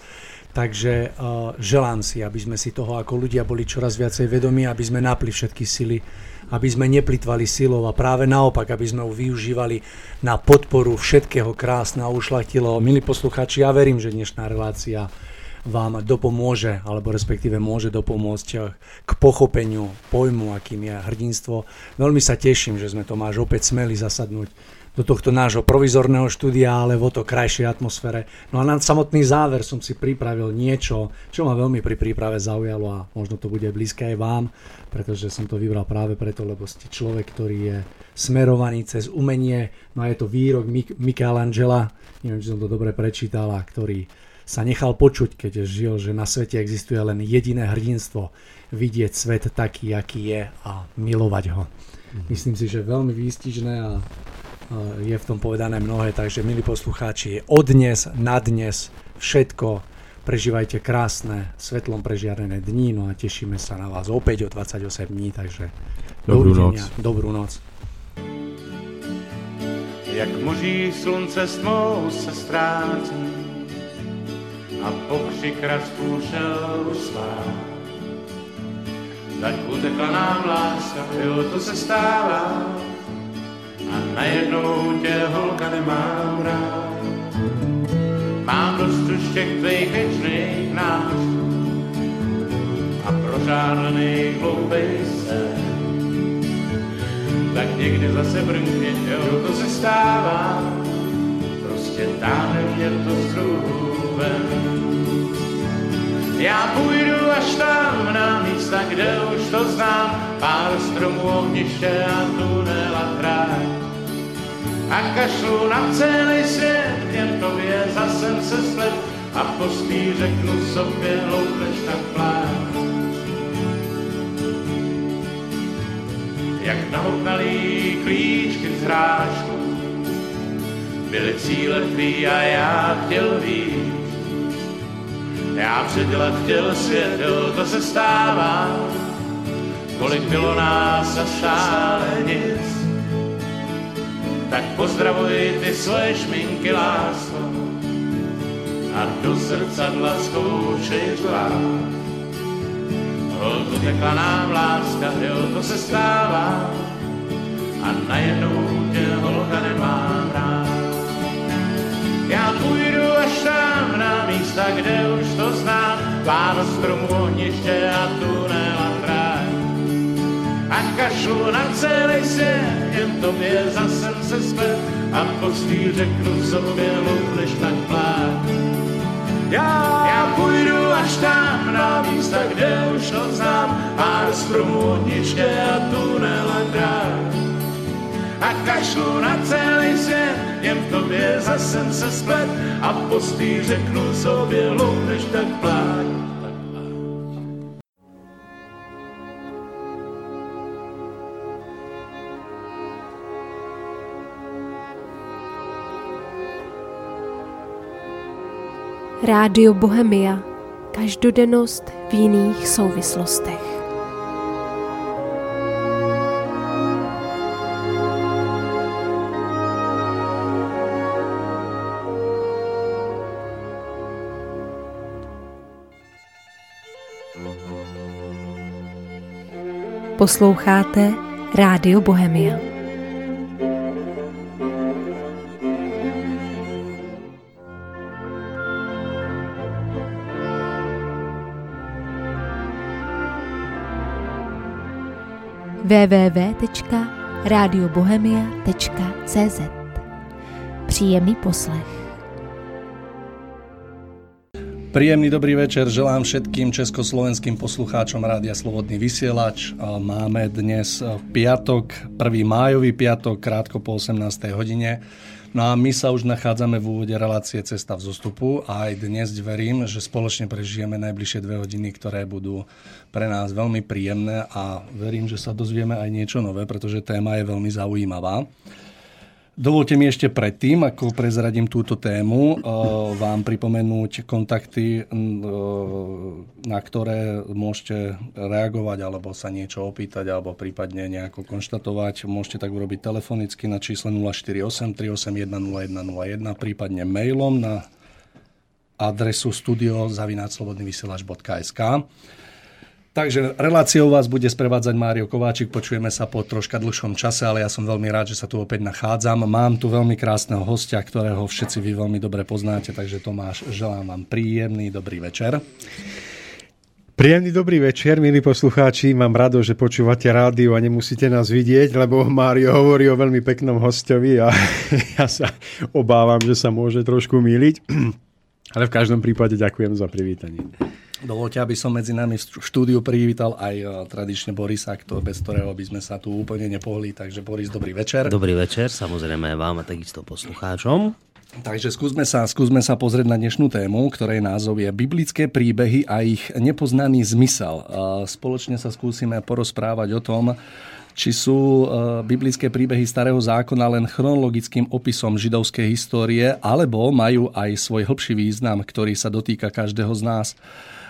Takže uh, želám si, aby sme si toho ako ľudia boli čoraz viacej vedomí, aby sme napli všetky sily, aby sme neplitvali silou a práve naopak, aby sme ju využívali na podporu všetkého krásneho a ušlachtilého. Milí posluchači, ja verím, že dnešná relácia vám dopomôže, alebo respektíve môže dopomôcť k pochopeniu pojmu, akým je hrdinstvo. Veľmi sa teším, že sme Tomáš opäť smeli zasadnúť do tohto nášho provizorného štúdia, ale v to krajšej atmosfére. No a na samotný záver som si pripravil niečo, čo ma veľmi pri príprave zaujalo a možno to bude blízke aj vám, pretože som to vybral práve preto, lebo ste človek, ktorý je smerovaný cez umenie. No a je to výrok Mik- Michelangela, neviem, či som to dobre prečítal, a ktorý sa nechal počuť, keď žil, že na svete existuje len jediné hrdinstvo, vidieť svet taký, aký je a milovať ho. Mm-hmm. Myslím si, že veľmi výstižné a je v tom povedané mnohé, takže milí poslucháči, od dnes na dnes všetko prežívajte krásne, svetlom prežiarené dní, no a tešíme sa na vás opäť o 28 dní, takže dobrú noc. Dobrú noc. Jak moří slunce s tmou se ztrácí, a pokřik raspů šel svá. Tak utekla nám láska, jo, to se stává, a najednou tě holka nemám rád. Mám dost už těch tvých věčných nářů a prožádlených hloubej se. Tak někdy zase brnkně, jo, to se stává, prostě táhne mě to strůvem. Já půjdu až tam na místa, kde už to znám, pár stromů, ohniště a tunel a tráť. A kašlu na celý svět, jen tobě zase se sled a postý řeknu sobě, loupneš tak pláč. Jak nahoknalý klíčky z hrášku, byly cíle tvý a já chtěl víc já předělat chtěl svět, jo, to se stává. Kolik bylo nás a stále nic. Tak pozdravuj ty svoje šminky, lásko. A do zrcadla zkoušej řvát. Holku tekla nám láska, jo, to se stává. A najednou tě holka nemám rád. Já půjdu až tam na místa, kde už to znám, pár stromů, ohniště a tunel a tráň. A kašlu na celý svět, jen tobě zase se zpět a postý řeknu sobě, než tak plát. Já, já půjdu až tam na místa, kde už to znám, pár stromů, ohniště a tunel a tráň a kašlu na celý svět, jen v tobě zase se splet a postý řeknu sobě než tak pláť. Rádio Bohemia. Každodennost v jiných souvislostech. Posloucháte Rádio Bohemia. www.radiobohemia.cz Příjemný poslech. Príjemný dobrý večer želám všetkým československým poslucháčom Rádia Slobodný vysielač. Máme dnes piatok, 1. májový piatok, krátko po 18. hodine. No a my sa už nachádzame v úvode relácie Cesta v zostupu a aj dnes verím, že spoločne prežijeme najbližšie dve hodiny, ktoré budú pre nás veľmi príjemné a verím, že sa dozvieme aj niečo nové, pretože téma je veľmi zaujímavá. Dovolte mi ešte predtým, ako prezradím túto tému, eh, vám pripomenúť kontakty, eh, na ktoré môžete reagovať alebo sa niečo opýtať alebo prípadne nejako konštatovať. Môžete tak urobiť telefonicky na čísle 048 381 0101, prípadne mailom na adresu studio.slobodnyvysielač.sk. Takže reláciou vás bude sprevádzať Mário Kováčik, počujeme sa po troška dlhšom čase, ale ja som veľmi rád, že sa tu opäť nachádzam. Mám tu veľmi krásneho hostia, ktorého všetci vy veľmi dobre poznáte, takže Tomáš, želám vám príjemný dobrý večer. Príjemný dobrý večer, milí poslucháči. Mám rado, že počúvate rádiu a nemusíte nás vidieť, lebo Mário hovorí o veľmi peknom hostovi a ja sa obávam, že sa môže trošku míliť. Ale v každom prípade ďakujem za privítanie. Dovolte, aby som medzi nami v štúdiu privítal aj e, tradične Borisa, kto, bez ktorého by sme sa tu úplne nepohli. Takže Boris, dobrý večer. Dobrý večer, samozrejme vám a takisto poslucháčom. Takže skúsme sa, skúsme sa pozrieť na dnešnú tému, ktorej názov je Biblické príbehy a ich nepoznaný zmysel. Spoločne sa skúsime porozprávať o tom, či sú e, biblické príbehy Starého zákona len chronologickým opisom židovskej histórie, alebo majú aj svoj hĺbší význam, ktorý sa dotýka každého z nás.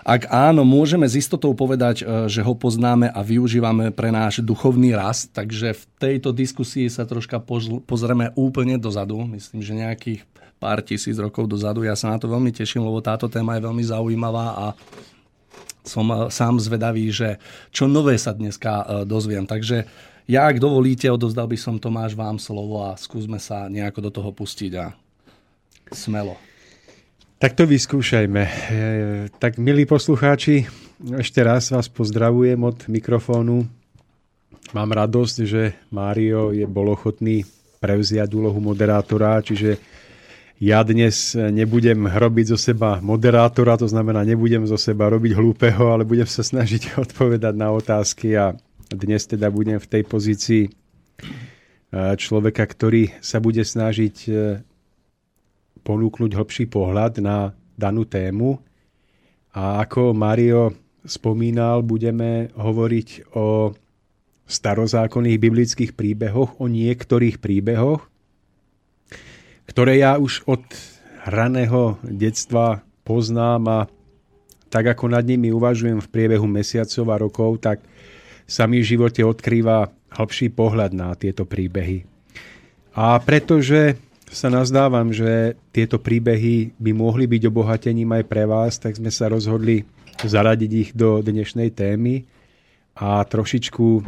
Ak áno, môžeme s istotou povedať, e, že ho poznáme a využívame pre náš duchovný rast, takže v tejto diskusii sa troška pozrieme úplne dozadu. Myslím, že nejakých pár tisíc rokov dozadu. Ja sa na to veľmi teším, lebo táto téma je veľmi zaujímavá a som e, sám zvedavý, že čo nové sa dneska e, dozviem. Takže ja, ak dovolíte, odovzdal by som Tomáš vám slovo a skúsme sa nejako do toho pustiť a smelo. Tak to vyskúšajme. E, tak milí poslucháči, ešte raz vás pozdravujem od mikrofónu. Mám radosť, že Mário je bol ochotný prevziať úlohu moderátora, čiže ja dnes nebudem robiť zo seba moderátora, to znamená, nebudem zo seba robiť hlúpeho, ale budem sa snažiť odpovedať na otázky a dnes teda budem v tej pozícii e, človeka, ktorý sa bude snažiť e, ponúknuť hlbší pohľad na danú tému. A ako Mario spomínal, budeme hovoriť o starozákonných biblických príbehoch, o niektorých príbehoch, ktoré ja už od raného detstva poznám a tak ako nad nimi uvažujem v priebehu mesiacov a rokov, tak sa mi v živote odkrýva hĺbší pohľad na tieto príbehy. A pretože sa nazdávam, že tieto príbehy by mohli byť obohatením aj pre vás, tak sme sa rozhodli zaradiť ich do dnešnej témy a trošičku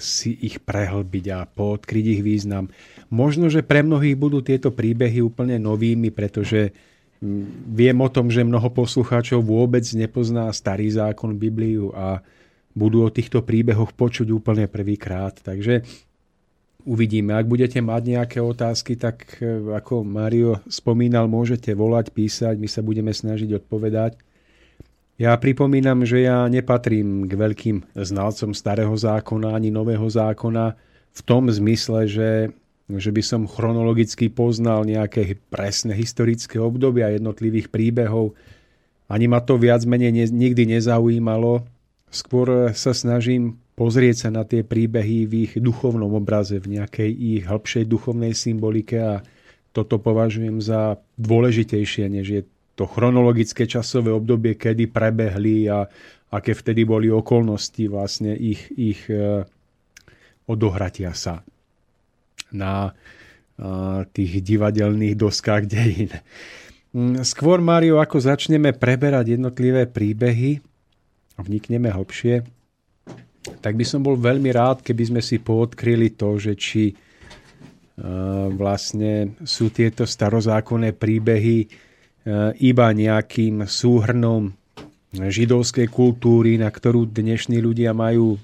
si ich prehlbiť a poodkryť ich význam. Možno, že pre mnohých budú tieto príbehy úplne novými, pretože mm, viem o tom, že mnoho poslucháčov vôbec nepozná starý zákon Bibliu a budú o týchto príbehoch počuť úplne prvýkrát. Takže uvidíme. Ak budete mať nejaké otázky, tak e, ako Mario spomínal, môžete volať, písať, my sa budeme snažiť odpovedať. Ja pripomínam, že ja nepatrím k veľkým znalcom starého zákona ani nového zákona v tom zmysle, že, že by som chronologicky poznal nejaké presné historické obdobia jednotlivých príbehov. Ani ma to viac menej nikdy nezaujímalo. Skôr sa snažím pozrieť sa na tie príbehy v ich duchovnom obraze, v nejakej ich hĺbšej duchovnej symbolike a toto považujem za dôležitejšie, než je to chronologické časové obdobie, kedy prebehli a aké vtedy boli okolnosti vlastne ich, ich e, odohratia sa na e, tých divadelných doskách dejín. Mm, skôr, Mário, ako začneme preberať jednotlivé príbehy, vnikneme hlbšie, tak by som bol veľmi rád, keby sme si poodkryli to, že či uh, vlastne sú tieto starozákonné príbehy uh, iba nejakým súhrnom židovskej kultúry, na ktorú dnešní ľudia majú um,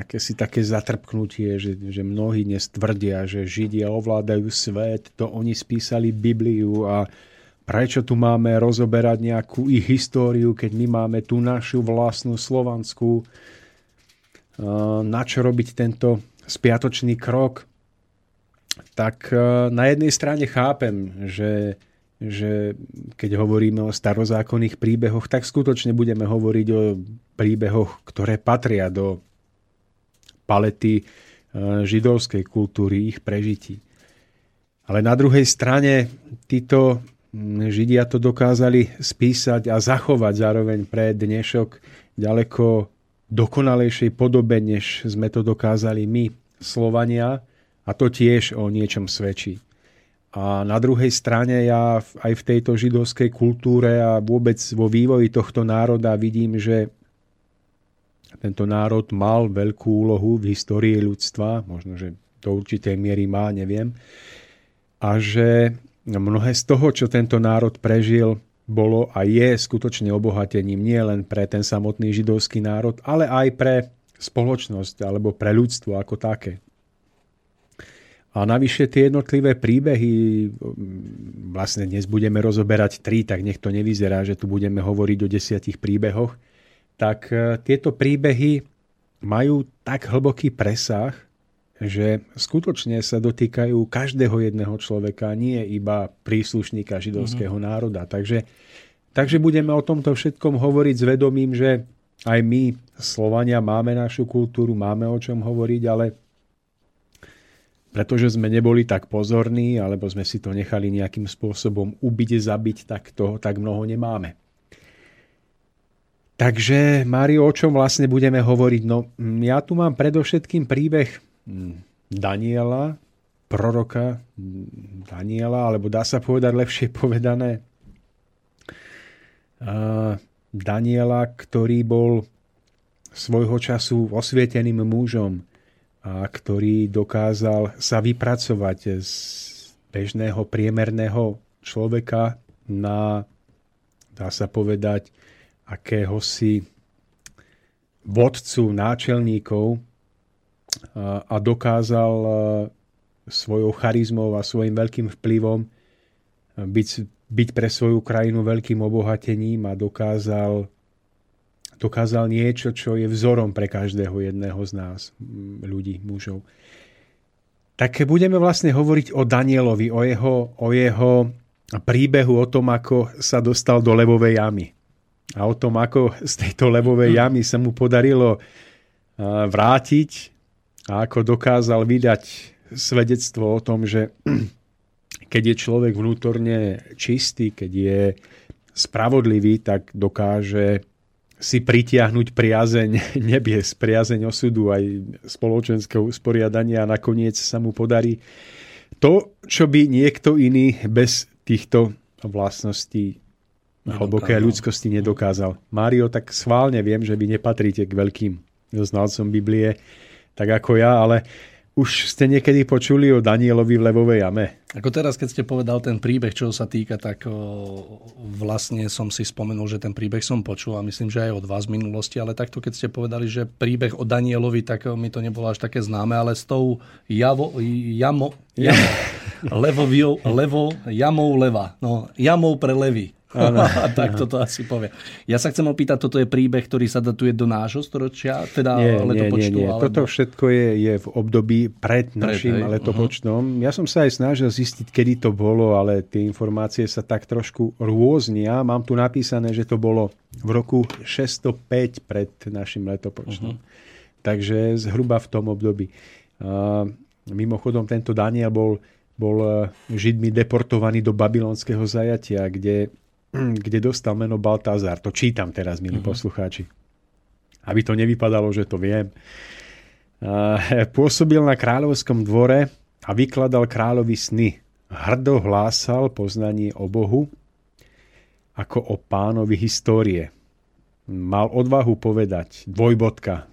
akési také zatrpknutie, že, že mnohí dnes tvrdia, že Židia ovládajú svet, to oni spísali Bibliu a prečo tu máme rozoberať nejakú ich históriu, keď my máme tú našu vlastnú slovanskú na čo robiť tento spiatočný krok. tak e, na jednej strane chápem, že, že keď hovoríme o starozákonných príbehoch, tak skutočne budeme hovoriť o príbehoch, ktoré patria do palety e, židovskej kultúry, ich prežití. Ale na druhej strane títo Židia to dokázali spísať a zachovať zároveň pre dnešok ďaleko dokonalejšej podobe, než sme to dokázali my, Slovania, a to tiež o niečom svedčí. A na druhej strane ja aj v tejto židovskej kultúre a vôbec vo vývoji tohto národa vidím, že tento národ mal veľkú úlohu v histórii ľudstva, možno, že do určitej miery má, neviem, a že mnohé z toho, čo tento národ prežil, bolo a je skutočne obohatením nie len pre ten samotný židovský národ, ale aj pre spoločnosť alebo pre ľudstvo ako také. A navyše tie jednotlivé príbehy, vlastne dnes budeme rozoberať tri, tak nech to nevyzerá, že tu budeme hovoriť o desiatich príbehoch, tak e, tieto príbehy majú tak hlboký presah, že skutočne sa dotýkajú každého jedného človeka, nie iba príslušníka židovského mm-hmm. národa. Takže, takže budeme o tomto všetkom hovoriť s vedomím, že aj my, Slovania, máme našu kultúru, máme o čom hovoriť, ale pretože sme neboli tak pozorní, alebo sme si to nechali nejakým spôsobom ubiť, zabiť, tak toho tak mnoho nemáme. Takže, Mário, o čom vlastne budeme hovoriť? No, ja tu mám predovšetkým príbeh Daniela, proroka Daniela, alebo dá sa povedať lepšie povedané Daniela, ktorý bol svojho času osvieteným mužom a ktorý dokázal sa vypracovať z bežného priemerného človeka na, dá sa povedať, akéhosi vodcu náčelníkov a dokázal svojou charizmou a svojim veľkým vplyvom byť, byť pre svoju krajinu veľkým obohatením a dokázal, dokázal niečo, čo je vzorom pre každého jedného z nás, ľudí, mužov. Tak budeme vlastne hovoriť o Danielovi, o jeho, o jeho príbehu, o tom, ako sa dostal do levovej jamy. A o tom, ako z tejto levovej jamy sa mu podarilo vrátiť a ako dokázal vydať svedectvo o tom, že keď je človek vnútorne čistý, keď je spravodlivý, tak dokáže si pritiahnuť priazeň nebies, priazeň osudu aj spoločenského usporiadania a nakoniec sa mu podarí to, čo by niekto iný bez týchto vlastností hlboké ľudskosti nedokázal. Mário, tak schválne viem, že vy nepatríte k veľkým znalcom Biblie, tak ako ja, ale už ste niekedy počuli o Danielovi v levovej jame? Ako teraz, keď ste povedal ten príbeh, čo sa týka, tak o, vlastne som si spomenul, že ten príbeh som počul a myslím, že aj od vás v minulosti, ale takto, keď ste povedali, že príbeh o Danielovi, tak mi to nebolo až také známe, ale s tou javo, jamo, jamo, levo, levo, jamou leva, no, jamou pre levy. Ano, tak toto asi povie. Ja sa chcem opýtať, toto je príbeh, ktorý sa datuje do nášho storočia, teda nie, letopočtu? Nie, nie, nie. Alebo... Toto všetko je, je v období pred našim pred, letopočtom. Uh-huh. Ja som sa aj snažil zistiť, kedy to bolo, ale tie informácie sa tak trošku rôznia. Mám tu napísané, že to bolo v roku 605 pred našim letopočtom. Uh-huh. Takže zhruba v tom období. A mimochodom, tento Daniel bol, bol Židmi deportovaný do babylonského zajatia, kde kde dostal meno Baltazar. To čítam teraz, milí uh-huh. poslucháči. Aby to nevypadalo, že to viem. Pôsobil na kráľovskom dvore a vykladal kráľovi sny. Hrdo hlásal poznanie o Bohu ako o pánovi histórie. Mal odvahu povedať dvojbodka.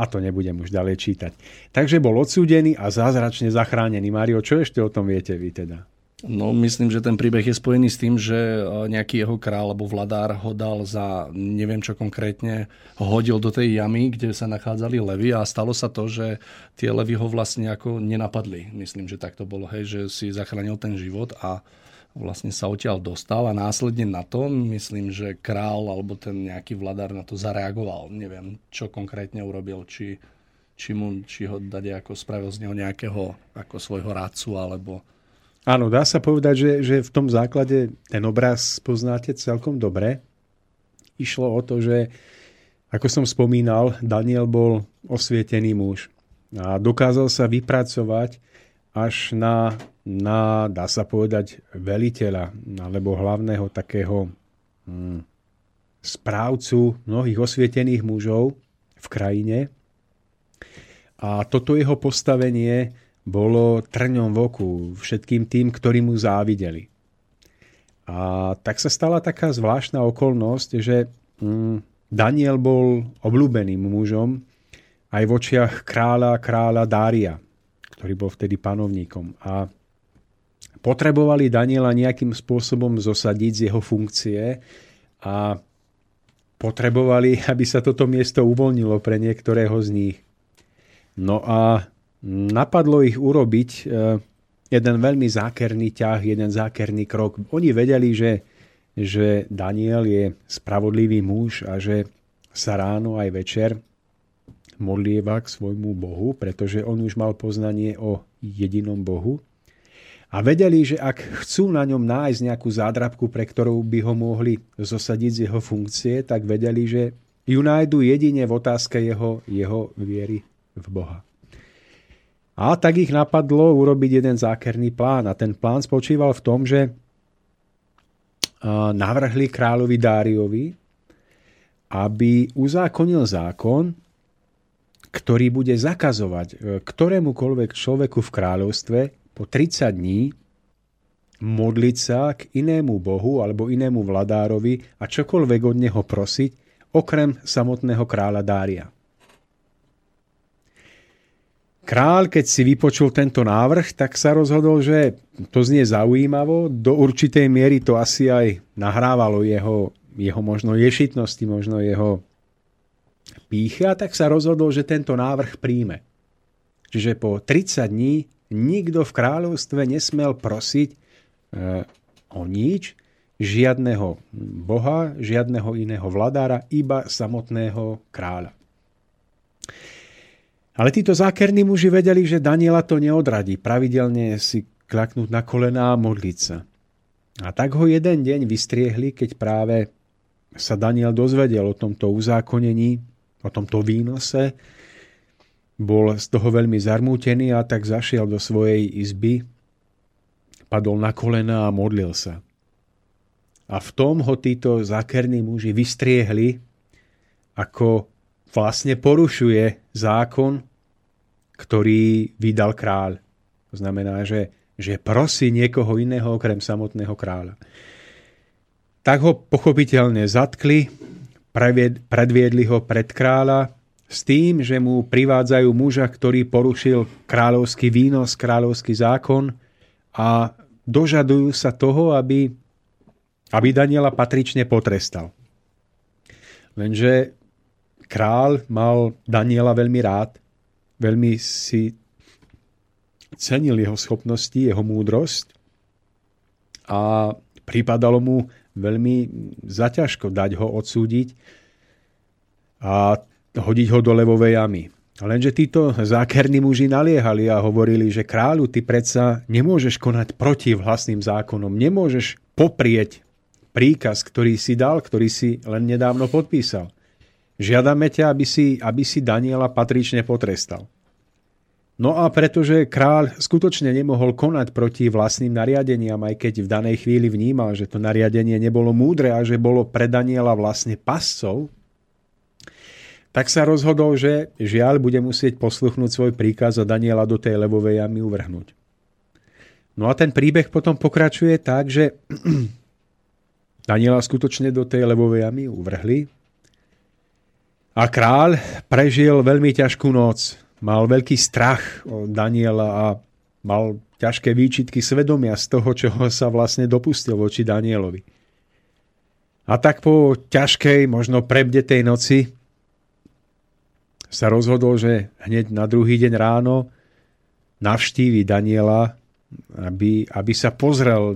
A to nebudem už ďalej čítať. Takže bol odsúdený a zázračne zachránený. Mario, čo ešte o tom viete vy teda? No, myslím, že ten príbeh je spojený s tým, že e, nejaký jeho král alebo vladár ho dal za, neviem čo konkrétne, hodil do tej jamy, kde sa nachádzali levy a stalo sa to, že tie levy ho vlastne ako nenapadli. Myslím, že tak to bolo, hej, že si zachránil ten život a vlastne sa odtiaľ dostal a následne na to, myslím, že král alebo ten nejaký vladár na to zareagoval. Neviem, čo konkrétne urobil, či či, mu, či ho dať ako spravil z neho nejakého ako svojho rádcu, alebo... Áno, dá sa povedať, že, že v tom základe ten obraz poznáte celkom dobre. Išlo o to, že ako som spomínal, Daniel bol osvietený muž a dokázal sa vypracovať až na, na dá sa povedať, veliteľa alebo hlavného takého hm, správcu mnohých osvietených mužov v krajine. A toto jeho postavenie bolo trňom v oku všetkým tým, ktorí mu závideli. A tak sa stala taká zvláštna okolnosť, že hm, Daniel bol obľúbeným mužom aj v očiach kráľa, kráľa Dária, ktorý bol vtedy panovníkom. A potrebovali Daniela nejakým spôsobom zosadiť z jeho funkcie a potrebovali, aby sa toto miesto uvoľnilo pre niektorého z nich. No a napadlo ich urobiť e, jeden veľmi zákerný ťah, jeden zákerný krok. Oni vedeli, že že Daniel je spravodlivý muž a že sa ráno aj večer modlieva k svojmu Bohu, pretože on už mal poznanie o jedinom Bohu. A vedeli, že ak chcú na ňom nájsť nejakú zádrabku, pre ktorú by ho mohli zosadiť z jeho funkcie, tak vedeli, že ju nájdu jedine v otázke jeho, jeho viery v Boha. A tak ich napadlo urobiť jeden zákerný plán. A ten plán spočíval v tom, že navrhli kráľovi Dáriovi, aby uzákonil zákon, ktorý bude zakazovať e, ktorémukoľvek človeku v kráľovstve po 30 dní modliť sa k inému bohu alebo inému vladárovi a čokoľvek od neho prosiť, okrem samotného kráľa Dária. Král, keď si vypočul tento návrh, tak sa rozhodol, že to znie zaujímavo. Do určitej miery to asi aj nahrávalo jeho, jeho možno ješitnosti, možno jeho píchy a tak sa rozhodol, že tento návrh príjme. Čiže po 30 dní nikto v kráľovstve nesmel prosiť e, o nič, žiadneho boha, žiadneho iného vladára, iba samotného kráľa. Ale títo zákerní muži vedeli, že Daniela to neodradí. Pravidelne si klaknúť na kolená a modliť sa. A tak ho jeden deň vystriehli, keď práve sa Daniel dozvedel o tomto uzákonení, o tomto výnose. Bol z toho veľmi zarmútený a tak zašiel do svojej izby, padol na kolena a modlil sa. A v tom ho títo zákerní muži vystriehli, ako vlastne porušuje zákon, ktorý vydal kráľ. To znamená, že, že prosí niekoho iného okrem samotného kráľa. Tak ho pochopiteľne zatkli, predviedli ho pred kráľa s tým, že mu privádzajú muža, ktorý porušil kráľovský výnos, kráľovský zákon a dožadujú sa toho, aby, aby Daniela patrične potrestal. Lenže král mal Daniela veľmi rád veľmi si cenil jeho schopnosti, jeho múdrosť a prípadalo mu veľmi zaťažko dať ho odsúdiť a hodiť ho do levovej jamy. Lenže títo zákerní muži naliehali a hovorili, že kráľu, ty predsa nemôžeš konať proti vlastným zákonom, nemôžeš poprieť príkaz, ktorý si dal, ktorý si len nedávno podpísal. Žiadame ťa, aby si, aby si Daniela patrične potrestal. No a pretože kráľ skutočne nemohol konať proti vlastným nariadeniam, aj keď v danej chvíli vnímal, že to nariadenie nebolo múdre a že bolo pre Daniela vlastne pascov, tak sa rozhodol, že žiaľ bude musieť posluchnúť svoj príkaz a Daniela do tej levovej jamy uvrhnúť. No a ten príbeh potom pokračuje tak, že Daniela skutočne do tej levovej jamy uvrhli a kráľ prežil veľmi ťažkú noc. Mal veľký strach o Daniela a mal ťažké výčitky svedomia z toho, čoho sa vlastne dopustil voči Danielovi. A tak po ťažkej, možno prebdetej noci sa rozhodol, že hneď na druhý deň ráno navštívi Daniela, aby, aby sa pozrel,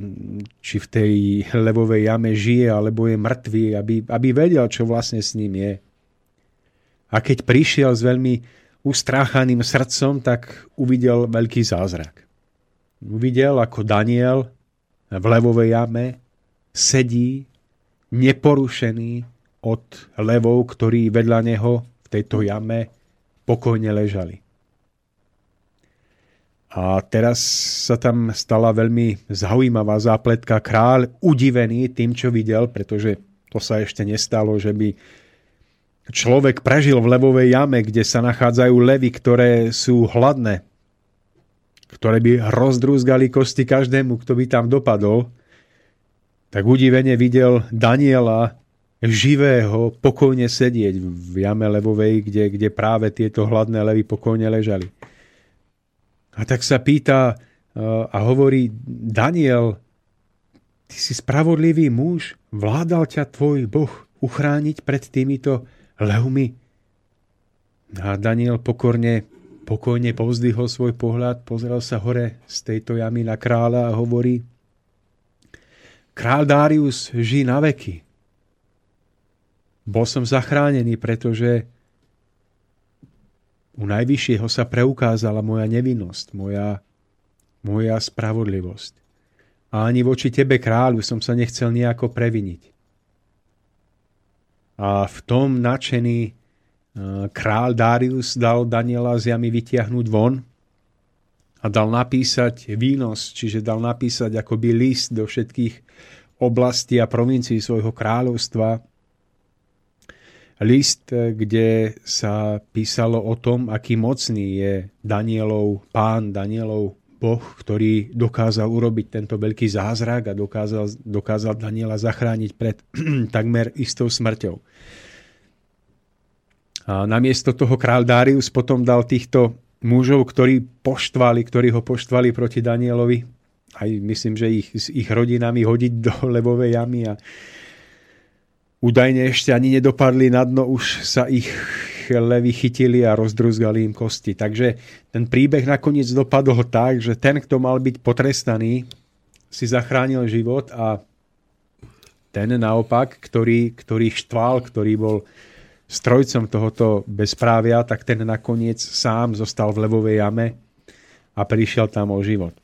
či v tej levovej jame žije, alebo je mŕtvý, aby, aby vedel, čo vlastne s ním je. A keď prišiel s veľmi ustráchaným srdcom, tak uvidel veľký zázrak. Uvidel, ako Daniel v levovej jame sedí neporušený od levov, ktorí vedľa neho v tejto jame pokojne ležali. A teraz sa tam stala veľmi zaujímavá zápletka. Kráľ udivený tým, čo videl, pretože to sa ešte nestalo, že by človek prežil v levovej jame, kde sa nachádzajú levy, ktoré sú hladné, ktoré by rozdrúzgali kosti každému, kto by tam dopadol, tak udivene videl Daniela živého pokojne sedieť v jame levovej, kde, kde práve tieto hladné levy pokojne ležali. A tak sa pýta a hovorí, Daniel, ty si spravodlivý muž, vládal ťa tvoj Boh uchrániť pred týmito levmi? A Daniel pokorne, pokojne povzdyhol svoj pohľad, pozrel sa hore z tejto jamy na kráľa a hovorí, Král Darius žij na veky. Bol som zachránený, pretože u Najvyššieho sa preukázala moja nevinnosť, moja, moja spravodlivosť. A ani voči tebe, kráľu, som sa nechcel nejako previniť. A v tom nadšený e, král Darius dal Daniela z jamy vytiahnuť von a dal napísať výnos, čiže dal napísať akoby list do všetkých oblastí a provincií svojho kráľovstva, list, eh, kde sa písalo o tom, aký mocný je Danielov pán, Danielov Boh, ktorý dokázal urobiť tento veľký zázrak a dokázal, dokázal Daniela zachrániť pred takmer istou smrťou. A namiesto toho král Darius potom dal týchto mužov, ktorí poštvali, ktorí ho poštvali proti Danielovi, aj myslím, že ich s ich rodinami hodiť do levovej jamy a údajne ešte ani nedopadli na dno, už sa ich levy chytili a rozdruzgali im kosti. Takže ten príbeh nakoniec dopadol tak, že ten, kto mal byť potrestaný, si zachránil život a ten naopak, ktorý, ktorý štval, ktorý bol strojcom tohoto bezprávia, tak ten nakoniec sám zostal v levovej jame a prišiel tam o život.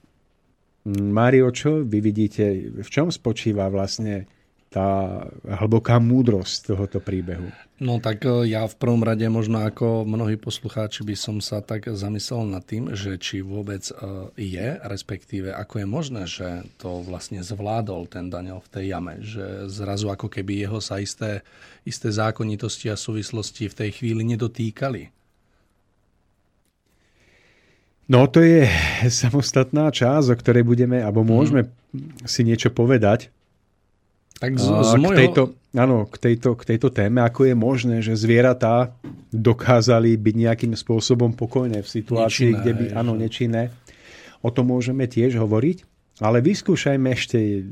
Mario, čo vy vidíte, v čom spočíva vlastne tá hlboká múdrosť tohoto príbehu? No tak e, ja v prvom rade možno ako mnohí poslucháči by som sa tak zamyslel nad tým, že či vôbec e, je, respektíve ako je možné, že to vlastne zvládol ten Daniel v tej jame, že zrazu ako keby jeho sa isté, isté zákonitosti a súvislosti v tej chvíli nedotýkali. No to je samostatná časť, o ktorej budeme, alebo môžeme hmm. si niečo povedať. Tak z, z k, tejto, áno, k, tejto, k tejto téme, ako je možné, že zvieratá dokázali byť nejakým spôsobom pokojné v situácii, nečinné, kde by, áno, nečinné. O tom môžeme tiež hovoriť. Ale vyskúšajme ešte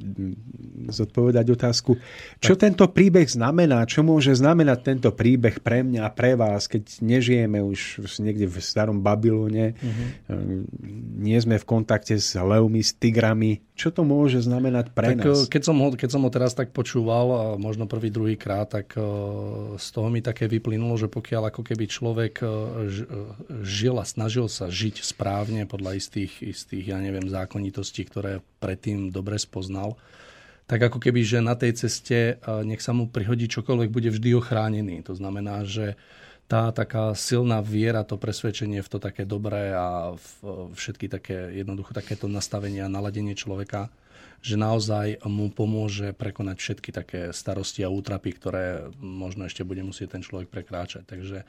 zodpovedať otázku, čo tak. tento príbeh znamená, čo môže znamenať tento príbeh pre mňa a pre vás, keď nežijeme už niekde v starom Babylone, uh-huh. nie sme v kontakte s levmi, s tigrami. Čo to môže znamenať pre tak, nás? Eh, keď som, ho, keď som ho teraz tak počúval, možno prvý, druhý krát, tak eh, z toho mi také vyplynulo, že pokiaľ ako keby človek žil a snažil sa žiť správne podľa istých, istých ja neviem, zákonitostí, ktoré predtým dobre spoznal, tak ako keby, že na tej ceste nech sa mu prihodí čokoľvek, bude vždy ochránený. To znamená, že tá taká silná viera, to presvedčenie v to také dobré a v všetky také, jednoducho takéto nastavenie a naladenie človeka, že naozaj mu pomôže prekonať všetky také starosti a útrapy, ktoré možno ešte bude musieť ten človek prekráčať. Takže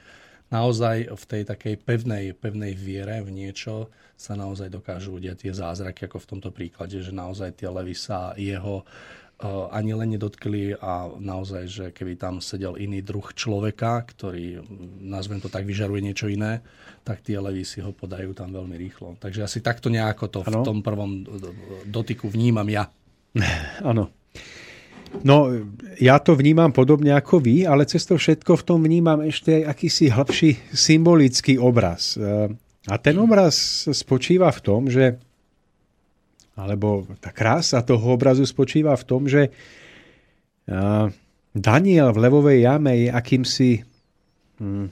naozaj v tej takej pevnej, pevnej viere v niečo sa naozaj dokážu udiať tie zázraky, ako v tomto príklade, že naozaj tie levy sa jeho uh, ani len nedotkli a naozaj, že keby tam sedel iný druh človeka, ktorý, nazvem to tak, vyžaruje niečo iné, tak tie levy si ho podajú tam veľmi rýchlo. Takže asi takto nejako to ano. v tom prvom dotyku vnímam ja. Áno. No, ja to vnímam podobne ako vy, ale cez to všetko v tom vnímam ešte akýsi hĺbší symbolický obraz. A ten obraz spočíva v tom, že alebo tá krása toho obrazu spočíva v tom, že Daniel v levovej jame je akýmsi hm,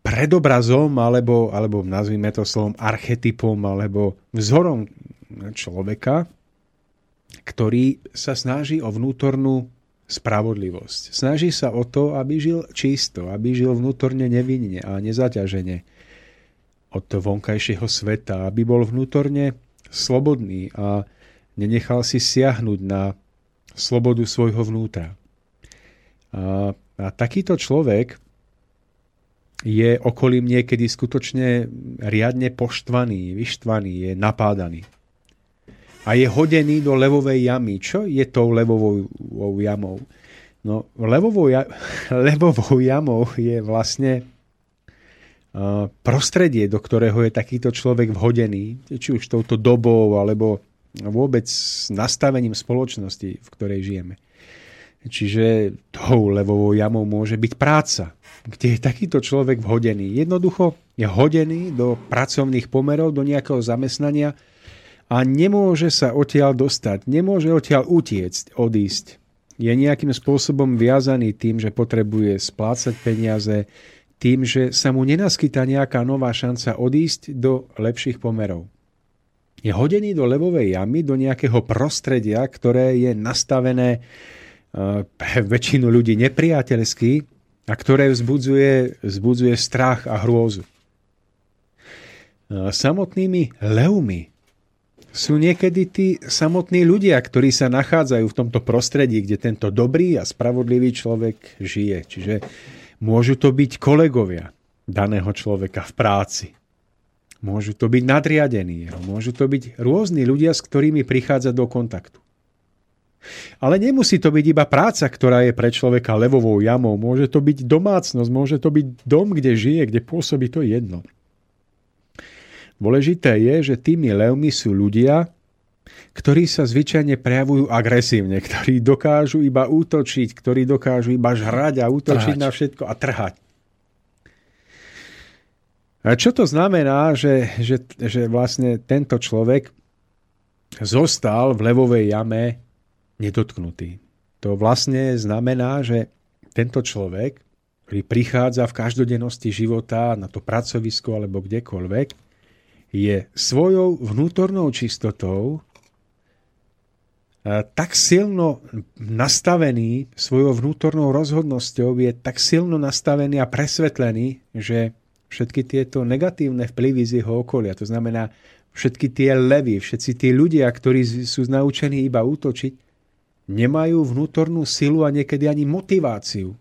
predobrazom, alebo, alebo nazvime to slovom archetypom, alebo vzorom človeka, ktorý sa snaží o vnútornú spravodlivosť. Snaží sa o to, aby žil čisto, aby žil vnútorne nevinne a nezaťažene od vonkajšieho sveta, aby bol vnútorne slobodný a nenechal si siahnuť na slobodu svojho vnútra. A, a takýto človek je okolím niekedy skutočne riadne poštvaný, vyštvaný, je napádaný a je hodený do levovej jamy. Čo je tou levovou jamou? No, levovou, ja, levovou jamou je vlastne prostredie, do ktorého je takýto človek vhodený, či už touto dobou, alebo vôbec nastavením spoločnosti, v ktorej žijeme. Čiže tou levovou jamou môže byť práca, kde je takýto človek vhodený. Jednoducho je hodený do pracovných pomerov, do nejakého zamestnania, a nemôže sa odtiaľ dostať, nemôže odtiaľ utiecť, odísť. Je nejakým spôsobom viazaný tým, že potrebuje splácať peniaze, tým, že sa mu nenaskytá nejaká nová šanca odísť do lepších pomerov. Je hodený do levovej jamy, do nejakého prostredia, ktoré je nastavené eh, pre väčšinu ľudí nepriateľsky a ktoré vzbudzuje, vzbudzuje strach a hrôzu. Eh, samotnými levmi sú niekedy tí samotní ľudia, ktorí sa nachádzajú v tomto prostredí, kde tento dobrý a spravodlivý človek žije. Čiže môžu to byť kolegovia daného človeka v práci. Môžu to byť nadriadení, môžu to byť rôzni ľudia, s ktorými prichádza do kontaktu. Ale nemusí to byť iba práca, ktorá je pre človeka levovou jamou. Môže to byť domácnosť, môže to byť dom, kde žije, kde pôsobí to jedno. Dôležité je, že tými levmi sú ľudia, ktorí sa zvyčajne prejavujú agresívne, ktorí dokážu iba útočiť, ktorí dokážu iba žrať a útočiť trhať. na všetko a trhať. A čo to znamená, že, že, že vlastne tento človek zostal v levovej jame nedotknutý? To vlastne znamená, že tento človek, ktorý prichádza v každodennosti života na to pracovisko alebo kdekoľvek, je svojou vnútornou čistotou tak silno nastavený, svojou vnútornou rozhodnosťou je tak silno nastavený a presvetlený, že všetky tieto negatívne vplyvy z jeho okolia, to znamená všetky tie levy, všetci tí ľudia, ktorí sú naučení iba útočiť, nemajú vnútornú silu a niekedy ani motiváciu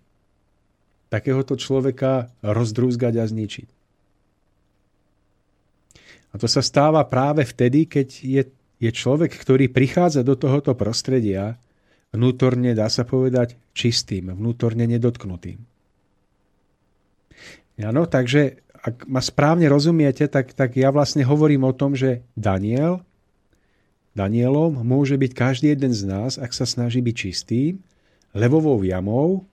takéhoto človeka rozdrúzgať a zničiť. A to sa stáva práve vtedy, keď je, je človek, ktorý prichádza do tohoto prostredia vnútorne, dá sa povedať, čistým, vnútorne nedotknutým. Áno, takže ak ma správne rozumiete, tak, tak ja vlastne hovorím o tom, že Daniel, Danielom môže byť každý jeden z nás, ak sa snaží byť čistým, levovou jamou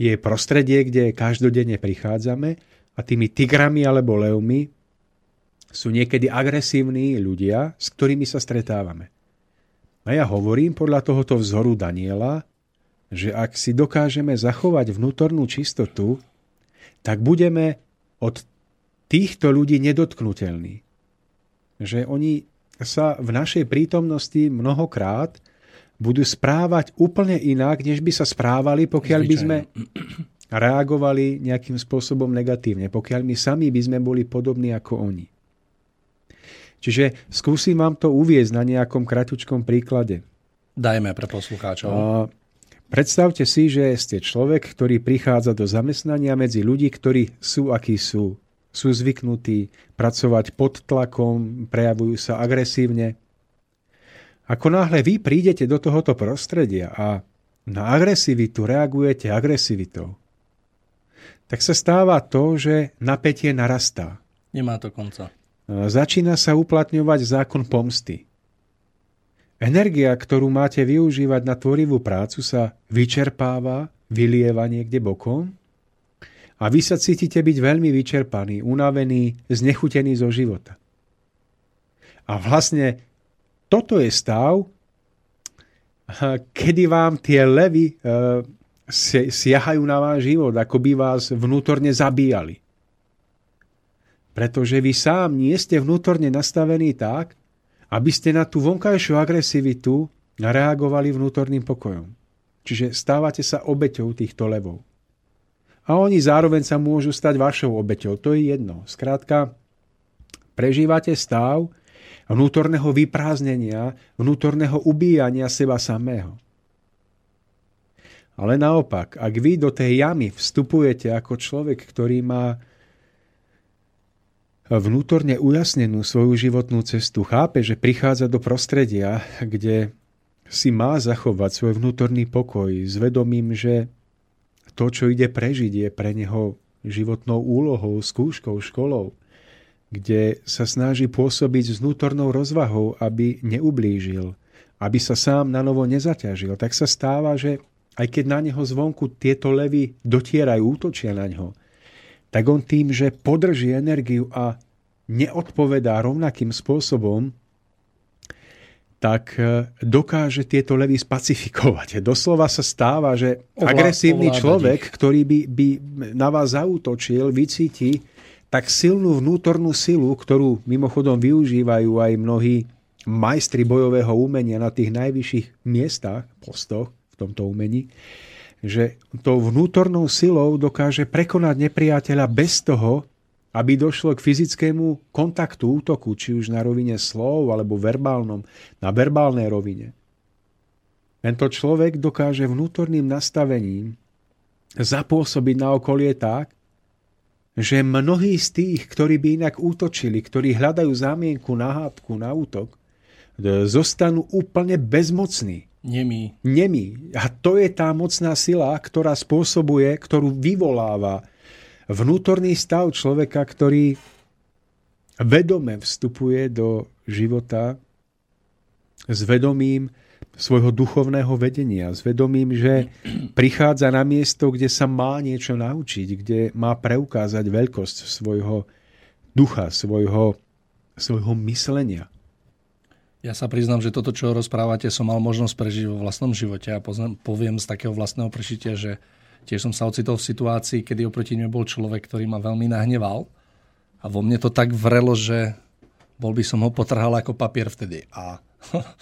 je prostredie, kde každodenne prichádzame a tými tigrami alebo levmi sú niekedy agresívni ľudia, s ktorými sa stretávame. A ja hovorím podľa tohoto vzoru Daniela, že ak si dokážeme zachovať vnútornú čistotu, tak budeme od týchto ľudí nedotknutelní. Že oni sa v našej prítomnosti mnohokrát budú správať úplne inak, než by sa správali, pokiaľ by sme reagovali nejakým spôsobom negatívne, pokiaľ my sami by sme boli podobní ako oni. Čiže skúsim vám to uviezť na nejakom kratučkom príklade. Dajme pre poslucháčov. A predstavte si, že ste človek, ktorý prichádza do zamestnania medzi ľudí, ktorí sú akí sú. Sú zvyknutí pracovať pod tlakom, prejavujú sa agresívne. Ako náhle vy prídete do tohoto prostredia a na agresivitu reagujete agresivitou, tak sa stáva to, že napätie narastá. Nemá to konca začína sa uplatňovať zákon pomsty. Energia, ktorú máte využívať na tvorivú prácu, sa vyčerpáva, vylieva niekde bokom a vy sa cítite byť veľmi vyčerpaný, unavený, znechutený zo života. A vlastne toto je stav, kedy vám tie levy e, siahajú na váš život, ako by vás vnútorne zabíjali. Pretože vy sám nie ste vnútorne nastavení tak, aby ste na tú vonkajšiu agresivitu reagovali vnútorným pokojom. Čiže stávate sa obeťou týchto levov. A oni zároveň sa môžu stať vašou obeťou. To je jedno. Skrátka, prežívate stav vnútorného vyprázdnenia, vnútorného ubíjania seba samého. Ale naopak, ak vy do tej jamy vstupujete ako človek, ktorý má vnútorne ujasnenú svoju životnú cestu, chápe, že prichádza do prostredia, kde si má zachovať svoj vnútorný pokoj s vedomím, že to, čo ide prežiť, je pre neho životnou úlohou, skúškou, školou, kde sa snaží pôsobiť s vnútornou rozvahou, aby neublížil, aby sa sám na novo nezaťažil, tak sa stáva, že aj keď na neho zvonku tieto levy dotierajú, útočia na ňo, tak on tým, že podrží energiu a neodpovedá rovnakým spôsobom, tak e, dokáže tieto levy spacifikovať. Doslova sa stáva, že agresívny človek, ktorý by, by na vás zautočil, vycíti tak silnú vnútornú silu, ktorú mimochodom využívajú aj mnohí majstri bojového umenia na tých najvyšších miestach, postoch, v tomto umení, že tou vnútornou silou dokáže prekonať nepriateľa bez toho, aby došlo k fyzickému kontaktu, útoku, či už na rovine slov alebo verbálnom, na verbálnej rovine. Tento človek dokáže vnútorným nastavením zapôsobiť na okolie tak, že mnohí z tých, ktorí by inak útočili, ktorí hľadajú zámienku na hádku, na útok, zostanú úplne bezmocní. Nemý. Nemý. A to je tá mocná sila, ktorá spôsobuje, ktorú vyvoláva vnútorný stav človeka, ktorý vedome vstupuje do života s vedomím svojho duchovného vedenia, s vedomím, že prichádza na miesto, kde sa má niečo naučiť, kde má preukázať veľkosť svojho ducha, svojho, svojho myslenia. Ja sa priznám, že toto, čo rozprávate, som mal možnosť prežiť vo vlastnom živote a poznam, poviem z takého vlastného prežitia, že tiež som sa ocitol v situácii, kedy oproti mne bol človek, ktorý ma veľmi nahneval a vo mne to tak vrelo, že bol by som ho potrhal ako papier vtedy. A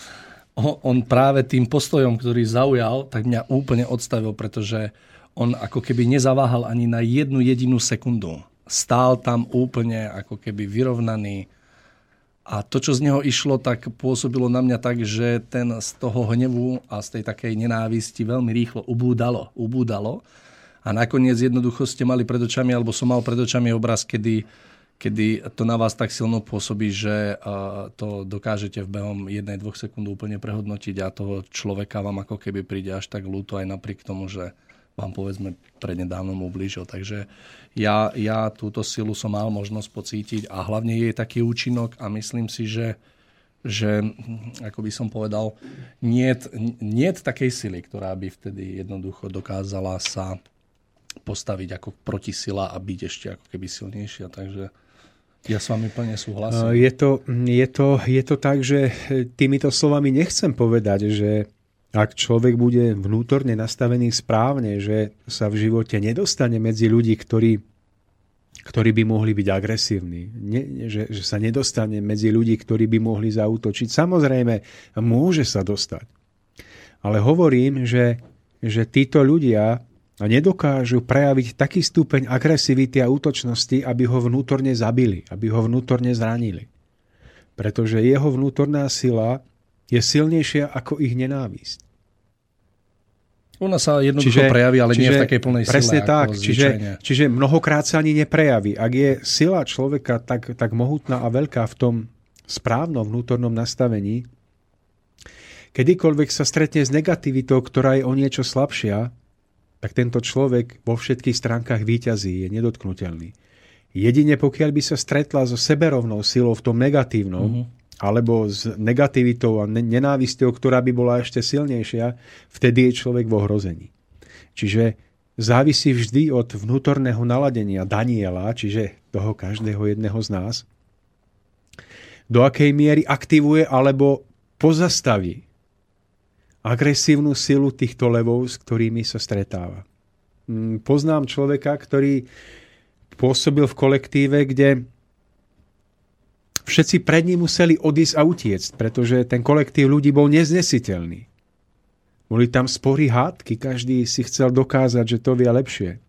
on práve tým postojom, ktorý zaujal, tak mňa úplne odstavil, pretože on ako keby nezaváhal ani na jednu jedinú sekundu. Stál tam úplne ako keby vyrovnaný, a to, čo z neho išlo, tak pôsobilo na mňa tak, že ten z toho hnevu a z tej takej nenávisti veľmi rýchlo ubúdalo. ubúdalo. A nakoniec jednoducho ste mali pred očami, alebo som mal pred očami obraz, kedy, kedy to na vás tak silno pôsobí, že to dokážete v behom jednej, dvoch sekúnd úplne prehodnotiť a toho človeka vám ako keby príde až tak ľúto aj napriek tomu, že vám povedzme prednedávnom ublížil. Takže ja, ja túto silu som mal možnosť pocítiť a hlavne je taký účinok a myslím si, že že, ako by som povedal, nie je takej sily, ktorá by vtedy jednoducho dokázala sa postaviť ako protisila a byť ešte ako keby silnejšia. Takže ja s vami plne súhlasím. Je to, je, to, je to tak, že týmito slovami nechcem povedať, že ak človek bude vnútorne nastavený správne, že sa v živote nedostane medzi ľudí, ktorí, ktorí by mohli byť agresívni, ne, že, že sa nedostane medzi ľudí, ktorí by mohli zautočiť. Samozrejme, môže sa dostať. Ale hovorím, že, že títo ľudia nedokážu prejaviť taký stupeň agresivity a útočnosti, aby ho vnútorne zabili, aby ho vnútorne zranili. Pretože jeho vnútorná sila je silnejšia ako ich nenávisť. Ona sa jednoducho čiže, prejaví, ale čiže, nie v takej plnej sile. Presne tak. Čiže, čiže mnohokrát sa ani neprejaví. Ak je sila človeka tak, tak mohutná a veľká v tom správnom vnútornom nastavení, kedykoľvek sa stretne s negativitou, ktorá je o niečo slabšia, tak tento človek vo všetkých stránkach výťazí, je nedotknutelný. Jedine pokiaľ by sa stretla so seberovnou silou v tom negatívnom, mm-hmm alebo s negativitou a nenávistou, ktorá by bola ešte silnejšia, vtedy je človek v ohrození. Čiže závisí vždy od vnútorného naladenia Daniela, čiže toho každého jedného z nás, do akej miery aktivuje alebo pozastaví agresívnu silu týchto levov, s ktorými sa stretáva. Mm, poznám človeka, ktorý pôsobil v kolektíve, kde všetci pred ním museli odísť a utiecť, pretože ten kolektív ľudí bol neznesiteľný. Boli tam spory hádky, každý si chcel dokázať, že to vie lepšie.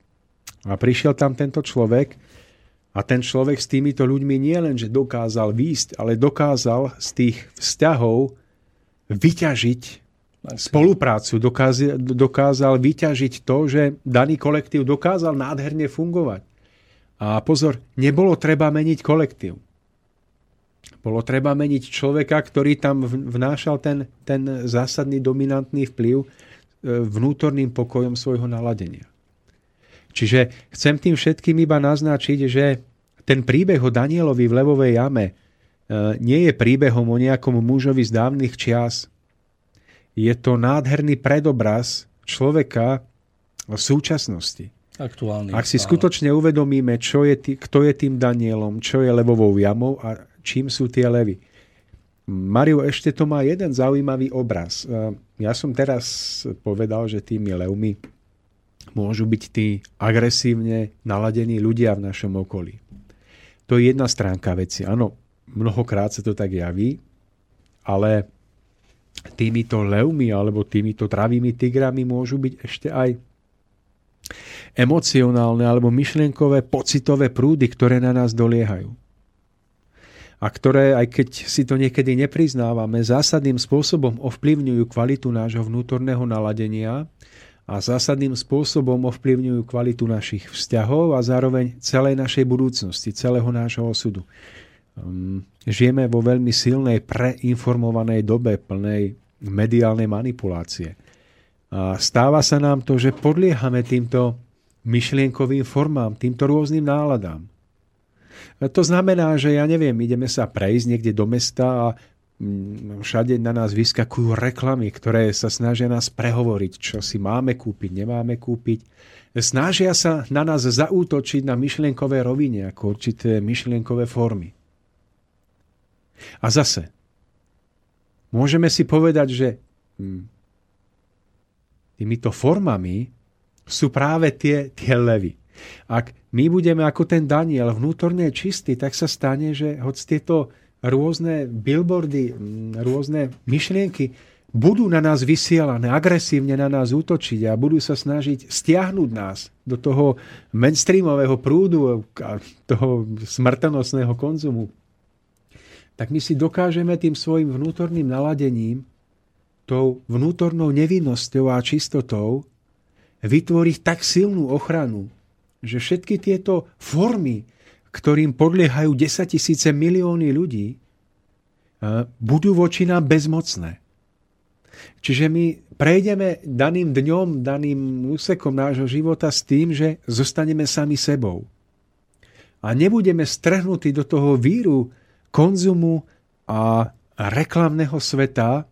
A prišiel tam tento človek a ten človek s týmito ľuďmi nie len, dokázal výjsť, ale dokázal z tých vzťahov vyťažiť spoluprácu, dokázal, dokázal vyťažiť to, že daný kolektív dokázal nádherne fungovať. A pozor, nebolo treba meniť kolektív. Bolo treba meniť človeka, ktorý tam vnášal ten, ten zásadný dominantný vplyv e, vnútorným pokojom svojho naladenia. Čiže chcem tým všetkým iba naznačiť, že ten príbeh o Danielovi v levovej jame e, nie je príbehom o nejakom mužovi z dávnych čias. Je to nádherný predobraz človeka v súčasnosti. Aktuálny. Ak si skutočne uvedomíme, čo je tý, kto je tým Danielom, čo je levovou jamou a čím sú tie levy. Mario, ešte to má jeden zaujímavý obraz. E, ja som teraz povedal, že tými levmi môžu byť tí agresívne naladení ľudia v našom okolí. To je jedna stránka veci. Áno, mnohokrát sa to tak javí, ale týmito levmi alebo týmito travými tigrami môžu byť ešte aj emocionálne alebo myšlienkové, pocitové prúdy, ktoré na nás doliehajú a ktoré, aj keď si to niekedy nepriznávame, zásadným spôsobom ovplyvňujú kvalitu nášho vnútorného naladenia a zásadným spôsobom ovplyvňujú kvalitu našich vzťahov a zároveň celej našej budúcnosti, celého nášho osudu. Um, žijeme vo veľmi silnej preinformovanej dobe plnej mediálnej manipulácie. A stáva sa nám to, že podliehame týmto myšlienkovým formám, týmto rôznym náladám. To znamená, že ja neviem, ideme sa prejsť niekde do mesta a mm, všade na nás vyskakujú reklamy, ktoré sa snažia nás prehovoriť, čo si máme kúpiť, nemáme kúpiť. Snažia sa na nás zaútočiť na myšlienkové rovine, ako určité myšlienkové formy. A zase, môžeme si povedať, že hm, týmito formami sú práve tie, tie levy. Ak my budeme ako ten Daniel vnútorne čistý, tak sa stane, že hoď tieto rôzne billboardy, rôzne myšlienky budú na nás vysielané, agresívne na nás útočiť a budú sa snažiť stiahnuť nás do toho mainstreamového prúdu a toho smrtonosného konzumu, tak my si dokážeme tým svojim vnútorným naladením, tou vnútornou nevinnosťou a čistotou vytvoriť tak silnú ochranu, že všetky tieto formy, ktorým podliehajú 10 tisíce milióny ľudí, budú voči nám bezmocné. Čiže my prejdeme daným dňom, daným úsekom nášho života s tým, že zostaneme sami sebou. A nebudeme strhnutí do toho víru konzumu a reklamného sveta,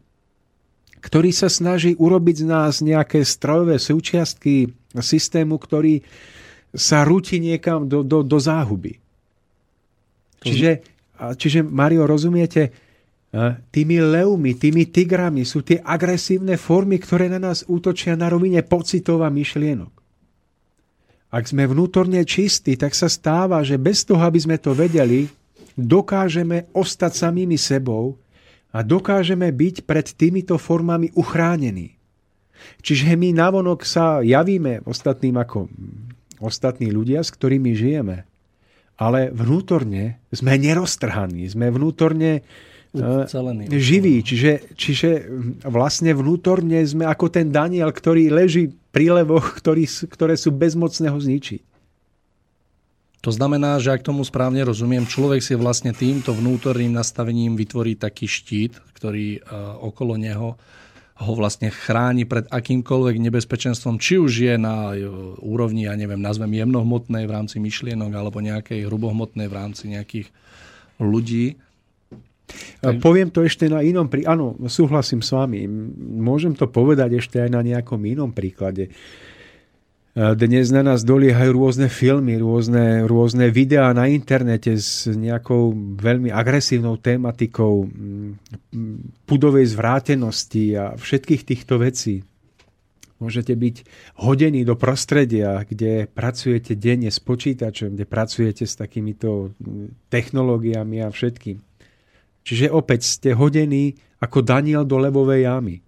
ktorý sa snaží urobiť z nás nejaké strojové súčiastky systému, ktorý sa rúti niekam do, do, do záhuby. Čiže, čiže, Mario, rozumiete, tými levmi, tými tigrami sú tie agresívne formy, ktoré na nás útočia na rovine pocitov a myšlienok. Ak sme vnútorne čistí, tak sa stáva, že bez toho, aby sme to vedeli, dokážeme ostať samými sebou a dokážeme byť pred týmito formami uchránení. Čiže my navonok sa javíme ostatným ako ostatní ľudia, s ktorými žijeme. Ale vnútorne sme neroztrhaní, sme vnútorne Ucelený. Eh, živí. Čiže, čiže vlastne vnútorne sme ako ten Daniel, ktorý leží pri levoch, ktorý, ktoré sú bezmocné ho zničiť. To znamená, že ak tomu správne rozumiem, človek si vlastne týmto vnútorným nastavením vytvorí taký štít, ktorý uh, okolo neho ho vlastne chráni pred akýmkoľvek nebezpečenstvom, či už je na e, úrovni, ja neviem, nazvem jemnohmotnej v rámci myšlienok alebo nejakej hrubohmotnej v rámci nejakých ľudí. Poviem to ešte na inom príklade. Áno, súhlasím s vami. Môžem to povedať ešte aj na nejakom inom príklade. Dnes na nás doliehajú rôzne filmy, rôzne, rôzne videá na internete s nejakou veľmi agresívnou tematikou pudovej zvrátenosti a všetkých týchto vecí. Môžete byť hodení do prostredia, kde pracujete denne s počítačom, kde pracujete s takýmito technológiami a všetkým. Čiže opäť ste hodení ako Daniel do levovej jamy. E,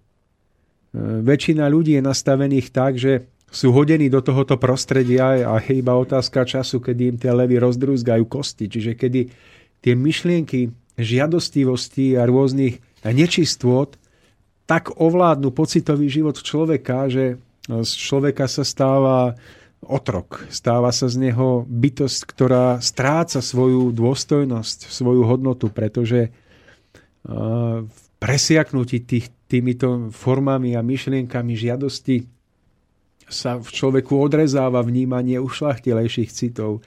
väčšina ľudí je nastavených tak, že sú hodení do tohoto prostredia a je iba otázka času, kedy im tie levy rozdrúzgajú kosti. Čiže kedy tie myšlienky žiadostivosti a rôznych nečistôt tak ovládnu pocitový život človeka, že z človeka sa stáva otrok. Stáva sa z neho bytosť, ktorá stráca svoju dôstojnosť, svoju hodnotu, pretože v presiaknutí tých, týmito formami a myšlienkami žiadosti sa v človeku odrezáva vnímanie ušlachtilejších citov,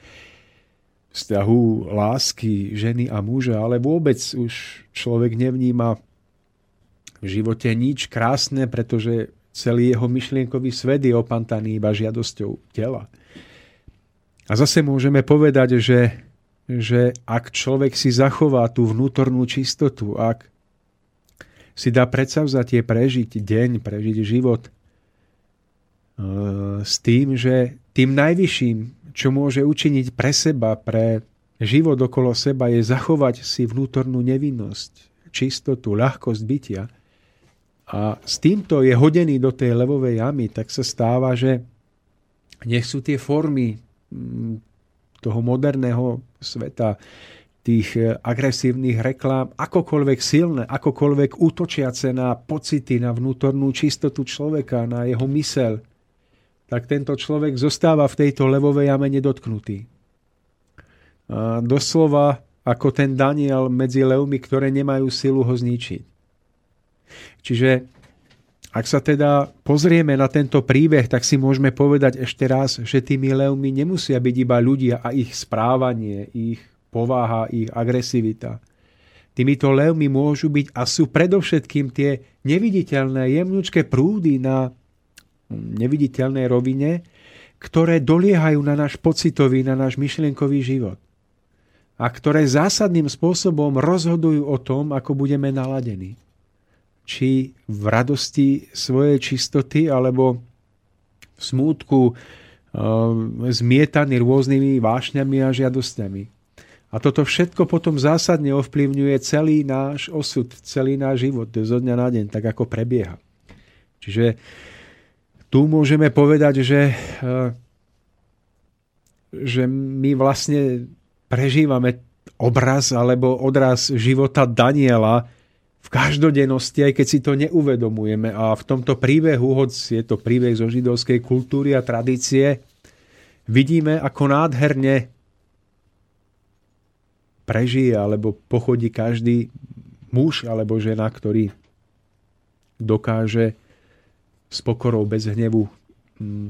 vzťahu lásky ženy a muža, ale vôbec už človek nevníma v živote nič krásne, pretože celý jeho myšlienkový svet je opantaný iba žiadosťou tela. A zase môžeme povedať, že, že ak človek si zachová tú vnútornú čistotu, ak si dá predsavzatie prežiť deň, prežiť život s tým, že tým najvyšším, čo môže učiniť pre seba, pre život okolo seba, je zachovať si vnútornú nevinnosť, čistotu, ľahkosť bytia. A s týmto je hodený do tej levovej jamy, tak sa stáva, že nech sú tie formy mm, toho moderného sveta, tých e, agresívnych reklám akokoľvek silné, akokoľvek útočiace na pocity, na vnútornú čistotu človeka, na jeho mysel, tak tento človek zostáva v tejto levovej jame nedotknutý. A doslova ako ten Daniel medzi levmi, ktoré nemajú silu ho zničiť. Čiže ak sa teda pozrieme na tento príbeh, tak si môžeme povedať ešte raz, že tými levmi nemusia byť iba ľudia a ich správanie, ich povaha, ich agresivita. Týmito levmi môžu byť a sú predovšetkým tie neviditeľné jemnúčké prúdy na neviditeľnej rovine, ktoré doliehajú na náš pocitový, na náš myšlienkový život. A ktoré zásadným spôsobom rozhodujú o tom, ako budeme naladení. Či v radosti svojej čistoty, alebo v smútku e, zmietaný rôznymi vášňami a žiadosťami. A toto všetko potom zásadne ovplyvňuje celý náš osud, celý náš život zo dňa na deň, tak ako prebieha. Čiže tu môžeme povedať, že, eh, že my vlastne prežívame obraz alebo odraz života Daniela v každodennosti, aj keď si to neuvedomujeme. A v tomto príbehu, hoď je to príbeh zo židovskej kultúry a tradície, vidíme, ako nádherne prežije alebo pochodí každý muž alebo žena, ktorý dokáže s pokorou, bez hnevu mm,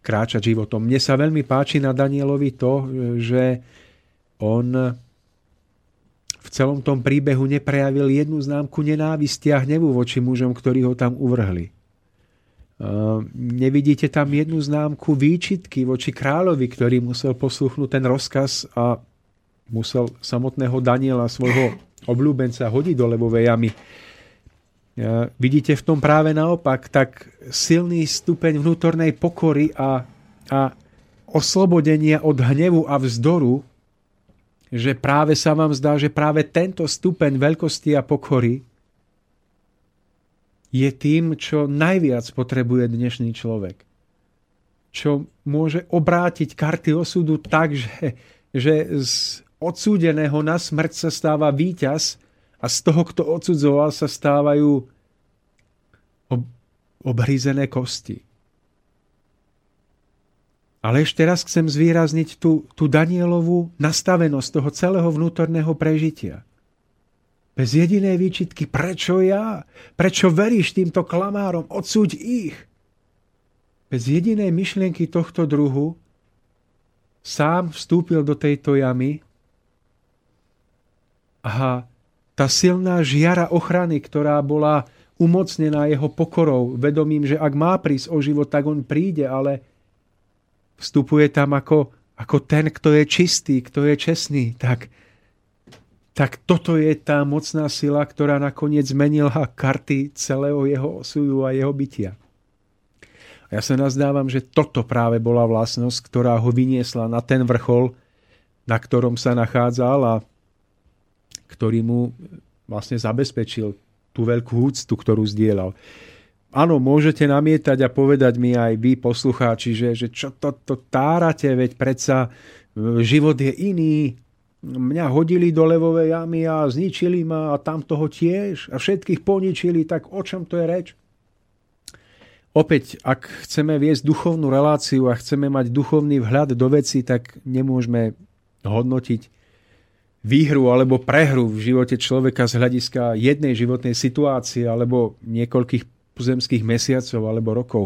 kráčať životom. Mne sa veľmi páči na Danielovi to, že on v celom tom príbehu neprejavil jednu známku nenávisti a hnevu voči mužom, ktorí ho tam uvrhli. Nevidíte tam jednu známku výčitky voči kráľovi, ktorý musel posluchnúť ten rozkaz a musel samotného Daniela, svojho obľúbenca, hodiť do levovej jamy vidíte v tom práve naopak tak silný stupeň vnútornej pokory a, a oslobodenia od hnevu a vzdoru, že práve sa vám zdá, že práve tento stupeň veľkosti a pokory je tým, čo najviac potrebuje dnešný človek. Čo môže obrátiť karty osudu tak, že, že z odsúdeného na smrť sa stáva víťaz a z toho, kto odsudzoval, sa stávajú ob- obhrízené kosti. Ale ešte raz chcem zvýrazniť tú, tú Danielovú nastavenosť toho celého vnútorného prežitia. Bez jedinej výčitky, prečo ja? Prečo veríš týmto klamárom? Odsúď ich. Bez jedinej myšlienky tohto druhu sám vstúpil do tejto jamy a tá silná žiara ochrany, ktorá bola umocnená jeho pokorou, vedomím, že ak má prísť o život, tak on príde, ale vstupuje tam ako, ako ten, kto je čistý, kto je čestný, tak, tak toto je tá mocná sila, ktorá nakoniec zmenila karty celého jeho osudu a jeho bytia. A ja sa nazdávam, že toto práve bola vlastnosť, ktorá ho vyniesla na ten vrchol, na ktorom sa nachádzal a ktorý mu vlastne zabezpečil tú veľkú úctu, ktorú zdieľal. Áno, môžete namietať a povedať mi aj vy, poslucháči, že, že čo to, to tárate, veď predsa e, život je iný. Mňa hodili do levovej jamy a zničili ma a tam toho tiež a všetkých poničili, tak o čom to je reč? Opäť, ak chceme viesť duchovnú reláciu a chceme mať duchovný vhľad do veci, tak nemôžeme hodnotiť výhru alebo prehru v živote človeka z hľadiska jednej životnej situácie alebo niekoľkých pozemských mesiacov alebo rokov.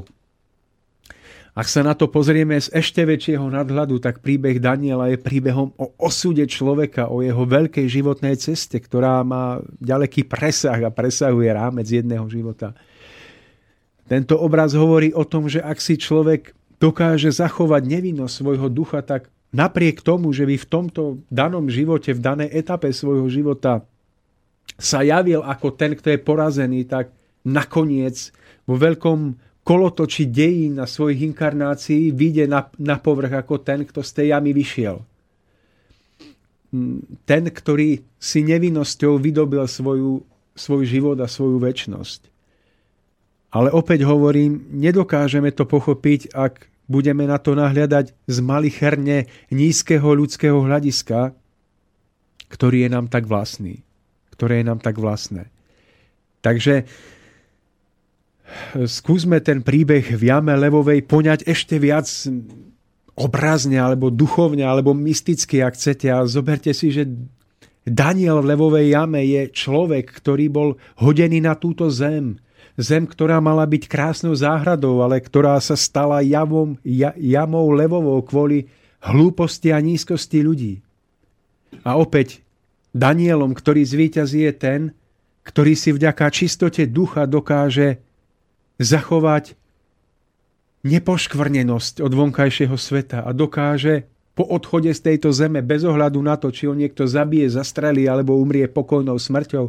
Ak sa na to pozrieme z ešte väčšieho nadhľadu, tak príbeh Daniela je príbehom o osude človeka, o jeho veľkej životnej ceste, ktorá má ďaleký presah a presahuje rámec jedného života. Tento obraz hovorí o tom, že ak si človek dokáže zachovať nevinnosť svojho ducha, tak napriek tomu, že by v tomto danom živote, v danej etape svojho života sa javil ako ten, kto je porazený, tak nakoniec vo veľkom kolotoči dejín na svojich inkarnácií vyjde na, na povrch ako ten, kto z tej jamy vyšiel. Ten, ktorý si nevinnosťou vydobil svoju, svoj život a svoju väčnosť. Ale opäť hovorím, nedokážeme to pochopiť, ak budeme na to nahľadať z malicherne nízkeho ľudského hľadiska, ktorý je nám tak vlastný. Ktoré je nám tak vlastné. Takže skúsme ten príbeh v jame Levovej poňať ešte viac obrazne, alebo duchovne, alebo mysticky, ak chcete. A zoberte si, že Daniel v Levovej jame je človek, ktorý bol hodený na túto zem. Zem, ktorá mala byť krásnou záhradou, ale ktorá sa stala javom, ja, jamou levovou kvôli hlúposti a nízkosti ľudí. A opäť Danielom, ktorý zvíťazí, je ten, ktorý si vďaka čistote ducha dokáže zachovať nepoškvrnenosť od vonkajšieho sveta a dokáže po odchode z tejto zeme, bez ohľadu na to, či ho niekto zabije, zastrelí alebo umrie pokojnou smrťou,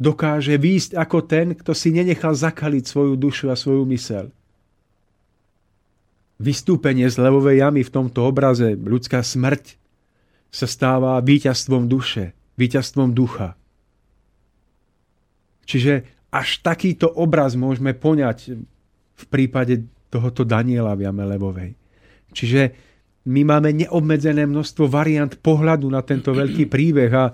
dokáže výjsť ako ten, kto si nenechal zakaliť svoju dušu a svoju mysel. Vystúpenie z levovej jamy v tomto obraze, ľudská smrť, sa stáva víťazstvom duše, víťazstvom ducha. Čiže až takýto obraz môžeme poňať v prípade tohoto Daniela v Jame Levovej. Čiže my máme neobmedzené množstvo variant pohľadu na tento veľký príbeh a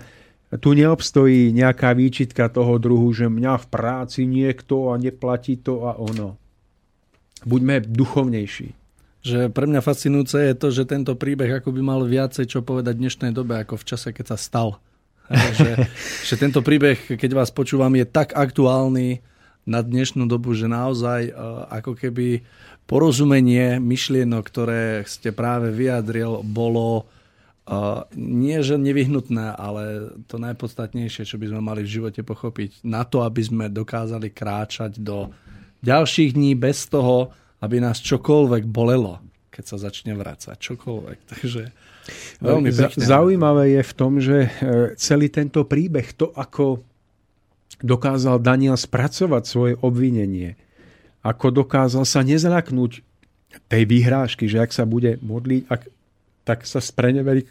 tu neobstojí nejaká výčitka toho druhu, že mňa v práci niekto a neplatí to a ono. Buďme duchovnejší. Že pre mňa fascinujúce je to, že tento príbeh ako by mal viacej čo povedať v dnešnej dobe, ako v čase, keď sa stal že, že tento príbeh, keď vás počúvam, je tak aktuálny na dnešnú dobu, že naozaj e, ako keby porozumenie myšlienok, ktoré ste práve vyjadril, bolo e, nie že nevyhnutné, ale to najpodstatnejšie, čo by sme mali v živote pochopiť, na to, aby sme dokázali kráčať do ďalších dní bez toho, aby nás čokoľvek bolelo, keď sa začne vrácať. Čokoľvek. Takže Veľmi pekne. Zaujímavé je v tom, že e, celý tento príbeh, to ako dokázal Daniel spracovať svoje obvinenie, ako dokázal sa nezlaknúť tej výhrážky, že ak sa bude modliť, ak, tak sa spreneverí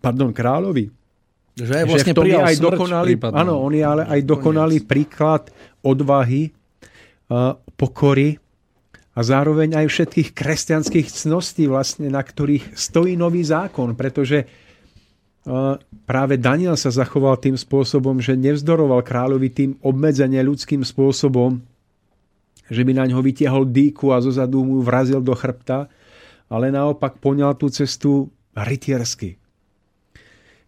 pardon, kráľovi. Že, je vlastne že v tom je aj dokonalý, áno, on je ale aj dokonalý príklad odvahy, uh, pokory a zároveň aj všetkých kresťanských cností, vlastne, na ktorých stojí nový zákon, pretože e, práve Daniel sa zachoval tým spôsobom, že nevzdoroval kráľovi tým obmedzenie ľudským spôsobom, že by na ňo vytiahol dýku a zozadu mu vrazil do chrbta, ale naopak poňal tú cestu rytiersky.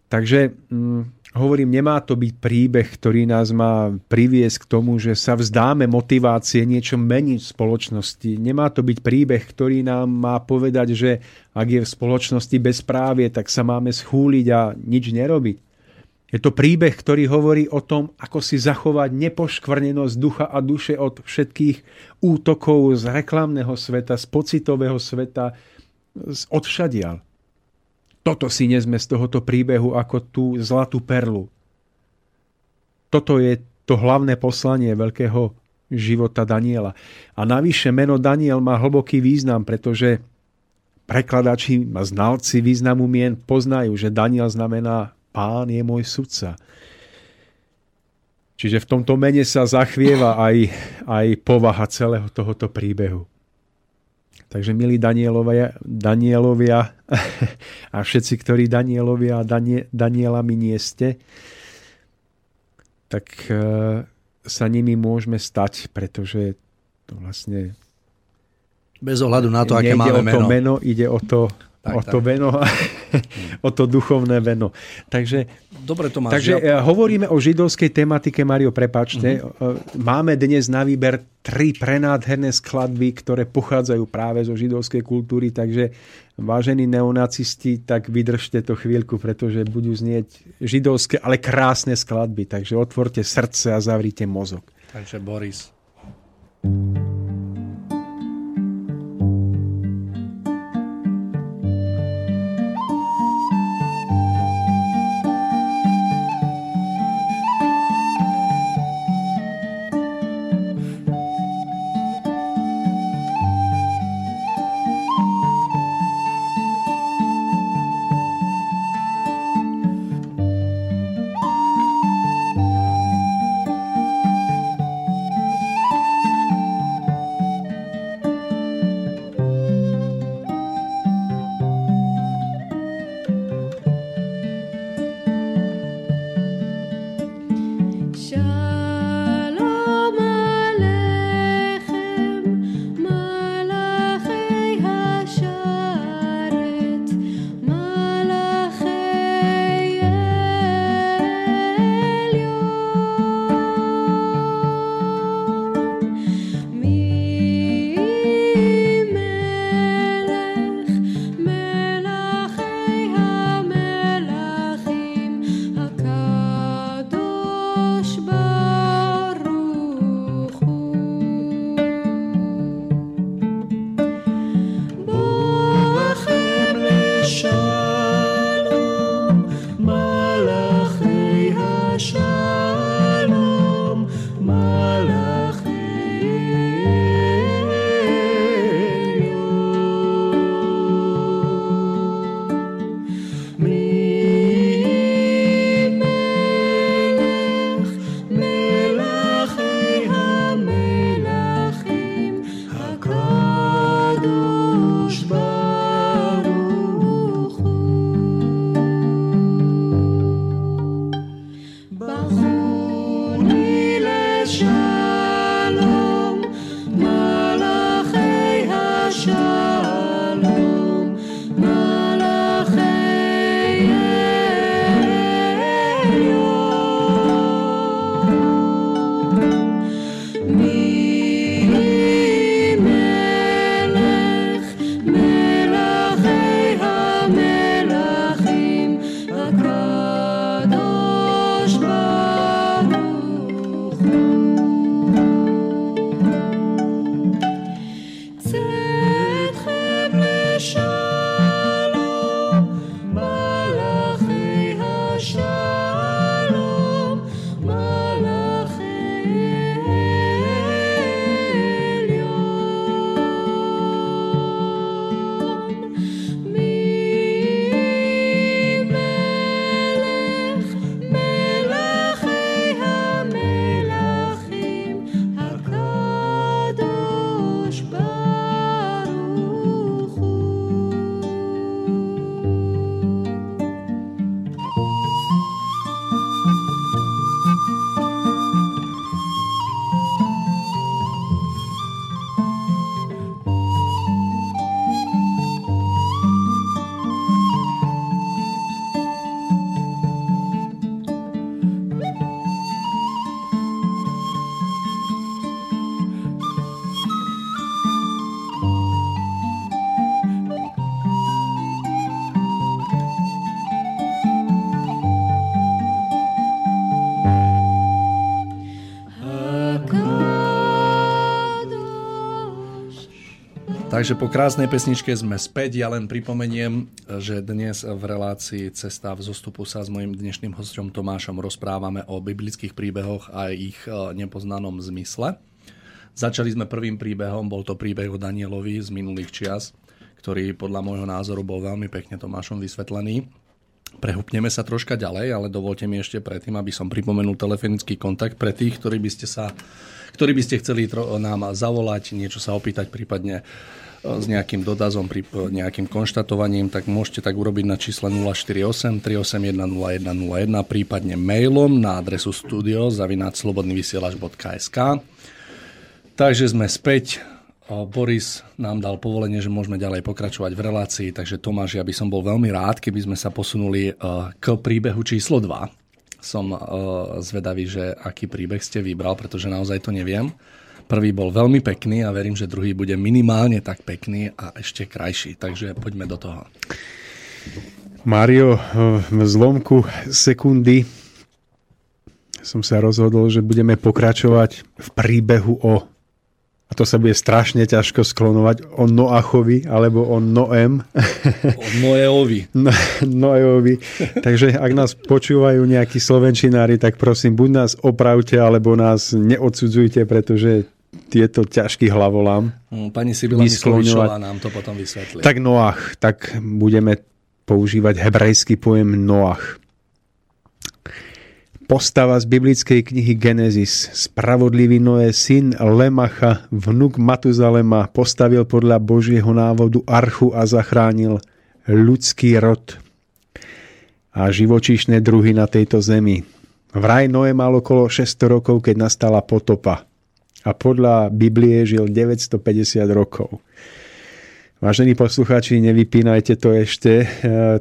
Takže mm, hovorím, nemá to byť príbeh, ktorý nás má priviesť k tomu, že sa vzdáme motivácie niečo meniť v spoločnosti. Nemá to byť príbeh, ktorý nám má povedať, že ak je v spoločnosti bezprávie, tak sa máme schúliť a nič nerobiť. Je to príbeh, ktorý hovorí o tom, ako si zachovať nepoškvrnenosť ducha a duše od všetkých útokov z reklamného sveta, z pocitového sveta, z odšadial. Toto si nezme z tohoto príbehu ako tú zlatú perlu. Toto je to hlavné poslanie veľkého života Daniela. A navyše meno Daniel má hlboký význam, pretože prekladači a znalci významu mien poznajú, že Daniel znamená pán je môj sudca. Čiže v tomto mene sa zachvieva aj, aj povaha celého tohoto príbehu. Takže milí Danielovia, Danielovia a všetci, ktorí Danielovia a Danie, Danielami nie ste, tak e, sa nimi môžeme stať, pretože to vlastne bez ohľadu na to, aké máme o to meno. meno, ide o to, tak, o to veno, o to duchovné veno. Takže, Dobre to máš. Takže ja... hovoríme o židovskej tematike, Mario, prepačte. Uh-huh. Máme dnes na výber tri prenádherné skladby, ktoré pochádzajú práve zo židovskej kultúry, takže vážení neonacisti, tak vydržte to chvíľku, pretože budú znieť židovské, ale krásne skladby. Takže otvorte srdce a zavrite mozog. Takže Boris. Takže po krásnej pesničke sme späť. Ja len pripomeniem, že dnes v relácii Cesta v zostupu sa s mojim dnešným hostom Tomášom rozprávame o biblických príbehoch a ich e, nepoznanom zmysle. Začali sme prvým príbehom, bol to príbeh o Danielovi z minulých čias, ktorý podľa môjho názoru bol veľmi pekne Tomášom vysvetlený. Prehupneme sa troška ďalej, ale dovolte mi ešte predtým, aby som pripomenul telefonický kontakt pre tých, ktorí by ste sa ktorí by ste chceli nám zavolať, niečo sa opýtať, prípadne s nejakým dodazom, pri nejakým konštatovaním, tak môžete tak urobiť na čísle 048 381 0101, prípadne mailom na adresu studio zavináčslobodnyvysielač.sk Takže sme späť. Boris nám dal povolenie, že môžeme ďalej pokračovať v relácii, takže Tomáš, ja by som bol veľmi rád, keby sme sa posunuli k príbehu číslo 2. Som zvedavý, že aký príbeh ste vybral, pretože naozaj to neviem. Prvý bol veľmi pekný a verím, že druhý bude minimálne tak pekný a ešte krajší. Takže poďme do toho. Mario, v zlomku sekundy som sa rozhodol, že budeme pokračovať v príbehu o a to sa bude strašne ťažko sklonovať o Noachovi alebo o Noem. O Noeovi. No, Noeovi. Takže ak nás počúvajú nejakí slovenčinári, tak prosím, buď nás opravte, alebo nás neodsudzujte, pretože tieto ťažký hlavolám. Mm, pani Sibila Misklovičová nám to potom vysvetlí. Tak Noach, tak budeme používať hebrejský pojem Noach. Postava z biblickej knihy Genesis. Spravodlivý Noé, syn Lemacha, vnuk Matuzalema, postavil podľa Božieho návodu archu a zachránil ľudský rod a živočíšne druhy na tejto zemi. Vraj Noé mal okolo 600 rokov, keď nastala potopa a podľa Biblie žil 950 rokov. Vážení poslucháči, nevypínajte to ešte. E,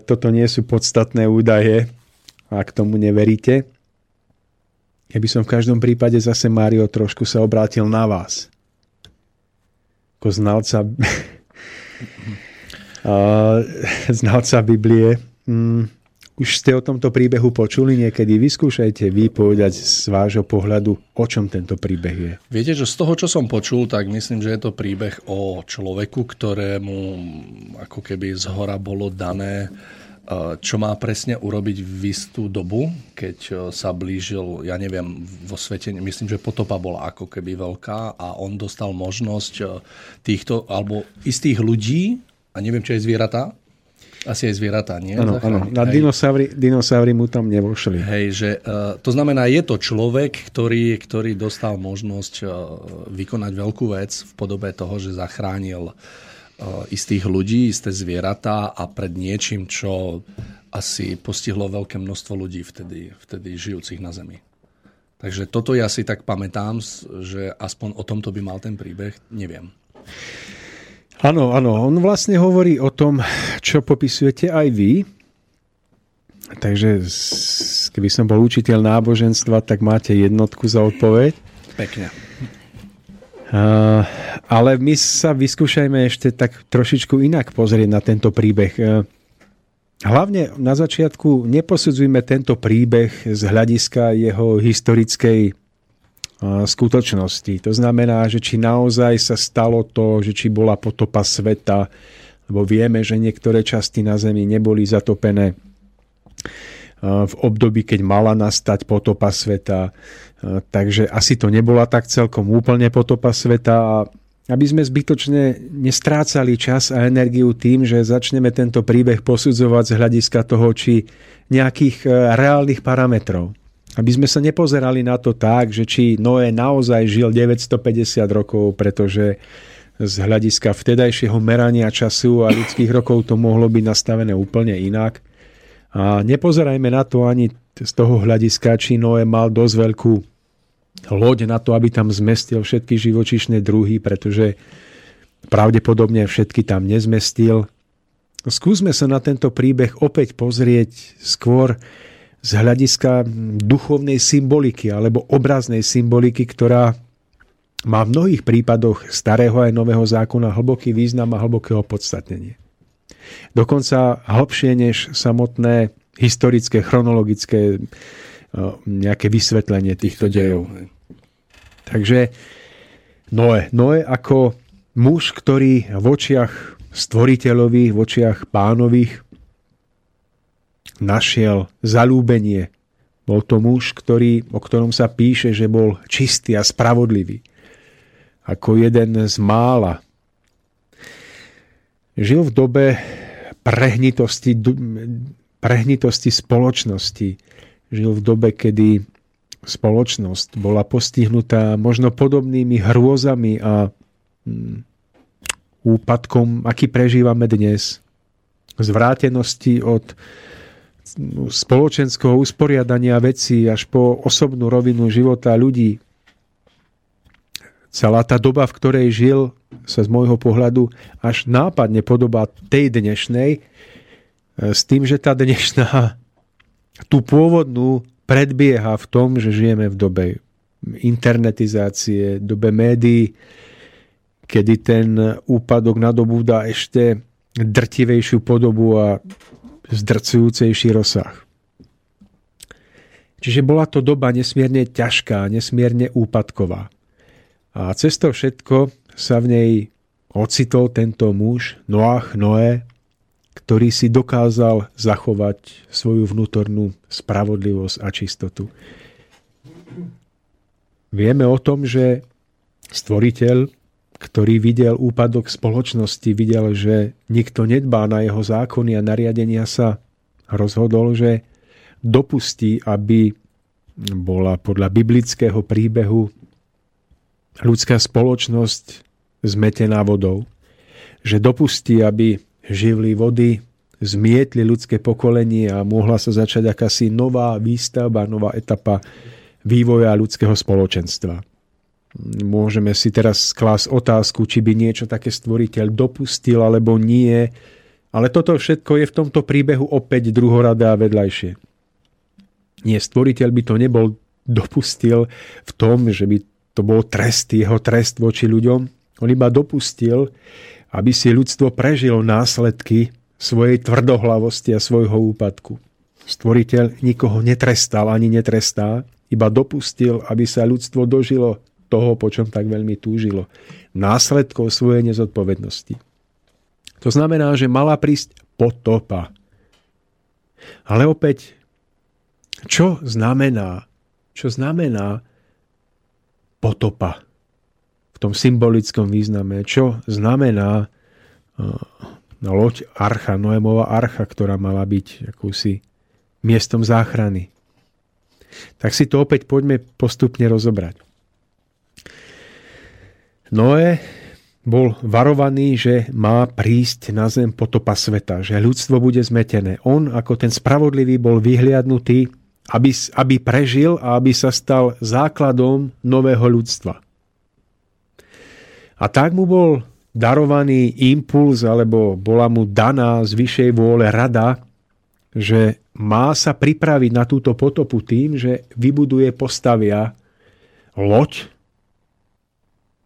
toto nie sú podstatné údaje, ak tomu neveríte. Ja by som v každom prípade zase, Mário, trošku sa obrátil na vás. Ako znalca, znalca Biblie. Mm, už ste o tomto príbehu počuli niekedy? Vyskúšajte vy povedať z vášho pohľadu, o čom tento príbeh je. Viete, že z toho, čo som počul, tak myslím, že je to príbeh o človeku, ktorému ako keby z hora bolo dané e, čo má presne urobiť v istú dobu, keď e, sa blížil, ja neviem, vo svete, myslím, že potopa bola ako keby veľká a on dostal možnosť e, týchto, alebo istých ľudí, a neviem, čo je zvieratá, asi aj zvieratá, nie? Áno, áno. Na dinosaury, dinosaury mu tam nevošli. Hej, že, uh, to znamená, je to človek, ktorý, ktorý dostal možnosť uh, vykonať veľkú vec v podobe toho, že zachránil uh, istých ľudí, isté zvieratá a pred niečím, čo asi postihlo veľké množstvo ľudí vtedy, vtedy žijúcich na Zemi. Takže toto ja si tak pamätám, že aspoň o tomto by mal ten príbeh, neviem. Áno, áno. On vlastne hovorí o tom, čo popisujete aj vy. Takže keby som bol učiteľ náboženstva, tak máte jednotku za odpoveď. Pekne. Uh, ale my sa vyskúšajme ešte tak trošičku inak pozrieť na tento príbeh. Uh, hlavne na začiatku neposudzujme tento príbeh z hľadiska jeho historickej skutočnosti. To znamená, že či naozaj sa stalo to, že či bola potopa sveta, lebo vieme, že niektoré časti na Zemi neboli zatopené v období, keď mala nastať potopa sveta. Takže asi to nebola tak celkom úplne potopa sveta a aby sme zbytočne nestrácali čas a energiu tým, že začneme tento príbeh posudzovať z hľadiska toho, či nejakých reálnych parametrov. Aby sme sa nepozerali na to tak, že či Noé naozaj žil 950 rokov, pretože z hľadiska vtedajšieho merania času a ľudských rokov to mohlo byť nastavené úplne inak. A nepozerajme na to ani z toho hľadiska, či Noé mal dosť veľkú loď na to, aby tam zmestil všetky živočišné druhy, pretože pravdepodobne všetky tam nezmestil. Skúsme sa na tento príbeh opäť pozrieť skôr z hľadiska duchovnej symboliky alebo obraznej symboliky, ktorá má v mnohých prípadoch starého aj nového zákona hlboký význam a hlboké opodstatnenie. Dokonca hlbšie než samotné historické, chronologické e, nejaké vysvetlenie týchto dejov. Takže Noé. Noé ako muž, ktorý v očiach stvoriteľových, v očiach pánových našiel zalúbenie. Bol to muž, ktorý, o ktorom sa píše, že bol čistý a spravodlivý. Ako jeden z mála. Žil v dobe prehnitosti prehnitosti spoločnosti. Žil v dobe, kedy spoločnosť bola postihnutá možno podobnými hrôzami a mm, úpadkom, aký prežívame dnes. Zvrátenosti od spoločenského usporiadania vecí až po osobnú rovinu života ľudí. Celá tá doba, v ktorej žil, sa z môjho pohľadu až nápadne podobá tej dnešnej, e, s tým, že tá dnešná tú pôvodnú predbieha v tom, že žijeme v dobe internetizácie, dobe médií, kedy ten úpadok nadobúda ešte drtivejšiu podobu a zdrcujúcejší rozsah. Čiže bola to doba nesmierne ťažká, nesmierne úpadková. A cez to všetko sa v nej ocitol tento muž, Noach Noé, ktorý si dokázal zachovať svoju vnútornú spravodlivosť a čistotu. Vieme o tom, že stvoriteľ ktorý videl úpadok spoločnosti, videl, že nikto nedbá na jeho zákony a nariadenia sa rozhodol, že dopustí, aby bola podľa biblického príbehu ľudská spoločnosť zmetená vodou. Že dopustí, aby živly vody zmietli ľudské pokolenie a mohla sa začať akási nová výstavba, nová etapa vývoja ľudského spoločenstva. Môžeme si teraz klásť otázku, či by niečo také stvoriteľ dopustil alebo nie, ale toto všetko je v tomto príbehu opäť druhoradé a vedľajšie. Nie, stvoriteľ by to nebol dopustil v tom, že by to bol trest, jeho trest voči ľuďom. On iba dopustil, aby si ľudstvo prežilo následky svojej tvrdohlavosti a svojho úpadku. Stvoriteľ nikoho netrestal ani netrestá, iba dopustil, aby sa ľudstvo dožilo toho, po čom tak veľmi túžilo. Následkov svojej nezodpovednosti. To znamená, že mala prísť potopa. Ale opäť, čo znamená, čo znamená potopa v tom symbolickom význame? Čo znamená uh, loď archa, Noémova archa, ktorá mala byť akúsi miestom záchrany? Tak si to opäť poďme postupne rozobrať. Noé bol varovaný, že má prísť na zem potopa sveta, že ľudstvo bude zmetené. On ako ten spravodlivý bol vyhliadnutý, aby, aby prežil a aby sa stal základom nového ľudstva. A tak mu bol darovaný impuls, alebo bola mu daná z vyššej vôle rada, že má sa pripraviť na túto potopu tým, že vybuduje, postavia loď,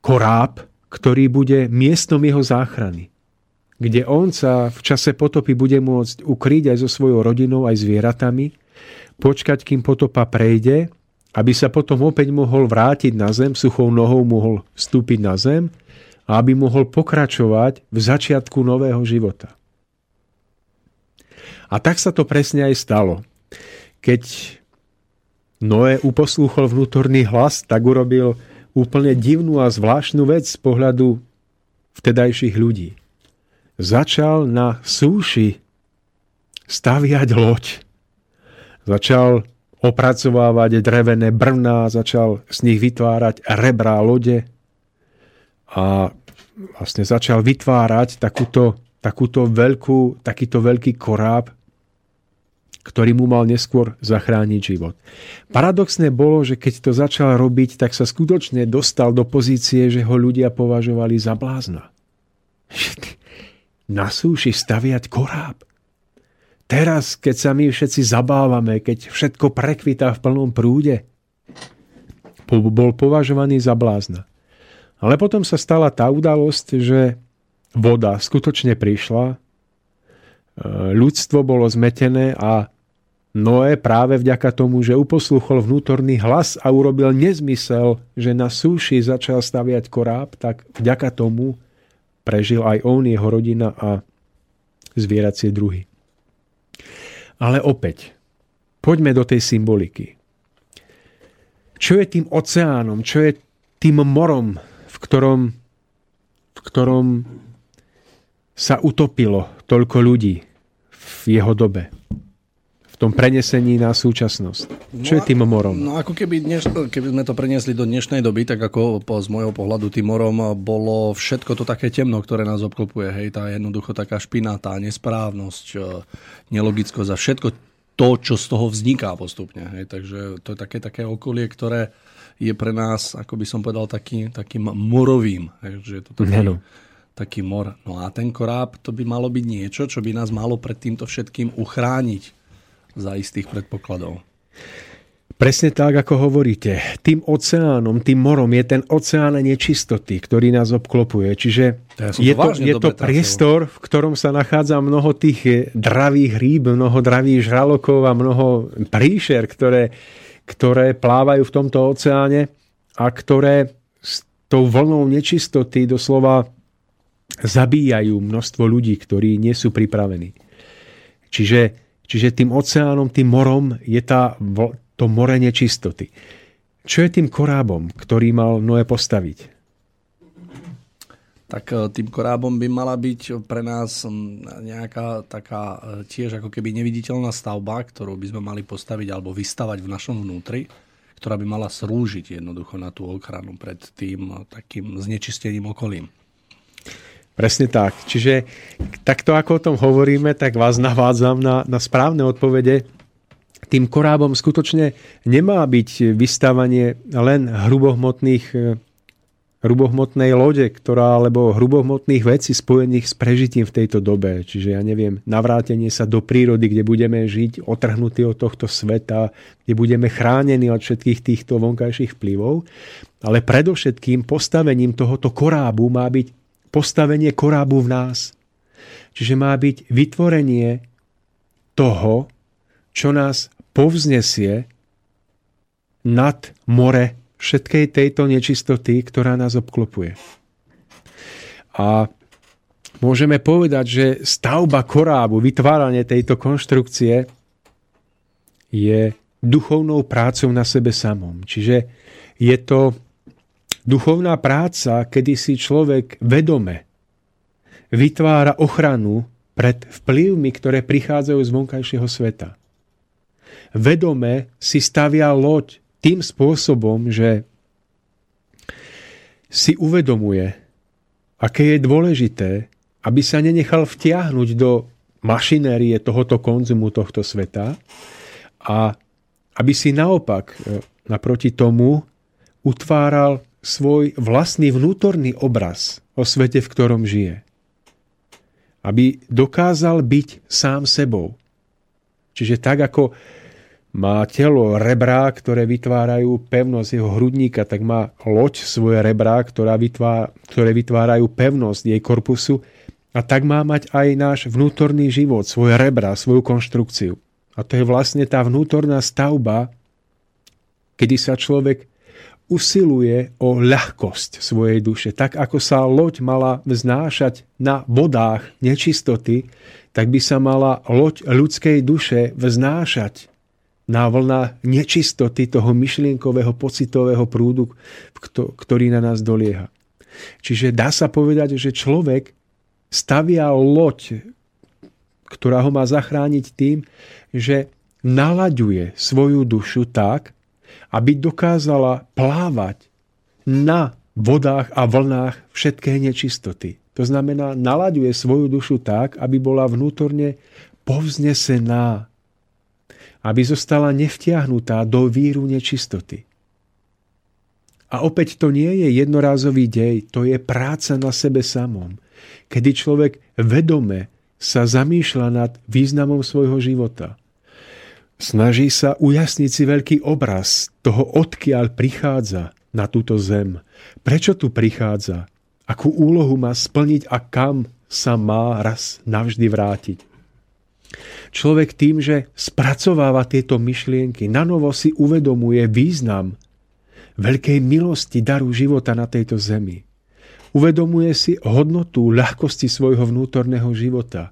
koráb, ktorý bude miestom jeho záchrany, kde on sa v čase potopy bude môcť ukryť aj so svojou rodinou, aj zvieratami, počkať, kým potopa prejde, aby sa potom opäť mohol vrátiť na zem, suchou nohou mohol vstúpiť na zem a aby mohol pokračovať v začiatku nového života. A tak sa to presne aj stalo. Keď Noé uposlúchol vnútorný hlas, tak urobil úplne divnú a zvláštnu vec z pohľadu vtedajších ľudí. Začal na súši staviať loď. Začal opracovávať drevené brvná, začal z nich vytvárať rebrá lode a vlastne začal vytvárať takúto, takúto veľkú, takýto veľký koráb, ktorý mu mal neskôr zachrániť život. Paradoxné bolo, že keď to začal robiť, tak sa skutočne dostal do pozície, že ho ľudia považovali za blázna. Na súši staviať koráb. Teraz, keď sa my všetci zabávame, keď všetko prekvitá v plnom prúde, bol považovaný za blázna. Ale potom sa stala tá udalosť, že voda skutočne prišla ľudstvo bolo zmetené a Noé práve vďaka tomu, že uposluchol vnútorný hlas a urobil nezmysel, že na súši začal staviať koráb, tak vďaka tomu prežil aj on, jeho rodina a zvieracie druhy. Ale opäť, poďme do tej symboliky. Čo je tým oceánom, čo je tým morom, v ktorom, v ktorom sa utopilo toľko ľudí v jeho dobe. tom prenesení na súčasnosť. Čo No je tým morom? No ako keby, dneš, keby sme to preniesli do dnešnej doby, tak ako po, z môjho pohľadu tým morom bolo všetko to také temno, ktoré nás obklopuje. Hej, tá jednoducho taká špina, tá nesprávnosť, e, nelogickosť a všetko to, čo z toho vzniká postupne. Hej. Takže to je také, také okolie, ktoré je pre nás, ako by som povedal, taký, takým morovým. Hej, že je to taký, Áno. Taký mor. No a ten koráb, to by malo byť niečo, čo by nás malo pred týmto všetkým uchrániť za istých predpokladov. Presne tak, ako hovoríte. Tým oceánom, tým morom je ten oceán nečistoty, ktorý nás obklopuje. Čiže Ja je to je to priestor, v ktorom sa nachádza mnoho tých eh, dravých rýb, mnoho dravých žralokov a mnoho príšer, ktoré, ktoré plávajú v tomto oceáne a ktoré s tou vlnou nečistoty doslova zabíjajú množstvo ľudí, ktorí nie sú pripravení. Čiže, čiže tým oceánom, tým morom je tá, to more nečistoty. Čo je tým korábom, ktorý mal Noé postaviť? tak e, tým korábom by mala byť pre nás mm, nejaká taká e, tiež ako keby neviditeľná stavba, ktorú by sme mali postaviť alebo vystavať v našom vnútri, ktorá by mala slúžiť jednoducho na tú ochranu pred tým e, takým znečistením okolím. Presne tak. Čiže takto ako o tom hovoríme, tak vás navádzam na, na správne odpovede. Tým korábom skutočne nemá byť vystávanie len hrubohmotných e, hrubohmotnej lode, ktorá, alebo hrubohmotných vecí spojených s prežitím v tejto dobe. Čiže ja neviem, navrátenie sa do prírody, kde budeme žiť otrhnutí od tohto sveta, kde budeme chránení od všetkých týchto vonkajších vplyvov. Ale predovšetkým postavením tohoto korábu má byť postavenie korábu v nás. Čiže má byť vytvorenie toho, čo nás povznesie nad more všetkej tejto nečistoty, ktorá nás obklopuje. A môžeme povedať, že stavba korábu, vytváranie tejto konštrukcie je duchovnou prácou na sebe samom. Čiže je to duchovná práca, kedy si človek vedome vytvára ochranu pred vplyvmi, ktoré prichádzajú z vonkajšieho sveta. Vedome si stavia loď tým spôsobom, že si uvedomuje, aké je dôležité, aby sa nenechal vtiahnuť do mašinérie tohoto konzumu tohto sveta a aby si naopak e, naproti tomu utváral svoj vlastný vnútorný obraz o svete, v ktorom žije. Aby dokázal byť sám sebou. Čiže tak, ako má telo rebrá, ktoré vytvárajú pevnosť jeho hrudníka, tak má loď svoje rebrá, ktorá vytvára, ktoré vytvárajú pevnosť jej korpusu a tak má mať aj náš vnútorný život, svoje rebrá, svoju konštrukciu. A to je vlastne tá vnútorná stavba, kedy sa človek usiluje o ľahkosť svojej duše. Tak ako sa loď mala vznášať na vodách nečistoty, tak by sa mala loď ľudskej duše vznášať na vlna nečistoty toho myšlienkového pocitového prúdu, ktorý na nás dolieha. Čiže dá sa povedať, že človek stavia loď, ktorá ho má zachrániť tým, že nalaďuje svoju dušu tak, aby dokázala plávať na vodách a vlnách všetké nečistoty. To znamená, nalaďuje svoju dušu tak, aby bola vnútorne povznesená, aby zostala nevtiahnutá do víru nečistoty. A opäť to nie je jednorázový dej, to je práca na sebe samom, kedy človek vedome sa zamýšľa nad významom svojho života. Snaží sa ujasniť si veľký obraz toho, odkiaľ prichádza na túto zem. Prečo tu prichádza? Akú úlohu má splniť a kam sa má raz navždy vrátiť? Človek tým, že spracováva tieto myšlienky, nanovo si uvedomuje význam veľkej milosti daru života na tejto zemi. Uvedomuje si hodnotu ľahkosti svojho vnútorného života.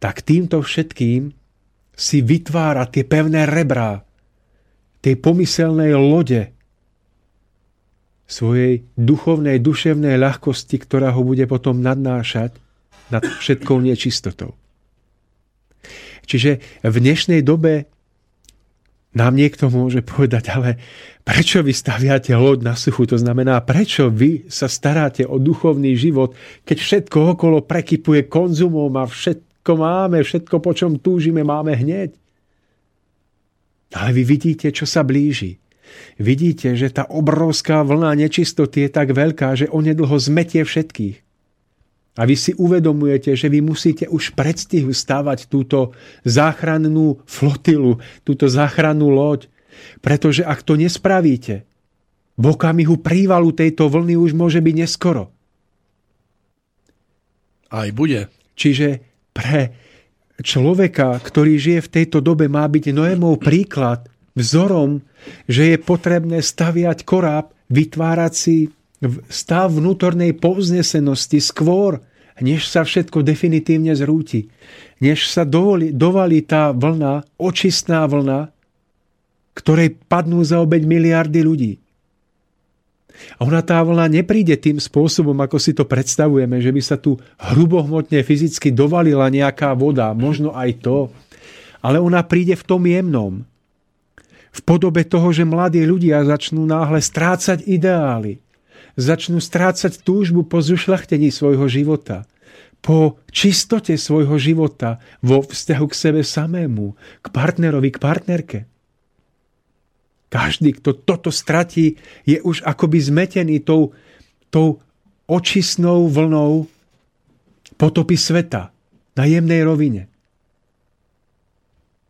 Tak týmto všetkým si vytvára tie pevné rebrá tej pomyselnej lode svojej duchovnej, duševnej ľahkosti, ktorá ho bude potom nadnášať nad všetkou nečistotou. Čiže v dnešnej dobe nám niekto môže povedať, ale prečo vy staviate loď na suchu? To znamená, prečo vy sa staráte o duchovný život, keď všetko okolo prekypuje konzumom a všetko máme, všetko, po čom túžime, máme hneď. Ale vy vidíte, čo sa blíži. Vidíte, že tá obrovská vlna nečistoty je tak veľká, že onedlho zmetie všetkých. A vy si uvedomujete, že vy musíte už predstihu stavať túto záchrannú flotilu, túto záchrannú loď. Pretože ak to nespravíte, v okamihu prívalu tejto vlny už môže byť neskoro. Aj bude. Čiže pre človeka, ktorý žije v tejto dobe, má byť Noémov príklad, vzorom, že je potrebné staviať koráb, vytvárať si stav vnútornej povznesenosti skôr, než sa všetko definitívne zrúti. Než sa dovoli, dovalí tá vlna, očistná vlna, ktorej padnú za obeď miliardy ľudí. A ona tá vlna nepríde tým spôsobom, ako si to predstavujeme, že by sa tu hrubohmotne fyzicky dovalila nejaká voda, možno aj to, ale ona príde v tom jemnom. V podobe toho, že mladí ľudia začnú náhle strácať ideály, začnú strácať túžbu po zušľachtení svojho života, po čistote svojho života vo vzťahu k sebe samému, k partnerovi, k partnerke. Každý, kto toto stratí, je už akoby zmetený tou, tou očistnou vlnou potopy sveta na jemnej rovine.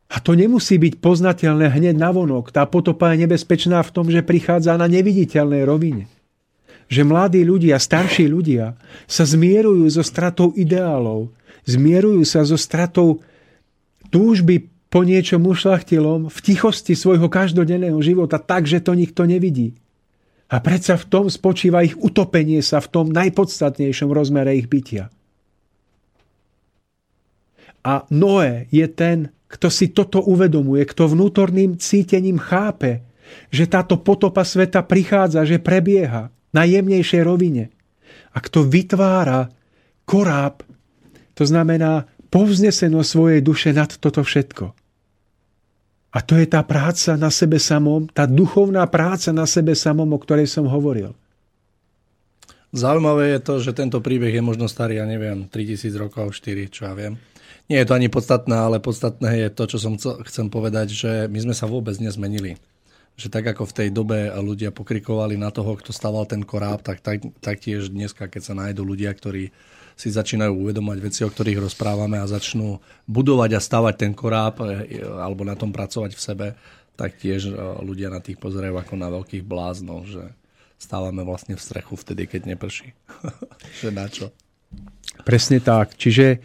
A to nemusí byť poznateľné hneď na vonok. Tá potopa je nebezpečná v tom, že prichádza na neviditeľnej rovine že mladí ľudia, starší ľudia sa zmierujú so stratou ideálov, zmierujú sa so stratou túžby po niečom ušlachtilom v tichosti svojho každodenného života tak, že to nikto nevidí. A predsa v tom spočíva ich utopenie sa v tom najpodstatnejšom rozmere ich bytia. A Noé je ten, kto si toto uvedomuje, kto vnútorným cítením chápe, že táto potopa sveta prichádza, že prebieha na jemnejšej rovine. A kto vytvára koráb, to znamená povznesenosť svojej duše nad toto všetko. A to je tá práca na sebe samom, tá duchovná práca na sebe samom, o ktorej som hovoril. Zaujímavé je to, že tento príbeh je možno starý, ja neviem, 3000 rokov, 4, čo ja viem. Nie je to ani podstatné, ale podstatné je to, čo som chcem povedať, že my sme sa vôbec nezmenili že tak ako v tej dobe ľudia pokrikovali na toho, kto staval ten koráb, tak, tak taktiež dneska, keď sa nájdú ľudia, ktorí si začínajú uvedomať veci, o ktorých rozprávame a začnú budovať a stavať ten koráb e, alebo na tom pracovať v sebe, tak tiež e, ľudia na tých pozerajú ako na veľkých bláznov, že stávame vlastne v strechu vtedy, keď neprší. že na čo? Presne tak. Čiže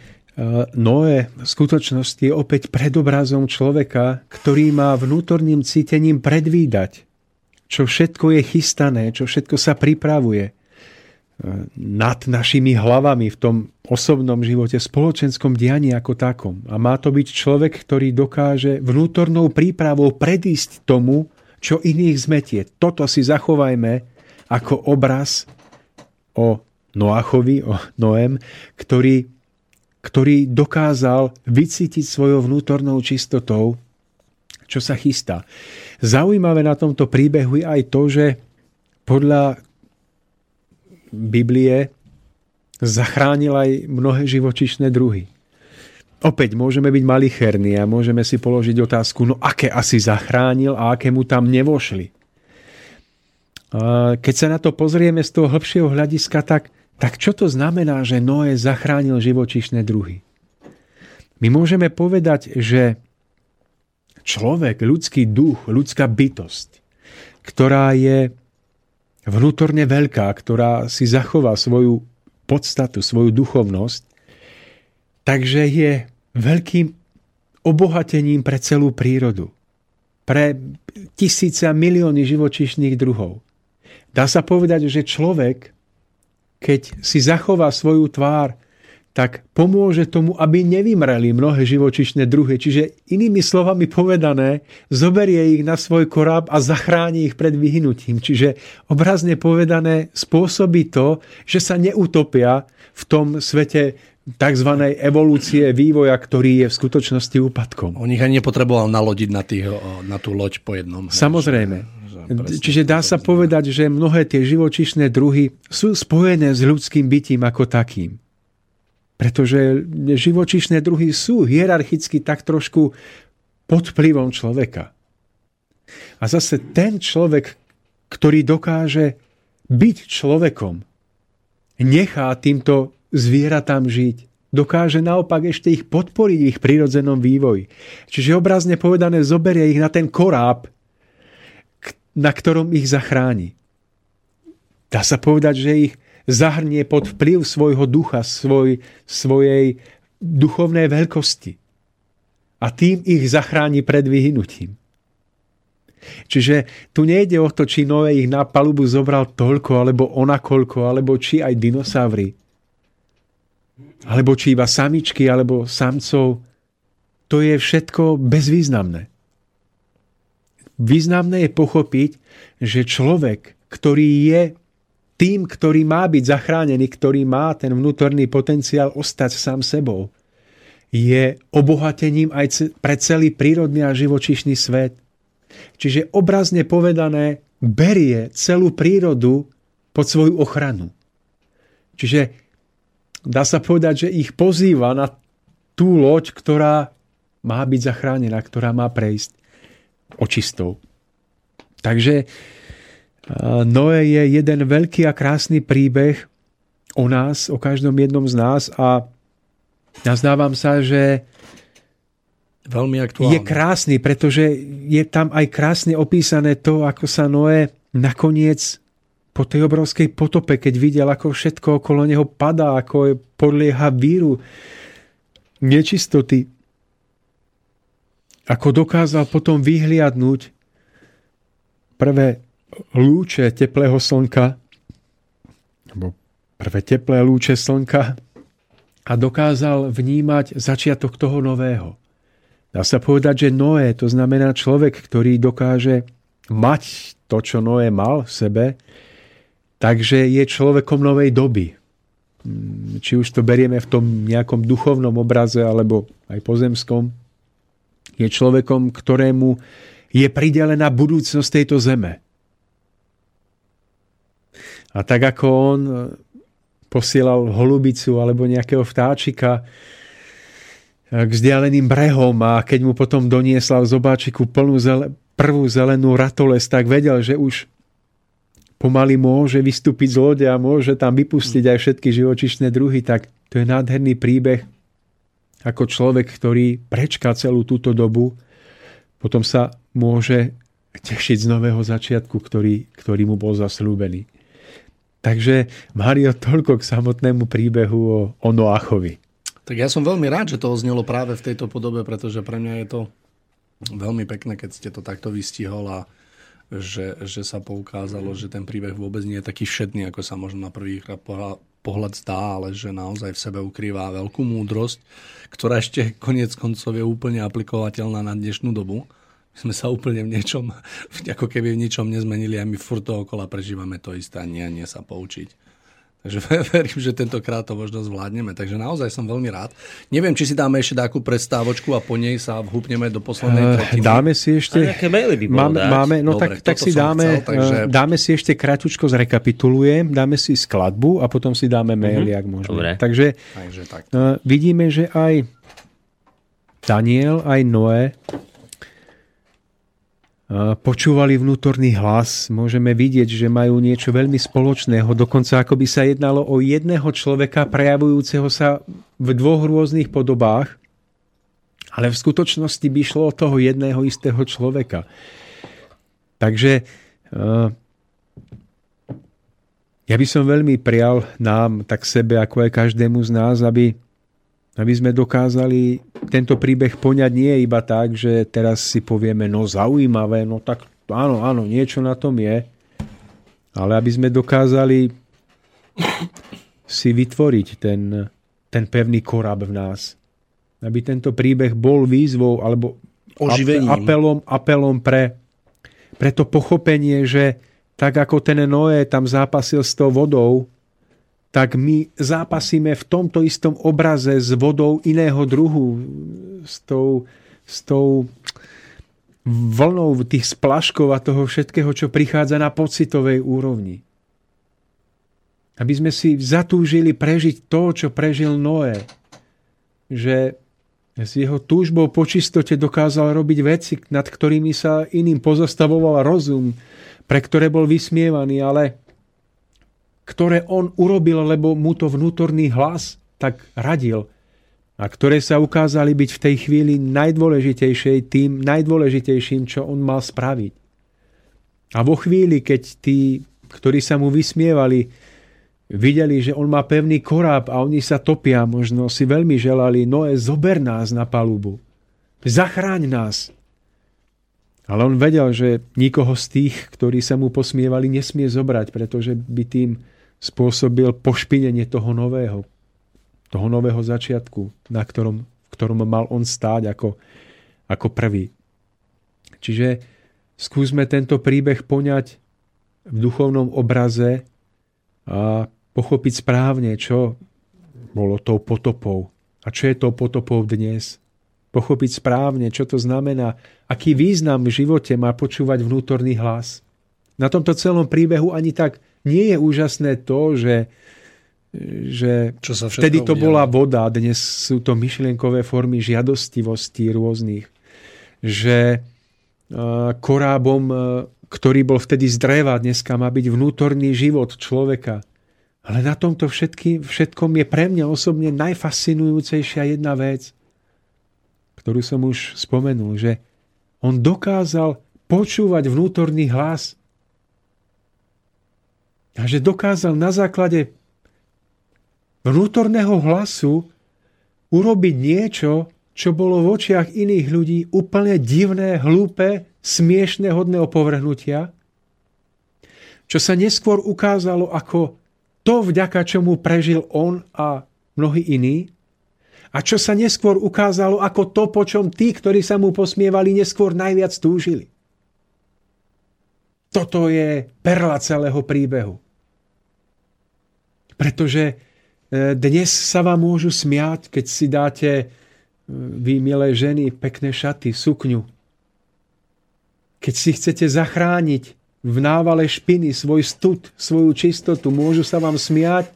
Noé v skutočnosti je opäť predobrazom človeka, ktorý má vnútorným cítením predvídať, čo všetko je chystané, čo všetko sa pripravuje e, nad našimi hlavami v tom osobnom živote, spoločenskom dianí ako takom. A má to byť človek, ktorý dokáže vnútornou prípravou predísť tomu, čo iných zmetie. Toto si zachovajme ako obraz o Noachovi, o Noem, ktorý ktorý dokázal vycítiť svojou vnútornou čistotou, čo sa chystá. Zaujímavé na tomto príbehu je aj to, že podľa Biblie zachránil aj mnohé živočišné druhy. Opäť môžeme byť malicherní a môžeme si položiť otázku, no aké asi zachránil a aké mu tam nevošli. Keď sa na to pozrieme z toho hĺbšieho hľadiska, tak tak čo to znamená, že Noé zachránil živočišné druhy? My môžeme povedať, že človek, ľudský duch, ľudská bytosť, ktorá je vnútorne veľká, ktorá si zachová svoju podstatu, svoju duchovnosť, takže je veľkým obohatením pre celú prírodu. Pre tisíce a milióny živočíšnych druhov. Dá sa povedať, že človek keď si zachová svoju tvár, tak pomôže tomu, aby nevymreli mnohé živočišné druhy. Čiže inými slovami povedané, zoberie ich na svoj koráb a zachráni ich pred vyhnutím. Čiže obrazne povedané spôsobí to, že sa neutopia v tom svete tzv. evolúcie vývoja, ktorý je v skutočnosti úpadkom. On ich ani nepotreboval nalodiť na, tých, na tú loď po jednom. Samozrejme. Čiže dá sa povedať, že mnohé tie živočišné druhy sú spojené s ľudským bytím ako takým. Pretože živočišné druhy sú hierarchicky tak trošku pod vplyvom človeka. A zase ten človek, ktorý dokáže byť človekom, nechá týmto zvieratám žiť. Dokáže naopak ešte ich podporiť v ich prírodzenom vývoji. Čiže obrazne povedané zoberie ich na ten koráb, na ktorom ich zachráni. Dá sa povedať, že ich zahrnie pod vplyv svojho ducha, svoj, svojej duchovnej veľkosti. A tým ich zachráni pred vyhnutím. Čiže tu nejde o to, či Noé ich na palubu zobral toľko, alebo onakoľko, alebo či aj dinosaury alebo či iba samičky, alebo samcov, to je všetko bezvýznamné. Významné je pochopiť, že človek, ktorý je tým, ktorý má byť zachránený, ktorý má ten vnútorný potenciál ostať sám sebou, je obohatením aj pre celý prírodný a živočišný svet. Čiže obrazne povedané, berie celú prírodu pod svoju ochranu. Čiže dá sa povedať, že ich pozýva na tú loď, ktorá má byť zachránená, ktorá má prejsť očistou. Takže Noé je jeden veľký a krásny príbeh o nás, o každom jednom z nás a nazdávam sa, že Veľmi aktuálne. je krásny, pretože je tam aj krásne opísané to, ako sa Noé nakoniec po tej obrovskej potope, keď videl, ako všetko okolo neho padá, ako je podlieha víru, nečistoty, ako dokázal potom vyhliadnúť prvé lúče teplého slnka, alebo prvé teplé lúče slnka a dokázal vnímať začiatok toho nového. Dá sa povedať, že Noé, to znamená človek, ktorý dokáže mať to, čo Noé mal v sebe, Takže je človekom novej doby. Mm, či už to berieme v tom nejakom duchovnom obraze alebo aj pozemskom, je človekom, ktorému je pridelená budúcnosť tejto zeme. A tak ako on e, posielal holubicu alebo nejakého vtáčika e, k vzdialeným brehom a keď mu potom doniesla v zobáčiku plnú zele, prvú zelenú ratoles, tak vedel, že už pomaly môže vystúpiť z lode a môže tam vypustiť aj všetky živočišné druhy, tak to je nádherný príbeh ako človek, ktorý prečká celú túto dobu, potom sa môže tešiť z nového začiatku, ktorý, ktorý mu bol zaslúbený. Takže Mario, toľko k samotnému príbehu o, o Noachovi. Tak ja som veľmi rád, že to oznelo práve v tejto podobe, pretože pre mňa je to veľmi pekné, keď ste to takto vystihol a že, že sa poukázalo, že ten príbeh vôbec nie je taký všetný, ako sa možno na prvý pohľad zdá, ale že naozaj v sebe ukrýva veľkú múdrosť, ktorá ešte konec koncov je úplne aplikovateľná na dnešnú dobu. My sme sa úplne v niečom, ako keby v ničom nezmenili a my furt okola prežívame to isté a nie, nie sa poučiť. Takže verím, že tentokrát to možno zvládneme. Takže naozaj som veľmi rád. Neviem, či si dáme ešte takú prestávočku a po nej sa vhupneme do poslednej tretiny. Dáme si ešte... A nejaké maily by máme, máme, no Dobre, tak, tak si dáme, chcel, takže... dáme si ešte kratučko zrekapitulujem, dáme si skladbu a potom si dáme maily, uh-huh. ak môžeme. Dobre. Takže takže tak. Uh, vidíme, že aj Daniel, aj Noé počúvali vnútorný hlas, môžeme vidieť, že majú niečo veľmi spoločného, dokonca ako by sa jednalo o jedného človeka prejavujúceho sa v dvoch rôznych podobách, ale v skutočnosti by šlo o toho jedného istého človeka. Takže ja by som veľmi prial nám, tak sebe, ako aj každému z nás, aby aby sme dokázali tento príbeh poňať nie iba tak, že teraz si povieme, no zaujímavé, no tak áno, áno, niečo na tom je, ale aby sme dokázali si vytvoriť ten, ten pevný korab v nás. Aby tento príbeh bol výzvou alebo Oživením. apelom, apelom pre, pre to pochopenie, že tak ako ten Noé tam zápasil s tou vodou, tak my zápasíme v tomto istom obraze s vodou iného druhu, s tou, s tou vlnou tých splaškov a toho všetkého, čo prichádza na pocitovej úrovni. Aby sme si zatúžili prežiť to, čo prežil Noé. Že s jeho túžbou po čistote dokázal robiť veci, nad ktorými sa iným pozostavoval rozum, pre ktoré bol vysmievaný, ale ktoré on urobil, lebo mu to vnútorný hlas tak radil a ktoré sa ukázali byť v tej chvíli najdôležitejšej, tým najdôležitejším, čo on mal spraviť. A vo chvíli, keď tí, ktorí sa mu vysmievali, videli, že on má pevný koráb a oni sa topia, možno si veľmi želali, Noé, zober nás na palubu, zachráň nás. Ale on vedel, že nikoho z tých, ktorí sa mu posmievali, nesmie zobrať, pretože by tým spôsobil pošpinenie toho nového, toho nového začiatku, na ktorom, v ktorom mal on stáť ako, ako prvý. Čiže skúsme tento príbeh poňať v duchovnom obraze a pochopiť správne, čo bolo tou potopou a čo je tou potopou dnes. Pochopiť správne, čo to znamená, aký význam v živote má počúvať vnútorný hlas. Na tomto celom príbehu ani tak nie je úžasné to, že, že Čo sa vtedy to bola voda, dnes sú to myšlienkové formy žiadostivosti rôznych. Že korábom, ktorý bol vtedy z dreva, dneska má byť vnútorný život človeka. Ale na tomto všetky, všetkom je pre mňa osobne najfascinujúcejšia jedna vec, ktorú som už spomenul, že on dokázal počúvať vnútorný hlas a že dokázal na základe vnútorného hlasu urobiť niečo, čo bolo v očiach iných ľudí úplne divné, hlúpe, smiešné, hodné opovrhnutia, čo sa neskôr ukázalo ako to, vďaka čomu prežil on a mnohí iní, a čo sa neskôr ukázalo ako to, po čom tí, ktorí sa mu posmievali, neskôr najviac túžili. Toto je perla celého príbehu. Pretože e, dnes sa vám môžu smiať, keď si dáte e, vy, milé ženy, pekné šaty, sukňu. Keď si chcete zachrániť v návale špiny svoj stud, svoju čistotu, môžu sa vám smiať,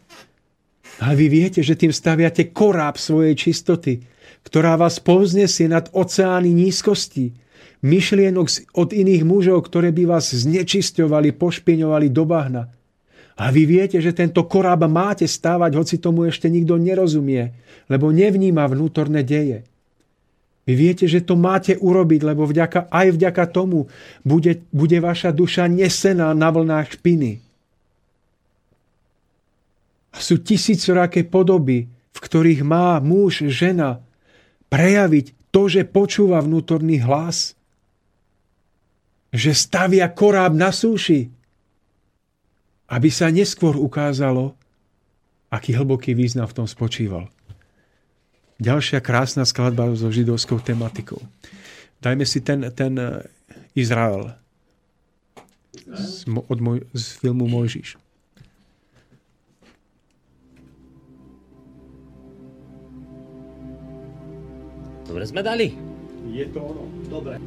ale vy viete, že tým staviate koráb svojej čistoty, ktorá vás povznesie nad oceány nízkosti, myšlienok od iných mužov, ktoré by vás znečisťovali, pošpiňovali do bahna – a vy viete, že tento koráb máte stávať, hoci tomu ešte nikto nerozumie, lebo nevníma vnútorné deje. Vy viete, že to máte urobiť, lebo vďaka, aj vďaka tomu bude, bude vaša duša nesená na vlnách špiny. A sú tisícoraké podoby, v ktorých má muž, žena prejaviť to, že počúva vnútorný hlas. Že stavia koráb na súši aby sa neskôr ukázalo, aký hlboký význam v tom spočíval. Ďalšia krásna skladba so židovskou tematikou. Dajme si ten, ten eh, Izrael z, od moj, z filmu Mojžiš. Dobre sme dali. Je to ono. Dobre.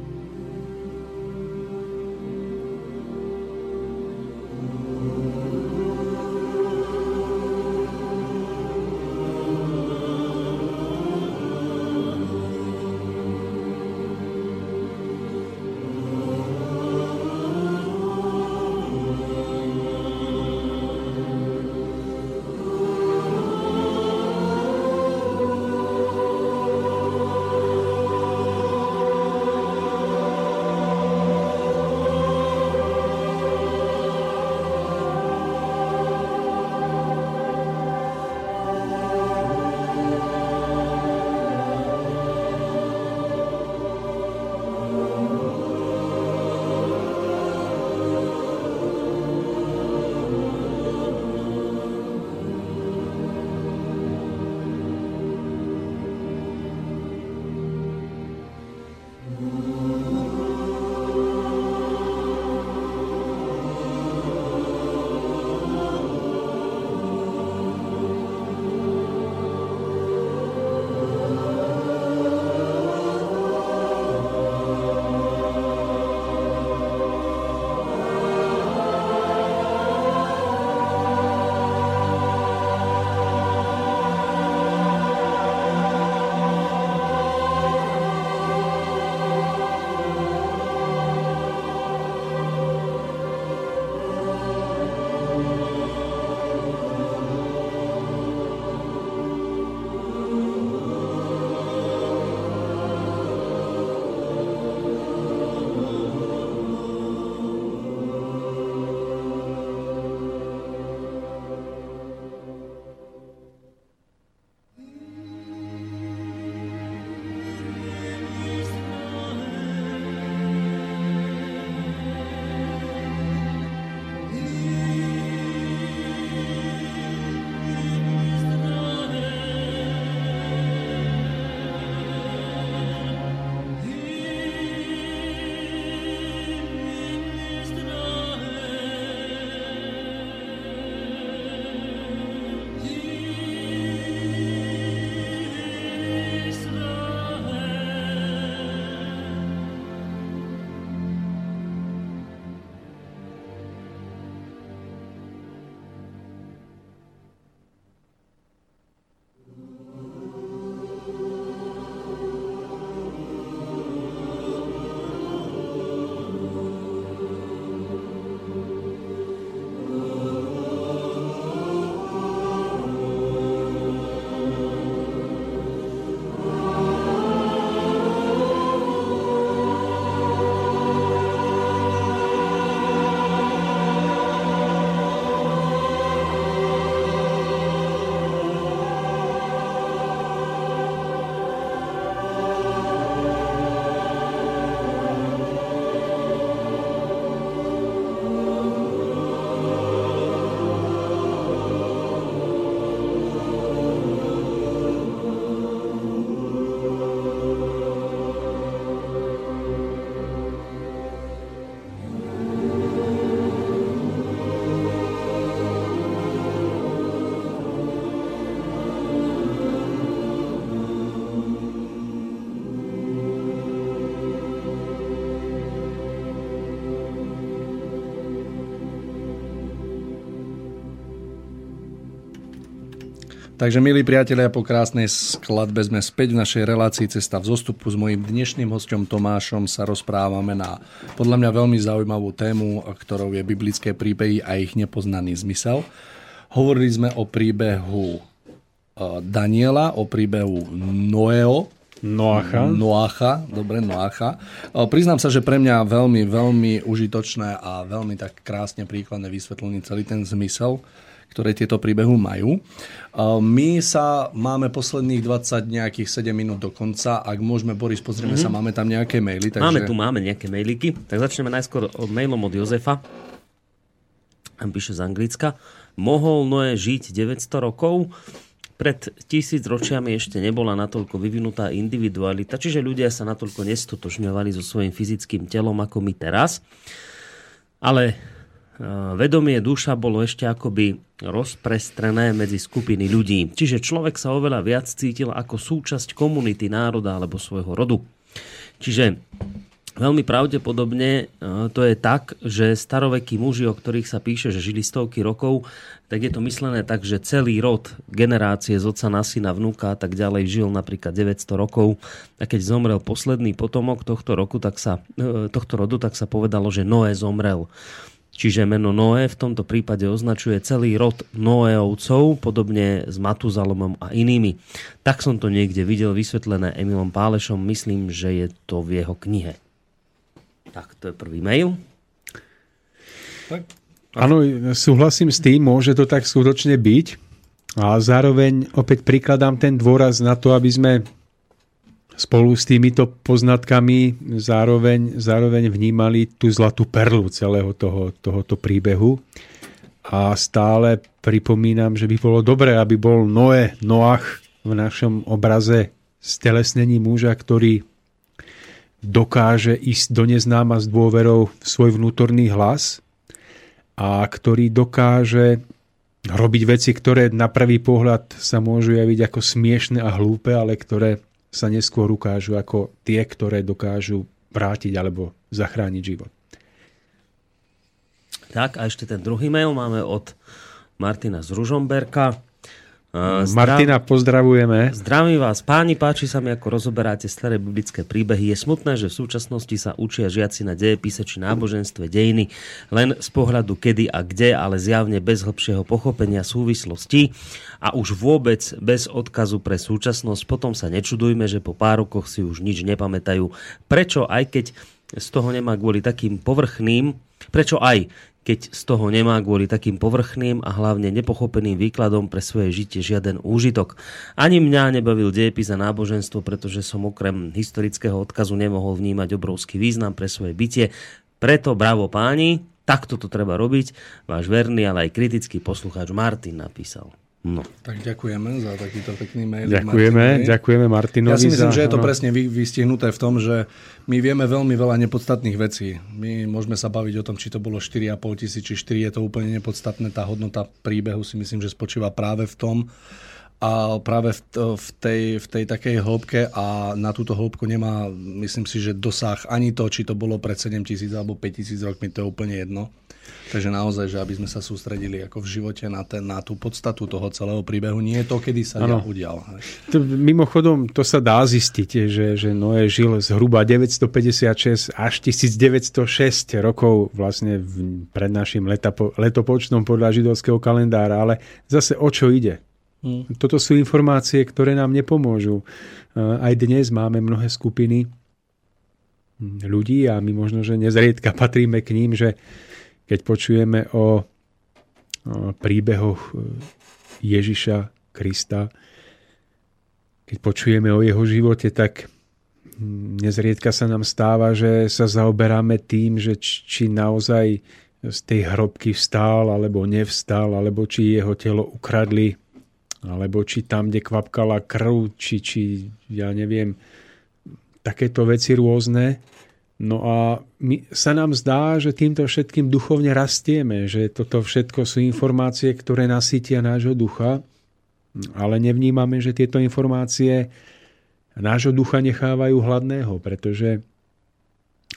Takže milí priatelia, po krásnej skladbe sme späť v našej relácii Cesta v zostupu. S mojím dnešným hostom Tomášom sa rozprávame na podľa mňa veľmi zaujímavú tému, ktorou je biblické príbehy a ich nepoznaný zmysel. Hovorili sme o príbehu e, Daniela, o príbehu Noého, Noacha. Noacha, dobre, Noacha. E, priznám sa, že pre mňa veľmi, veľmi užitočné a veľmi tak krásne príkladne vysvetlený celý ten zmysel ktoré tieto príbehu majú. My sa máme posledných 20 nejakých 7 minút do konca. Ak môžeme, Boris, pozrieme mm-hmm. sa, máme tam nejaké maily. Takže... Máme tu, máme nejaké mailiky. Tak začneme najskôr od mailom od Jozefa. On píše z Anglicka. Mohol Noé žiť 900 rokov? Pred tisíc ročiami ešte nebola natoľko vyvinutá individualita, čiže ľudia sa natoľko nestotožňovali so svojím fyzickým telom ako my teraz. Ale vedomie duša bolo ešte akoby rozprestrené medzi skupiny ľudí. Čiže človek sa oveľa viac cítil ako súčasť komunity, národa alebo svojho rodu. Čiže veľmi pravdepodobne to je tak, že starovekí muži, o ktorých sa píše, že žili stovky rokov, tak je to myslené tak, že celý rod generácie z oca na syna, vnúka a tak ďalej žil napríklad 900 rokov a keď zomrel posledný potomok tohto roku, tak sa, e, tohto rodu, tak sa povedalo, že Noé zomrel. Čiže meno Noé v tomto prípade označuje celý rod Noéovcov, podobne s Matuzalomom a inými. Tak som to niekde videl vysvetlené Emilom Pálešom, myslím, že je to v jeho knihe. Tak, to je prvý mail. Tak. Áno, súhlasím s tým, môže to tak skutočne byť. A zároveň opäť prikladám ten dôraz na to, aby sme spolu s týmito poznatkami zároveň, zároveň vnímali tú zlatú perlu celého toho, tohoto príbehu. A stále pripomínam, že by bolo dobré, aby bol Noé, Noach v našom obraze stelesnení muža, ktorý dokáže ísť do neznáma s dôverou v svoj vnútorný hlas a ktorý dokáže robiť veci, ktoré na prvý pohľad sa môžu javiť ako smiešne a hlúpe, ale ktoré sa neskôr ukážu ako tie, ktoré dokážu vrátiť alebo zachrániť život. Tak a ešte ten druhý mail máme od Martina z Ružomberka. Zdrav... Martina, pozdravujeme. Zdravím vás. Páni, páči sa mi, ako rozoberáte staré biblické príbehy. Je smutné, že v súčasnosti sa učia žiaci na dejepise či náboženstve dejiny len z pohľadu kedy a kde, ale zjavne bez hĺbšieho pochopenia súvislosti a už vôbec bez odkazu pre súčasnosť. Potom sa nečudujme, že po pár rokoch si už nič nepamätajú. Prečo aj keď z toho nemá kvôli takým povrchným, prečo aj keď z toho nemá kvôli takým povrchným a hlavne nepochopeným výkladom pre svoje žitie žiaden úžitok. Ani mňa nebavil dejepis a náboženstvo, pretože som okrem historického odkazu nemohol vnímať obrovský význam pre svoje bytie. Preto bravo páni, takto to treba robiť. Váš verný, ale aj kritický poslucháč Martin napísal. No. Tak ďakujeme za takýto pekný mail. Ďakujeme, Martinovi. ďakujeme Martinovi. Ja si myslím, za... že je to presne vystihnuté v tom, že my vieme veľmi veľa nepodstatných vecí. My môžeme sa baviť o tom, či to bolo 4,5 tisíc, či 4 je to úplne nepodstatné. Tá hodnota príbehu si myslím, že spočíva práve v tom, a práve v, v, tej, v tej takej hĺbke a na túto hĺbku nemá, myslím si, že dosah ani to, či to bolo pred 7 tisíc alebo 5 tisíc rokmi, to je úplne jedno. Takže naozaj, že aby sme sa sústredili ako v živote na, ten, na tú podstatu toho celého príbehu, nie je to, kedy sa ano. udial. To, mimochodom, to sa dá zistiť, že, že Noé žil zhruba 956 až 1906 rokov vlastne v, pred našim letapo, letopočtom podľa židovského kalendára, ale zase o čo ide? Hmm. Toto sú informácie, ktoré nám nepomôžu. Aj dnes máme mnohé skupiny ľudí a my možno, že nezriedka patríme k ním, že keď počujeme o, príbehoch e, Ježiša Krista, keď počujeme o jeho živote, tak hm, nezriedka sa nám stáva, že sa zaoberáme tým, že či naozaj z tej hrobky vstál, alebo nevstal, alebo či jeho telo ukradli, alebo či tam, kde kvapkala krv, či, či ja neviem, takéto veci rôzne. No a my, sa nám zdá, že týmto všetkým duchovne rastieme, že toto všetko sú informácie, ktoré nasítia nášho ducha, ale nevnímame, že tieto informácie nášho ducha nechávajú hladného, pretože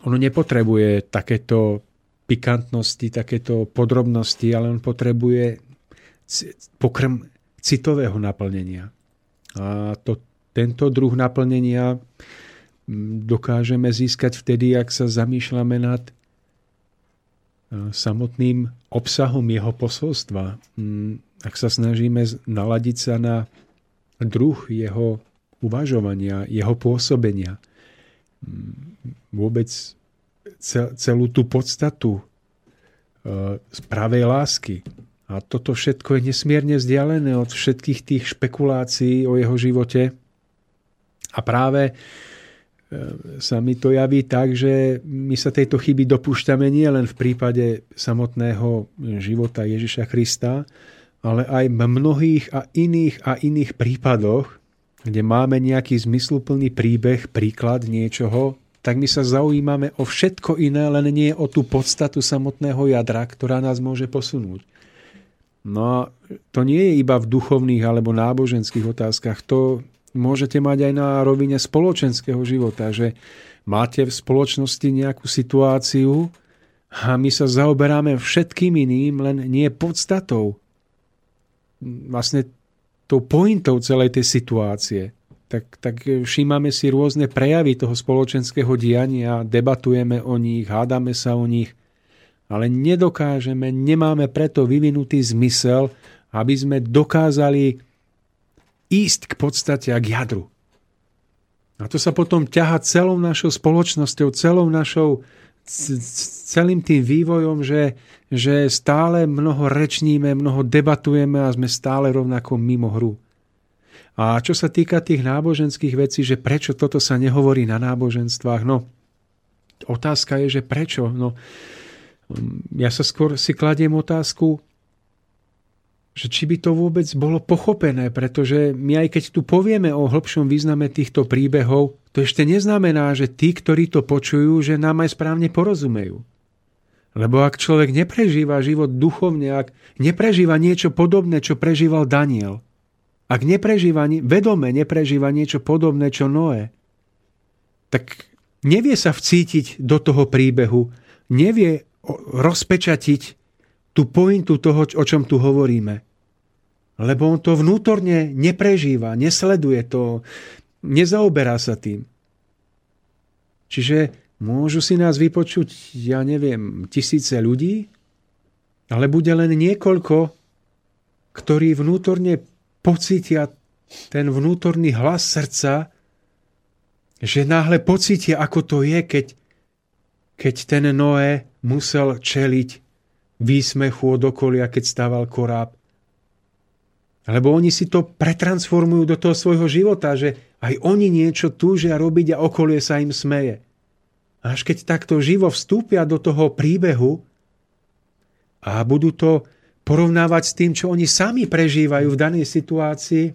ono nepotrebuje takéto pikantnosti, takéto podrobnosti, ale on potrebuje pokrm citového naplnenia. A to, tento druh naplnenia dokážeme získať vtedy, ak sa zamýšľame nad samotným obsahom jeho posolstva. Ak sa snažíme naladiť sa na druh jeho uvažovania, jeho pôsobenia, vôbec celú tú podstatu z pravej lásky. A toto všetko je nesmierne vzdialené od všetkých tých špekulácií o jeho živote. A práve e, sa mi to javí tak, že my sa tejto chyby dopúšťame nie len v prípade samotného života Ježiša Krista, ale aj v mnohých a iných a iných prípadoch, kde máme nejaký zmysluplný príbeh, príklad niečoho, tak my sa zaujímame o všetko iné, len nie o tú podstatu samotného jadra, ktorá nás môže posunúť. No a to nie je iba v duchovných alebo náboženských otázkach, to môžete mať aj na rovine spoločenského života, že máte v spoločnosti nejakú situáciu a my sa zaoberáme všetkým iným, len nie podstatou. Vlastne tou pointou celej tej situácie. Tak, tak všímame si rôzne prejavy toho spoločenského diania, debatujeme o nich, hádame sa o nich, ale nedokážeme, nemáme preto vyvinutý zmysel, aby sme dokázali ísť k podstate a k jadru. A to sa potom ťaha celou našou spoločnosťou, celou našou, celým tým vývojom, že, že stále mnoho rečníme, mnoho debatujeme a sme stále rovnako mimo hru. A čo sa týka tých náboženských vecí, že prečo toto sa nehovorí na náboženstvách, no otázka je, že prečo? No, ja sa skôr si kladiem otázku, že či by to vôbec bolo pochopené, pretože my aj keď tu povieme o hĺbšom význame týchto príbehov, to ešte neznamená, že tí, ktorí to počujú, že nám aj správne porozumejú. Lebo ak človek neprežíva život duchovne, ak neprežíva niečo podobné, čo prežíval Daniel, ak neprežíva, vedome neprežíva niečo podobné, čo Noé, tak nevie sa vcítiť do toho príbehu, nevie rozpečatiť tú pointu toho, o čom tu hovoríme. Lebo on to vnútorne neprežíva, nesleduje to, nezaoberá sa tým. Čiže môžu si nás vypočuť, ja neviem, tisíce ľudí, ale bude len niekoľko, ktorí vnútorne pocítia ten vnútorný hlas srdca, že náhle pocítia, ako to je, keď, keď ten Noé musel čeliť výsmechu od okolia, keď stával koráb. Lebo oni si to pretransformujú do toho svojho života, že aj oni niečo túžia robiť a okolie sa im smeje. Až keď takto živo vstúpia do toho príbehu a budú to porovnávať s tým, čo oni sami prežívajú v danej situácii,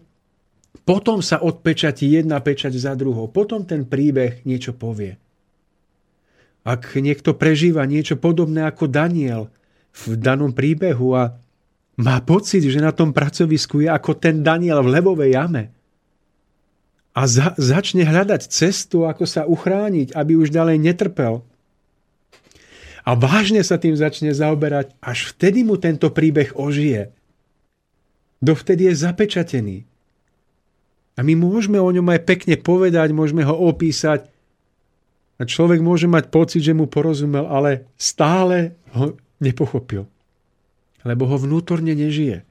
potom sa odpečatí jedna pečať za druhou. Potom ten príbeh niečo povie. Ak niekto prežíva niečo podobné ako Daniel v danom príbehu a má pocit, že na tom pracovisku je ako ten Daniel v levovej jame a za, začne hľadať cestu, ako sa uchrániť, aby už ďalej netrpel, a vážne sa tým začne zaoberať, až vtedy mu tento príbeh ožije. Dovtedy je zapečatený. A my môžeme o ňom aj pekne povedať, môžeme ho opísať. A človek môže mať pocit, že mu porozumel, ale stále ho nepochopil. Lebo ho vnútorne nežije.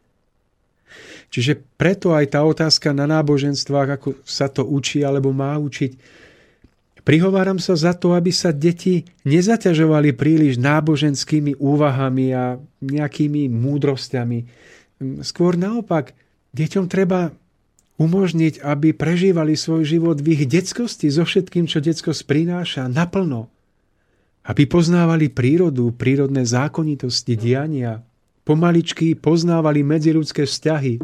Čiže preto aj tá otázka na náboženstvách, ako sa to učí alebo má učiť, Prihováram sa za to, aby sa deti nezaťažovali príliš náboženskými úvahami a nejakými múdrosťami. Skôr naopak, deťom treba umožniť, aby prežívali svoj život v ich detskosti so všetkým, čo detsko prináša, naplno. Aby poznávali prírodu, prírodné zákonitosti, diania, pomaličky poznávali medziludské vzťahy.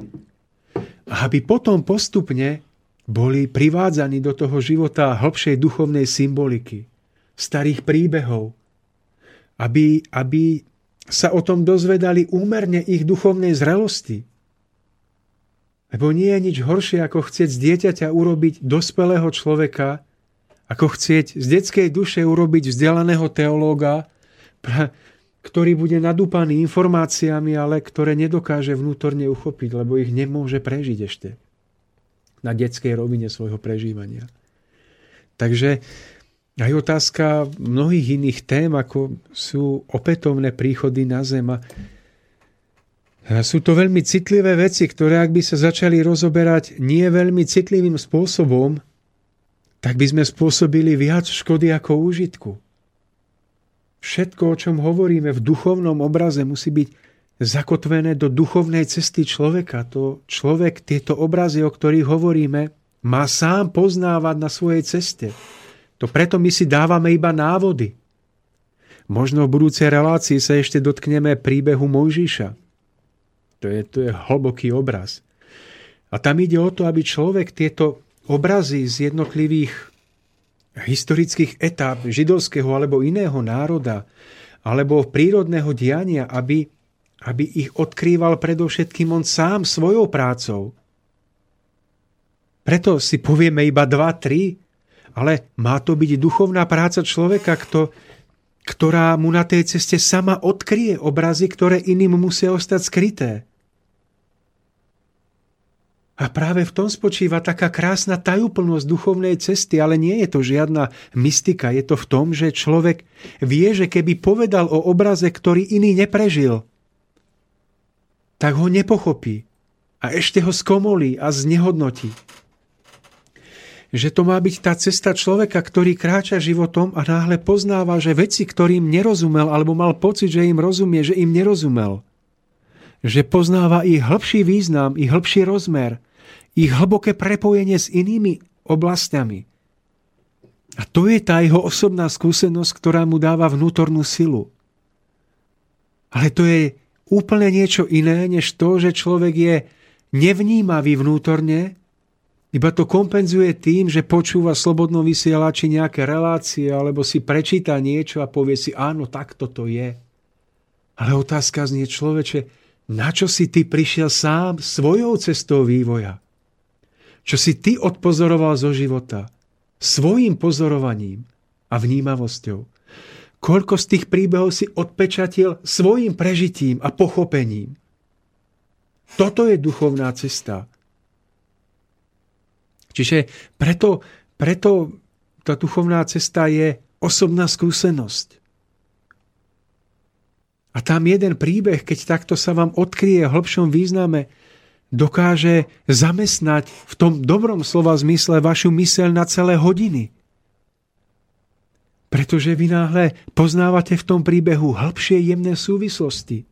A aby potom postupne boli privádzaní do toho života hlbšej duchovnej symboliky, starých príbehov, aby, aby sa o tom dozvedali úmerne ich duchovnej zrelosti. Lebo nie je nič horšie, ako chcieť z dieťaťa urobiť dospelého človeka, ako chcieť z detskej duše urobiť vzdelaného teológa, ktorý bude nadúpaný informáciami, ale ktoré nedokáže vnútorne uchopiť, lebo ich nemôže prežiť ešte na detskej rovine svojho prežívania. Takže aj otázka mnohých iných tém, ako sú opätovné príchody na zem. A sú to veľmi citlivé veci, ktoré ak by sa začali rozoberať nie veľmi citlivým spôsobom, tak by sme spôsobili viac škody ako úžitku. Všetko, o čom hovoríme v duchovnom obraze, musí byť zakotvené do duchovnej cesty človeka. To človek tieto obrazy, o ktorých hovoríme, má sám poznávať na svojej ceste. To preto my si dávame iba návody. Možno v budúcej relácii sa ešte dotkneme príbehu Mojžiša. To je, to je hlboký obraz. A tam ide o to, aby človek tieto obrazy z jednotlivých historických etáp židovského alebo iného národa alebo prírodného diania, aby, aby ich odkrýval predovšetkým on sám svojou prácou. Preto si povieme iba dva, tri ale má to byť duchovná práca človeka, kto, ktorá mu na tej ceste sama odkrie obrazy, ktoré iným musia ostať skryté. A práve v tom spočíva taká krásna tajúplnosť duchovnej cesty, ale nie je to žiadna mystika. Je to v tom, že človek vie, že keby povedal o obraze, ktorý iný neprežil, tak ho nepochopí a ešte ho skomolí a znehodnotí že to má byť tá cesta človeka, ktorý kráča životom a náhle poznáva, že veci, ktorým nerozumel alebo mal pocit, že im rozumie, že im nerozumel. Že poznáva ich hĺbší význam, ich hĺbší rozmer, ich hlboké prepojenie s inými oblastiami. A to je tá jeho osobná skúsenosť, ktorá mu dáva vnútornú silu. Ale to je úplne niečo iné, než to, že človek je nevnímavý vnútorne iba to kompenzuje tým, že počúva slobodno vysielači nejaké relácie alebo si prečíta niečo a povie si, áno, takto to je. Ale otázka znie človeče, na čo si ty prišiel sám svojou cestou vývoja? Čo si ty odpozoroval zo života? Svojím pozorovaním a vnímavosťou. Koľko z tých príbehov si odpečatil svojim prežitím a pochopením? Toto je duchovná cesta. Čiže preto, preto tá duchovná cesta je osobná skúsenosť. A tam jeden príbeh, keď takto sa vám odkryje v hĺbšom význame, dokáže zamestnať v tom dobrom slova zmysle vašu myseľ na celé hodiny. Pretože vy náhle poznávate v tom príbehu hĺbšie jemné súvislosti.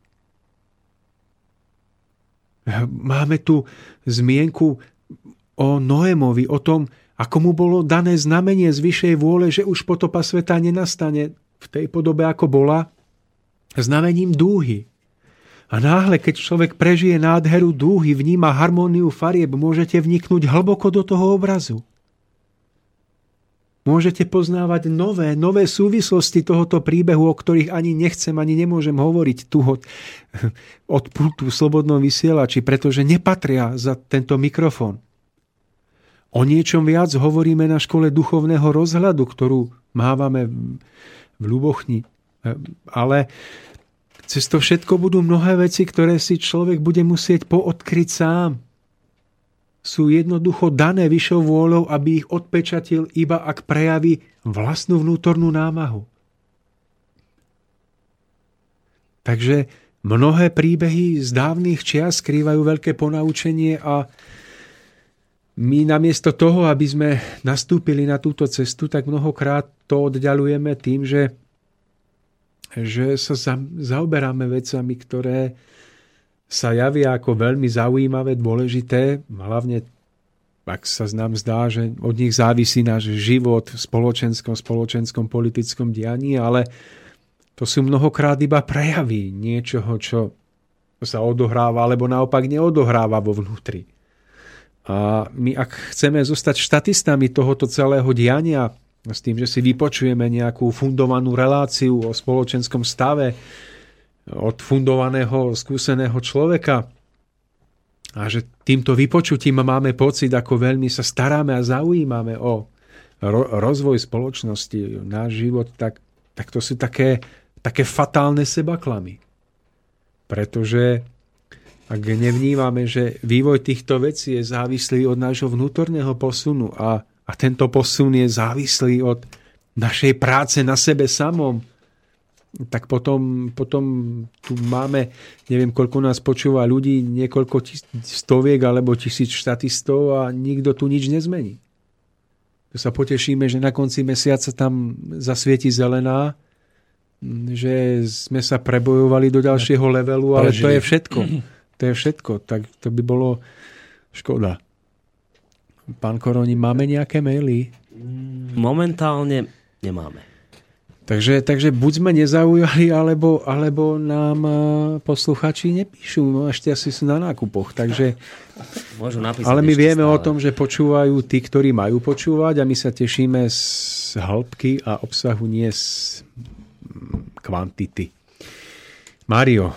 Máme tu zmienku o Noémovi, o tom, ako mu bolo dané znamenie z vyššej vôle, že už potopa sveta nenastane v tej podobe, ako bola, znamením dúhy. A náhle, keď človek prežije nádheru dúhy, vníma harmóniu farieb, môžete vniknúť hlboko do toho obrazu. Môžete poznávať nové, nové súvislosti tohoto príbehu, o ktorých ani nechcem, ani nemôžem hovoriť tu od, pultu v slobodnom vysielači, pretože nepatria za tento mikrofón. O niečom viac hovoríme na škole duchovného rozhľadu, ktorú mávame v Ľubochni. Ale cez to všetko budú mnohé veci, ktoré si človek bude musieť poodkryť sám. Sú jednoducho dané vyššou vôľou, aby ich odpečatil iba ak prejaví vlastnú vnútornú námahu. Takže mnohé príbehy z dávnych čias skrývajú veľké ponaučenie a my namiesto toho, aby sme nastúpili na túto cestu, tak mnohokrát to oddialujeme tým, že, že sa za, zaoberáme vecami, ktoré sa javia ako veľmi zaujímavé, dôležité, hlavne ak sa nám zdá, že od nich závisí náš život v spoločenskom, spoločenskom politickom dianí, ale to sú mnohokrát iba prejavy niečoho, čo sa odohráva, alebo naopak neodohráva vo vnútri. A my ak chceme zostať štatistami tohoto celého diania, s tým, že si vypočujeme nejakú fundovanú reláciu o spoločenskom stave od fundovaného, skúseného človeka a že týmto vypočutím máme pocit, ako veľmi sa staráme a zaujímame o ro- rozvoj spoločnosti, náš život, tak, tak to sú také také fatálne sebaklamy. Pretože ak nevnímame, že vývoj týchto vecí je závislý od nášho vnútorného posunu a, a tento posun je závislý od našej práce na sebe samom, tak potom, potom tu máme, neviem koľko nás počúva ľudí, niekoľko tis, stoviek alebo tisíc štatistov a nikto tu nič nezmení. To sa potešíme, že na konci mesiaca tam zasvieti zelená, že sme sa prebojovali do ďalšieho levelu, ale to je všetko. To je všetko. Tak to by bolo škoda. Pán Koroni, máme nejaké maily? Momentálne nemáme. Takže, takže buď sme nezaujali, alebo, alebo nám e, posluchači nepíšu. No ešte asi sú na nákupoch. Takže, Môžu napísať ale my vieme stále. o tom, že počúvajú tí, ktorí majú počúvať a my sa tešíme z hĺbky a obsahu, nie z mm, kvantity. Mario,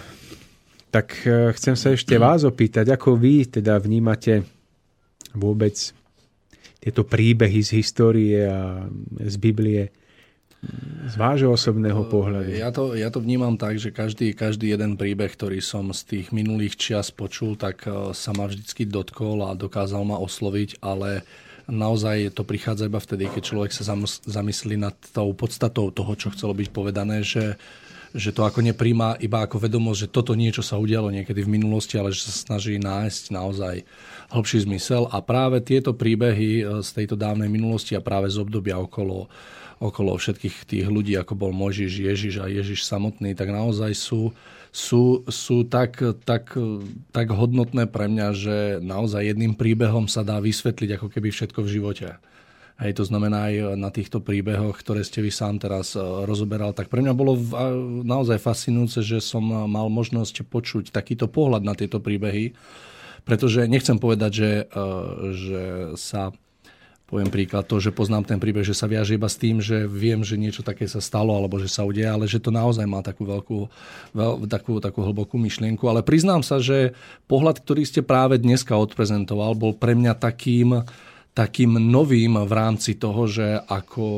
tak e, chcem sa ešte vás opýtať, ako vy teda vnímate vôbec tieto príbehy z histórie a z Biblie z vášho osobného pohľadu. Ja to, ja to vnímam tak, že každý, každý jeden príbeh, ktorý som z tých minulých čias počul, tak eh, sa ma vždycky dotkol a dokázal ma osloviť, ale naozaj to prichádza iba vtedy, keď človek sa zamyslí nad tou podstatou toho, čo chcelo byť povedané, že, že to ako nepríjma iba ako vedomosť, že toto niečo sa udialo niekedy v minulosti, ale že sa snaží nájsť naozaj hĺbší zmysel. A práve tieto príbehy eh, z tejto dávnej minulosti a práve z obdobia okolo okolo všetkých tých ľudí, ako bol Možiš, Ježiš a Ježiš samotný, tak naozaj sú, sú, sú tak, tak, tak hodnotné pre mňa, že naozaj jedným príbehom sa dá vysvetliť ako keby všetko v živote. Hej, to znamená aj na týchto príbehoch, ktoré ste vy sám teraz e, rozoberal, tak pre mňa bolo naozaj fascinujúce, že som mal možnosť počuť takýto pohľad na tieto príbehy, pretože nechcem povedať, že, e, že sa poviem príklad, to, že poznám ten príbeh, že sa viaže iba s tým, že viem, že niečo také sa stalo alebo že sa udeje, ale že to naozaj má takú veľkú, veľ, takú, takú hlbokú myšlienku. Ale priznám sa, že pohľad, ktorý ste práve dneska odprezentoval, bol pre mňa takým, takým novým v rámci toho, že ako,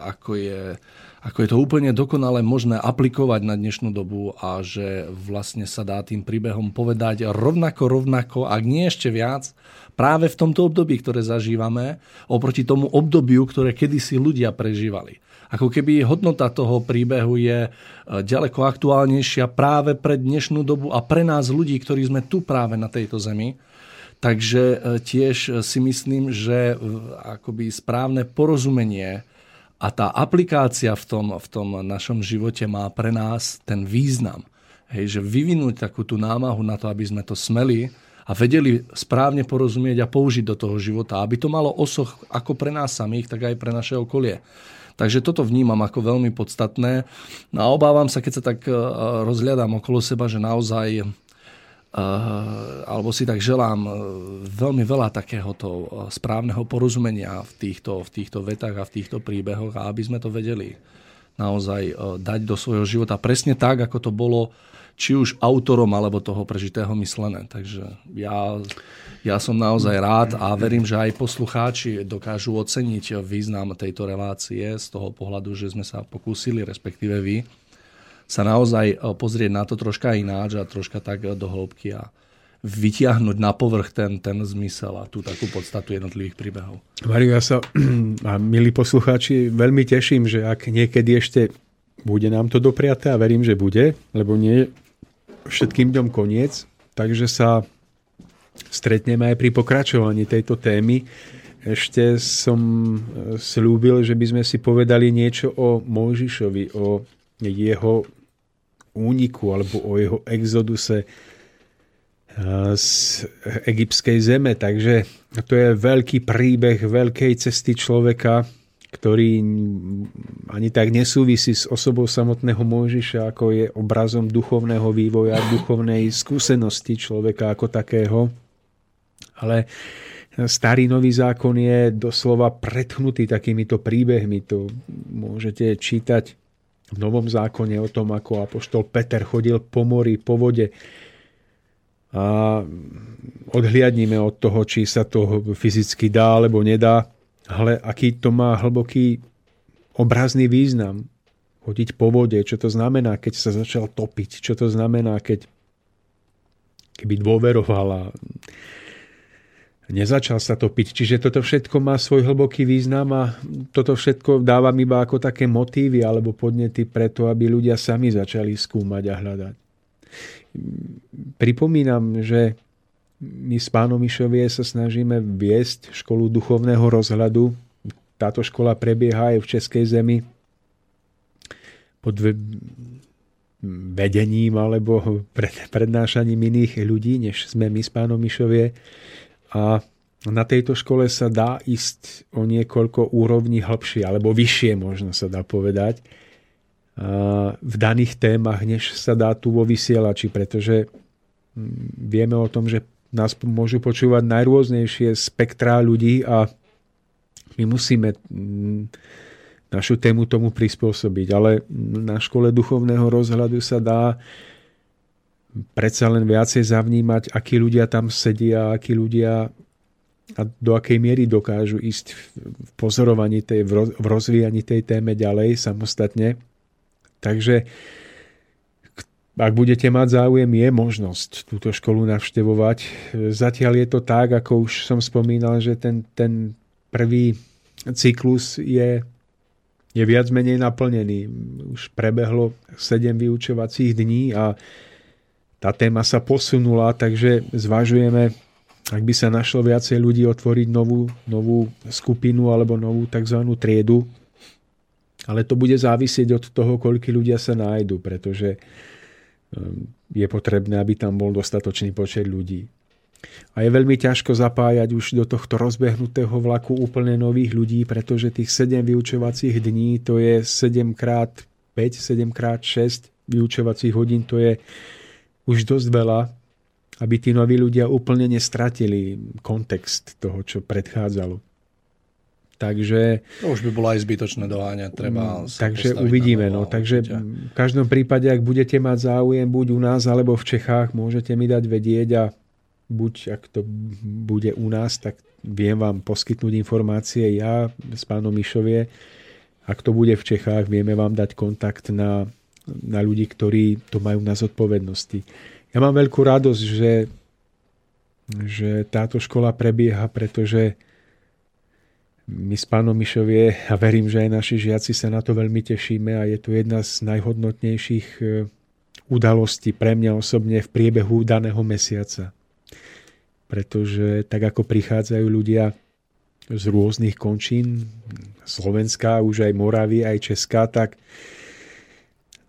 ako je ako je to úplne dokonale možné aplikovať na dnešnú dobu a že vlastne sa dá tým príbehom povedať rovnako, rovnako, ak nie ešte viac, práve v tomto období, ktoré zažívame, oproti tomu obdobiu, ktoré kedysi ľudia prežívali. Ako keby hodnota toho príbehu je e, ďaleko aktuálnejšia práve pre dnešnú dobu a pre nás ľudí, ktorí sme tu práve na tejto zemi. Takže e, tiež si myslím, že akoby správne porozumenie a tá aplikácia v tom, v tom našom živote má pre nás ten význam. Hej, že vyvinúť takú tú námahu na to, aby sme to smeli, a vedeli správne porozumieť a použiť do toho života, aby to malo osoch ako pre nás samých, tak aj pre naše okolie. Takže toto vnímam ako veľmi podstatné. No a obávam sa, keď sa tak e, rozhľadám okolo seba, že naozaj alebo si tak želám e, veľmi veľa takéhoto správneho porozumenia v týchto, v týchto vetách a v týchto príbehoch a aby sme to vedeli naozaj dať do svojho života presne tak, ako to bolo či už autorom alebo toho prežitého myslené. Takže ja, ja som naozaj rád a verím, že aj poslucháči dokážu oceniť význam tejto relácie z toho pohľadu, že sme sa pokúsili, respektíve vy, sa naozaj eh, pozrieť na to troška ináč a troška tak do hĺbky a vytiahnuť na povrch ten, ten zmysel a tú takú podstatu jednotlivých príbehov. Mario, ja sa, a milí poslucháči, veľmi teším, že ak niekedy ešte bude nám to dopriaté a verím, že bude, lebo nie všetkým dňom koniec, takže sa stretneme aj pri pokračovaní tejto témy. Ešte som e, slúbil, že by sme si povedali niečo o Mojžišovi, o jeho úniku alebo o jeho exoduse e, z egyptskej zeme. Takže to je veľký príbeh veľkej cesty človeka, ktorý ani tak nesúvisí s osobou samotného Mojžiša, ako je obrazom duchovného vývoja, duchovnej skúsenosti človeka ako takého. Ale starý nový zákon je doslova pretchnutý takýmito príbehmi. To môžete čítať v Novom zákone o tom, ako apoštol Peter chodil po mori, po vode. A odhliadnime od toho, či sa to fyzicky dá alebo nedá ale aký to má hlboký obrazný význam. chodiť po vode, čo to znamená, keď sa začal topiť, čo to znamená, keď keby dôverovala, nezačal sa topiť. Čiže toto všetko má svoj hlboký význam a toto všetko dávam iba ako také motívy alebo podnety preto, aby ľudia sami začali skúmať a hľadať. Pripomínam, že my s pánom Mišovie sa snažíme viesť školu duchovného rozhľadu. Táto škola prebieha aj v Českej zemi pod vedením alebo prednášaním iných ľudí, než sme my s pánom Mišovie. A na tejto škole sa dá ísť o niekoľko úrovní hlbšie, alebo vyššie možno sa dá povedať, v daných témach, než sa dá tu vo vysielači, pretože mm, vieme o tom, že nás môžu počúvať najrôznejšie spektrá ľudí a my musíme mm, našu tému tomu prispôsobiť. Ale na škole duchovného rozhľadu sa dá predsa len viacej zavnímať, akí ľudia tam sedia, akí ľudia a do akej miery dokážu ísť v pozorovaní tej, v rozvíjaní tej téme ďalej samostatne. Takže ak budete mať záujem, je možnosť túto školu navštevovať. Zatiaľ je to tak, ako už som spomínal, že ten, ten prvý cyklus je je viac menej naplnený. Už prebehlo 7 vyučovacích dní a tá téma sa posunula, takže zvažujeme, ak by sa našlo viacej ľudí, otvoriť novú, novú skupinu alebo novú tzv. triedu. Ale to bude závisieť od toho, koľky ľudia sa nájdu, pretože ehm, je potrebné, aby tam bol dostatočný počet ľudí. A je veľmi ťažko zapájať už do tohto rozbehnutého vlaku úplne nových ľudí, pretože tých 7 vyučovacích dní to je 7 krát 5, 7 krát 6 vyučovacích hodín, to je už dosť veľa, aby tí noví ľudia úplne nestratili kontext toho, čo predchádzalo. Takže... To už by bolo aj zbytočné doháňať. Treba mm, takže uvidíme. No. Takže v každom prípade, ak budete mať záujem buď u nás alebo v Čechách, môžete mi dať vedieť a buď ak to bude u nás, tak viem vám poskytnúť informácie ja s pánom Mišovie. Ak to bude v Čechách, vieme vám dať kontakt na, na ľudí, ktorí to majú na zodpovednosti. Ja mám veľkú radosť, že, že táto škola prebieha, pretože my s pánom Mišovie a verím, že aj naši žiaci sa na to veľmi tešíme a je to jedna z najhodnotnejších eh, udalostí pre mňa osobne v priebehu daného mesiaca pretože tak ako prichádzajú ľudia z rôznych končín, Slovenska, už aj Moravy, aj Česká, tak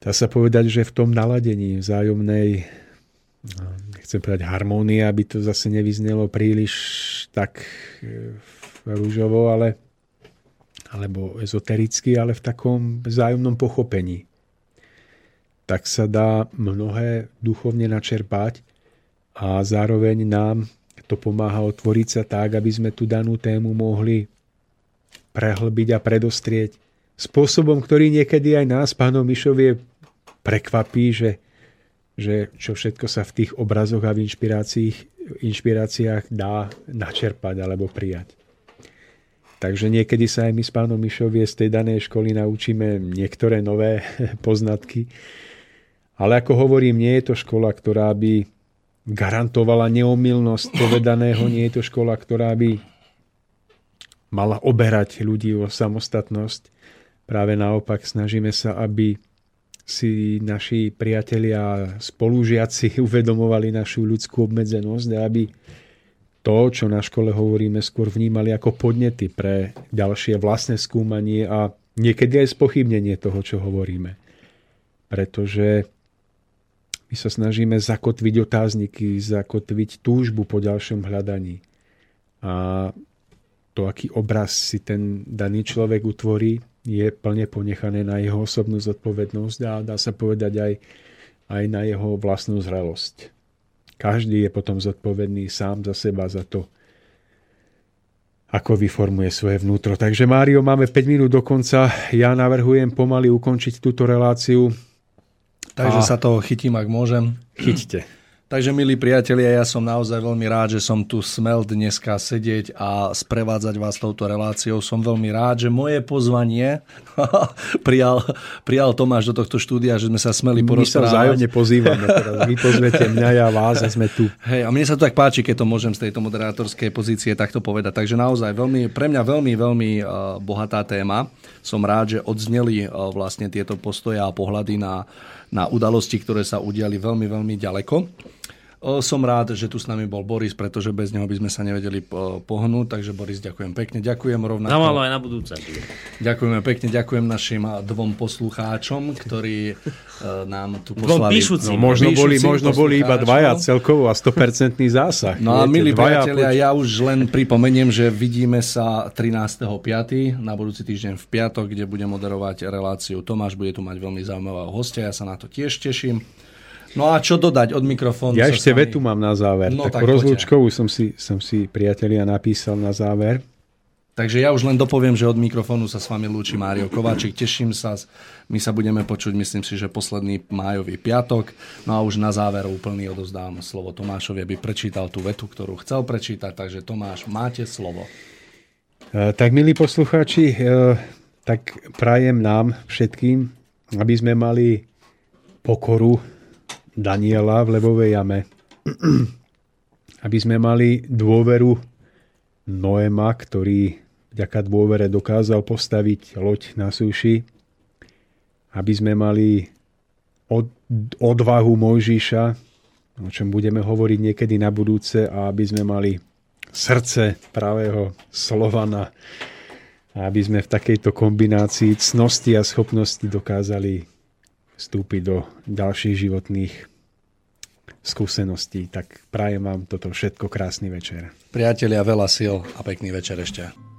dá sa povedať, že v tom naladení vzájomnej nechcem povedať harmónie, aby to zase nevyznelo príliš tak e, rúžovo, ale alebo ezotericky, ale v takom vzájomnom pochopení. Tak sa dá mnohé duchovne načerpať a zároveň nám to pomáha otvoriť sa tak, aby sme tú danú tému mohli prehlbiť a predostrieť spôsobom, ktorý niekedy aj nás, pánom Mišovie, prekvapí, že, že čo všetko sa v tých obrazoch a v inšpiráciách, inšpiráciách dá načerpať alebo prijať. Takže niekedy sa aj my s pánom Mišovie z tej danej školy naučíme niektoré nové poznatky. Ale ako hovorím, nie je to škola, ktorá by garantovala neomilnosť povedaného. Nie je to škola, ktorá by mala oberať ľudí o samostatnosť. Práve naopak snažíme sa, aby si naši priatelia a spolužiaci uvedomovali našu ľudskú obmedzenosť a aby to, čo na škole hovoríme, skôr vnímali ako podnety pre ďalšie vlastné skúmanie a niekedy aj spochybnenie toho, čo hovoríme. Pretože my sa snažíme zakotviť otázniky, zakotviť túžbu po ďalšom hľadaní. A to, aký obraz si ten daný človek utvorí, je plne ponechané na jeho osobnú zodpovednosť a dá sa povedať aj, aj na jeho vlastnú zrelosť. Každý je potom zodpovedný sám za seba, za to, ako vyformuje svoje vnútro. Takže Mário, máme 5 minút do konca. Ja navrhujem pomaly ukončiť túto reláciu. Takže a... sa toho chytím, ak môžem. Chyťte. Takže milí priatelia, ja som naozaj veľmi rád, že som tu smel dneska sedieť a sprevádzať vás touto reláciou. Som veľmi rád, že moje pozvanie prijal, prijal Tomáš do tohto štúdia, že sme sa smeli porozprávať. My sa vzájomne pozývame. Teraz. Vy pozvete mňa, ja vás a sme tu. Hej, a mne sa to tak páči, keď to môžem z tejto moderátorskej pozície takto povedať. Takže naozaj veľmi, pre mňa veľmi, veľmi uh, bohatá téma. Som rád, že odzneli uh, vlastne tieto postoje a pohľady na, na udalosti, ktoré sa udiali veľmi, veľmi ďaleko. Som rád, že tu s nami bol Boris, pretože bez neho by sme sa nevedeli pohnúť. Takže Boris, ďakujem pekne. Ďakujem rovnako. Na malo aj na budúce. Ďakujeme pekne. Ďakujem našim dvom poslucháčom, ktorí nám tu poslali. Dvom píšucim. No, možno boli, možno boli iba dvaja celkovo a 100% zásah. No a milí priatelia, ja už len pripomeniem, že vidíme sa 13.5. na budúci týždeň v piatok, kde bude moderovať reláciu Tomáš. Bude tu mať veľmi zaujímavého hostia. Ja sa na to tiež teším. No a čo dodať od mikrofónu? Ja ešte vetu mám na záver. No, tak rozlúčkovú som si, som si priatelia napísal na záver. Takže ja už len dopoviem, že od mikrofónu sa s vami lúči Mário Kováčik. Teším sa, my sa budeme počuť, myslím si, že posledný májový piatok. No a už na záver úplný odozdávam slovo Tomášovi, aby prečítal tú vetu, ktorú chcel prečítať. Takže Tomáš, máte slovo. E, tak milí poslucháči, e, tak prajem nám všetkým, aby sme mali pokoru Daniela v levovej jame, aby sme mali dôveru Noema, ktorý vďaka dôvere dokázal postaviť loď na súši, aby sme mali od, odvahu Mojžiša, o čom budeme hovoriť niekedy na budúce, a aby sme mali srdce pravého Slovana, aby sme v takejto kombinácii cnosti a schopnosti dokázali vstúpiť do ďalších životných skúseností. Tak prajem vám toto všetko krásny večer. Priatelia, veľa síl a pekný večer ešte.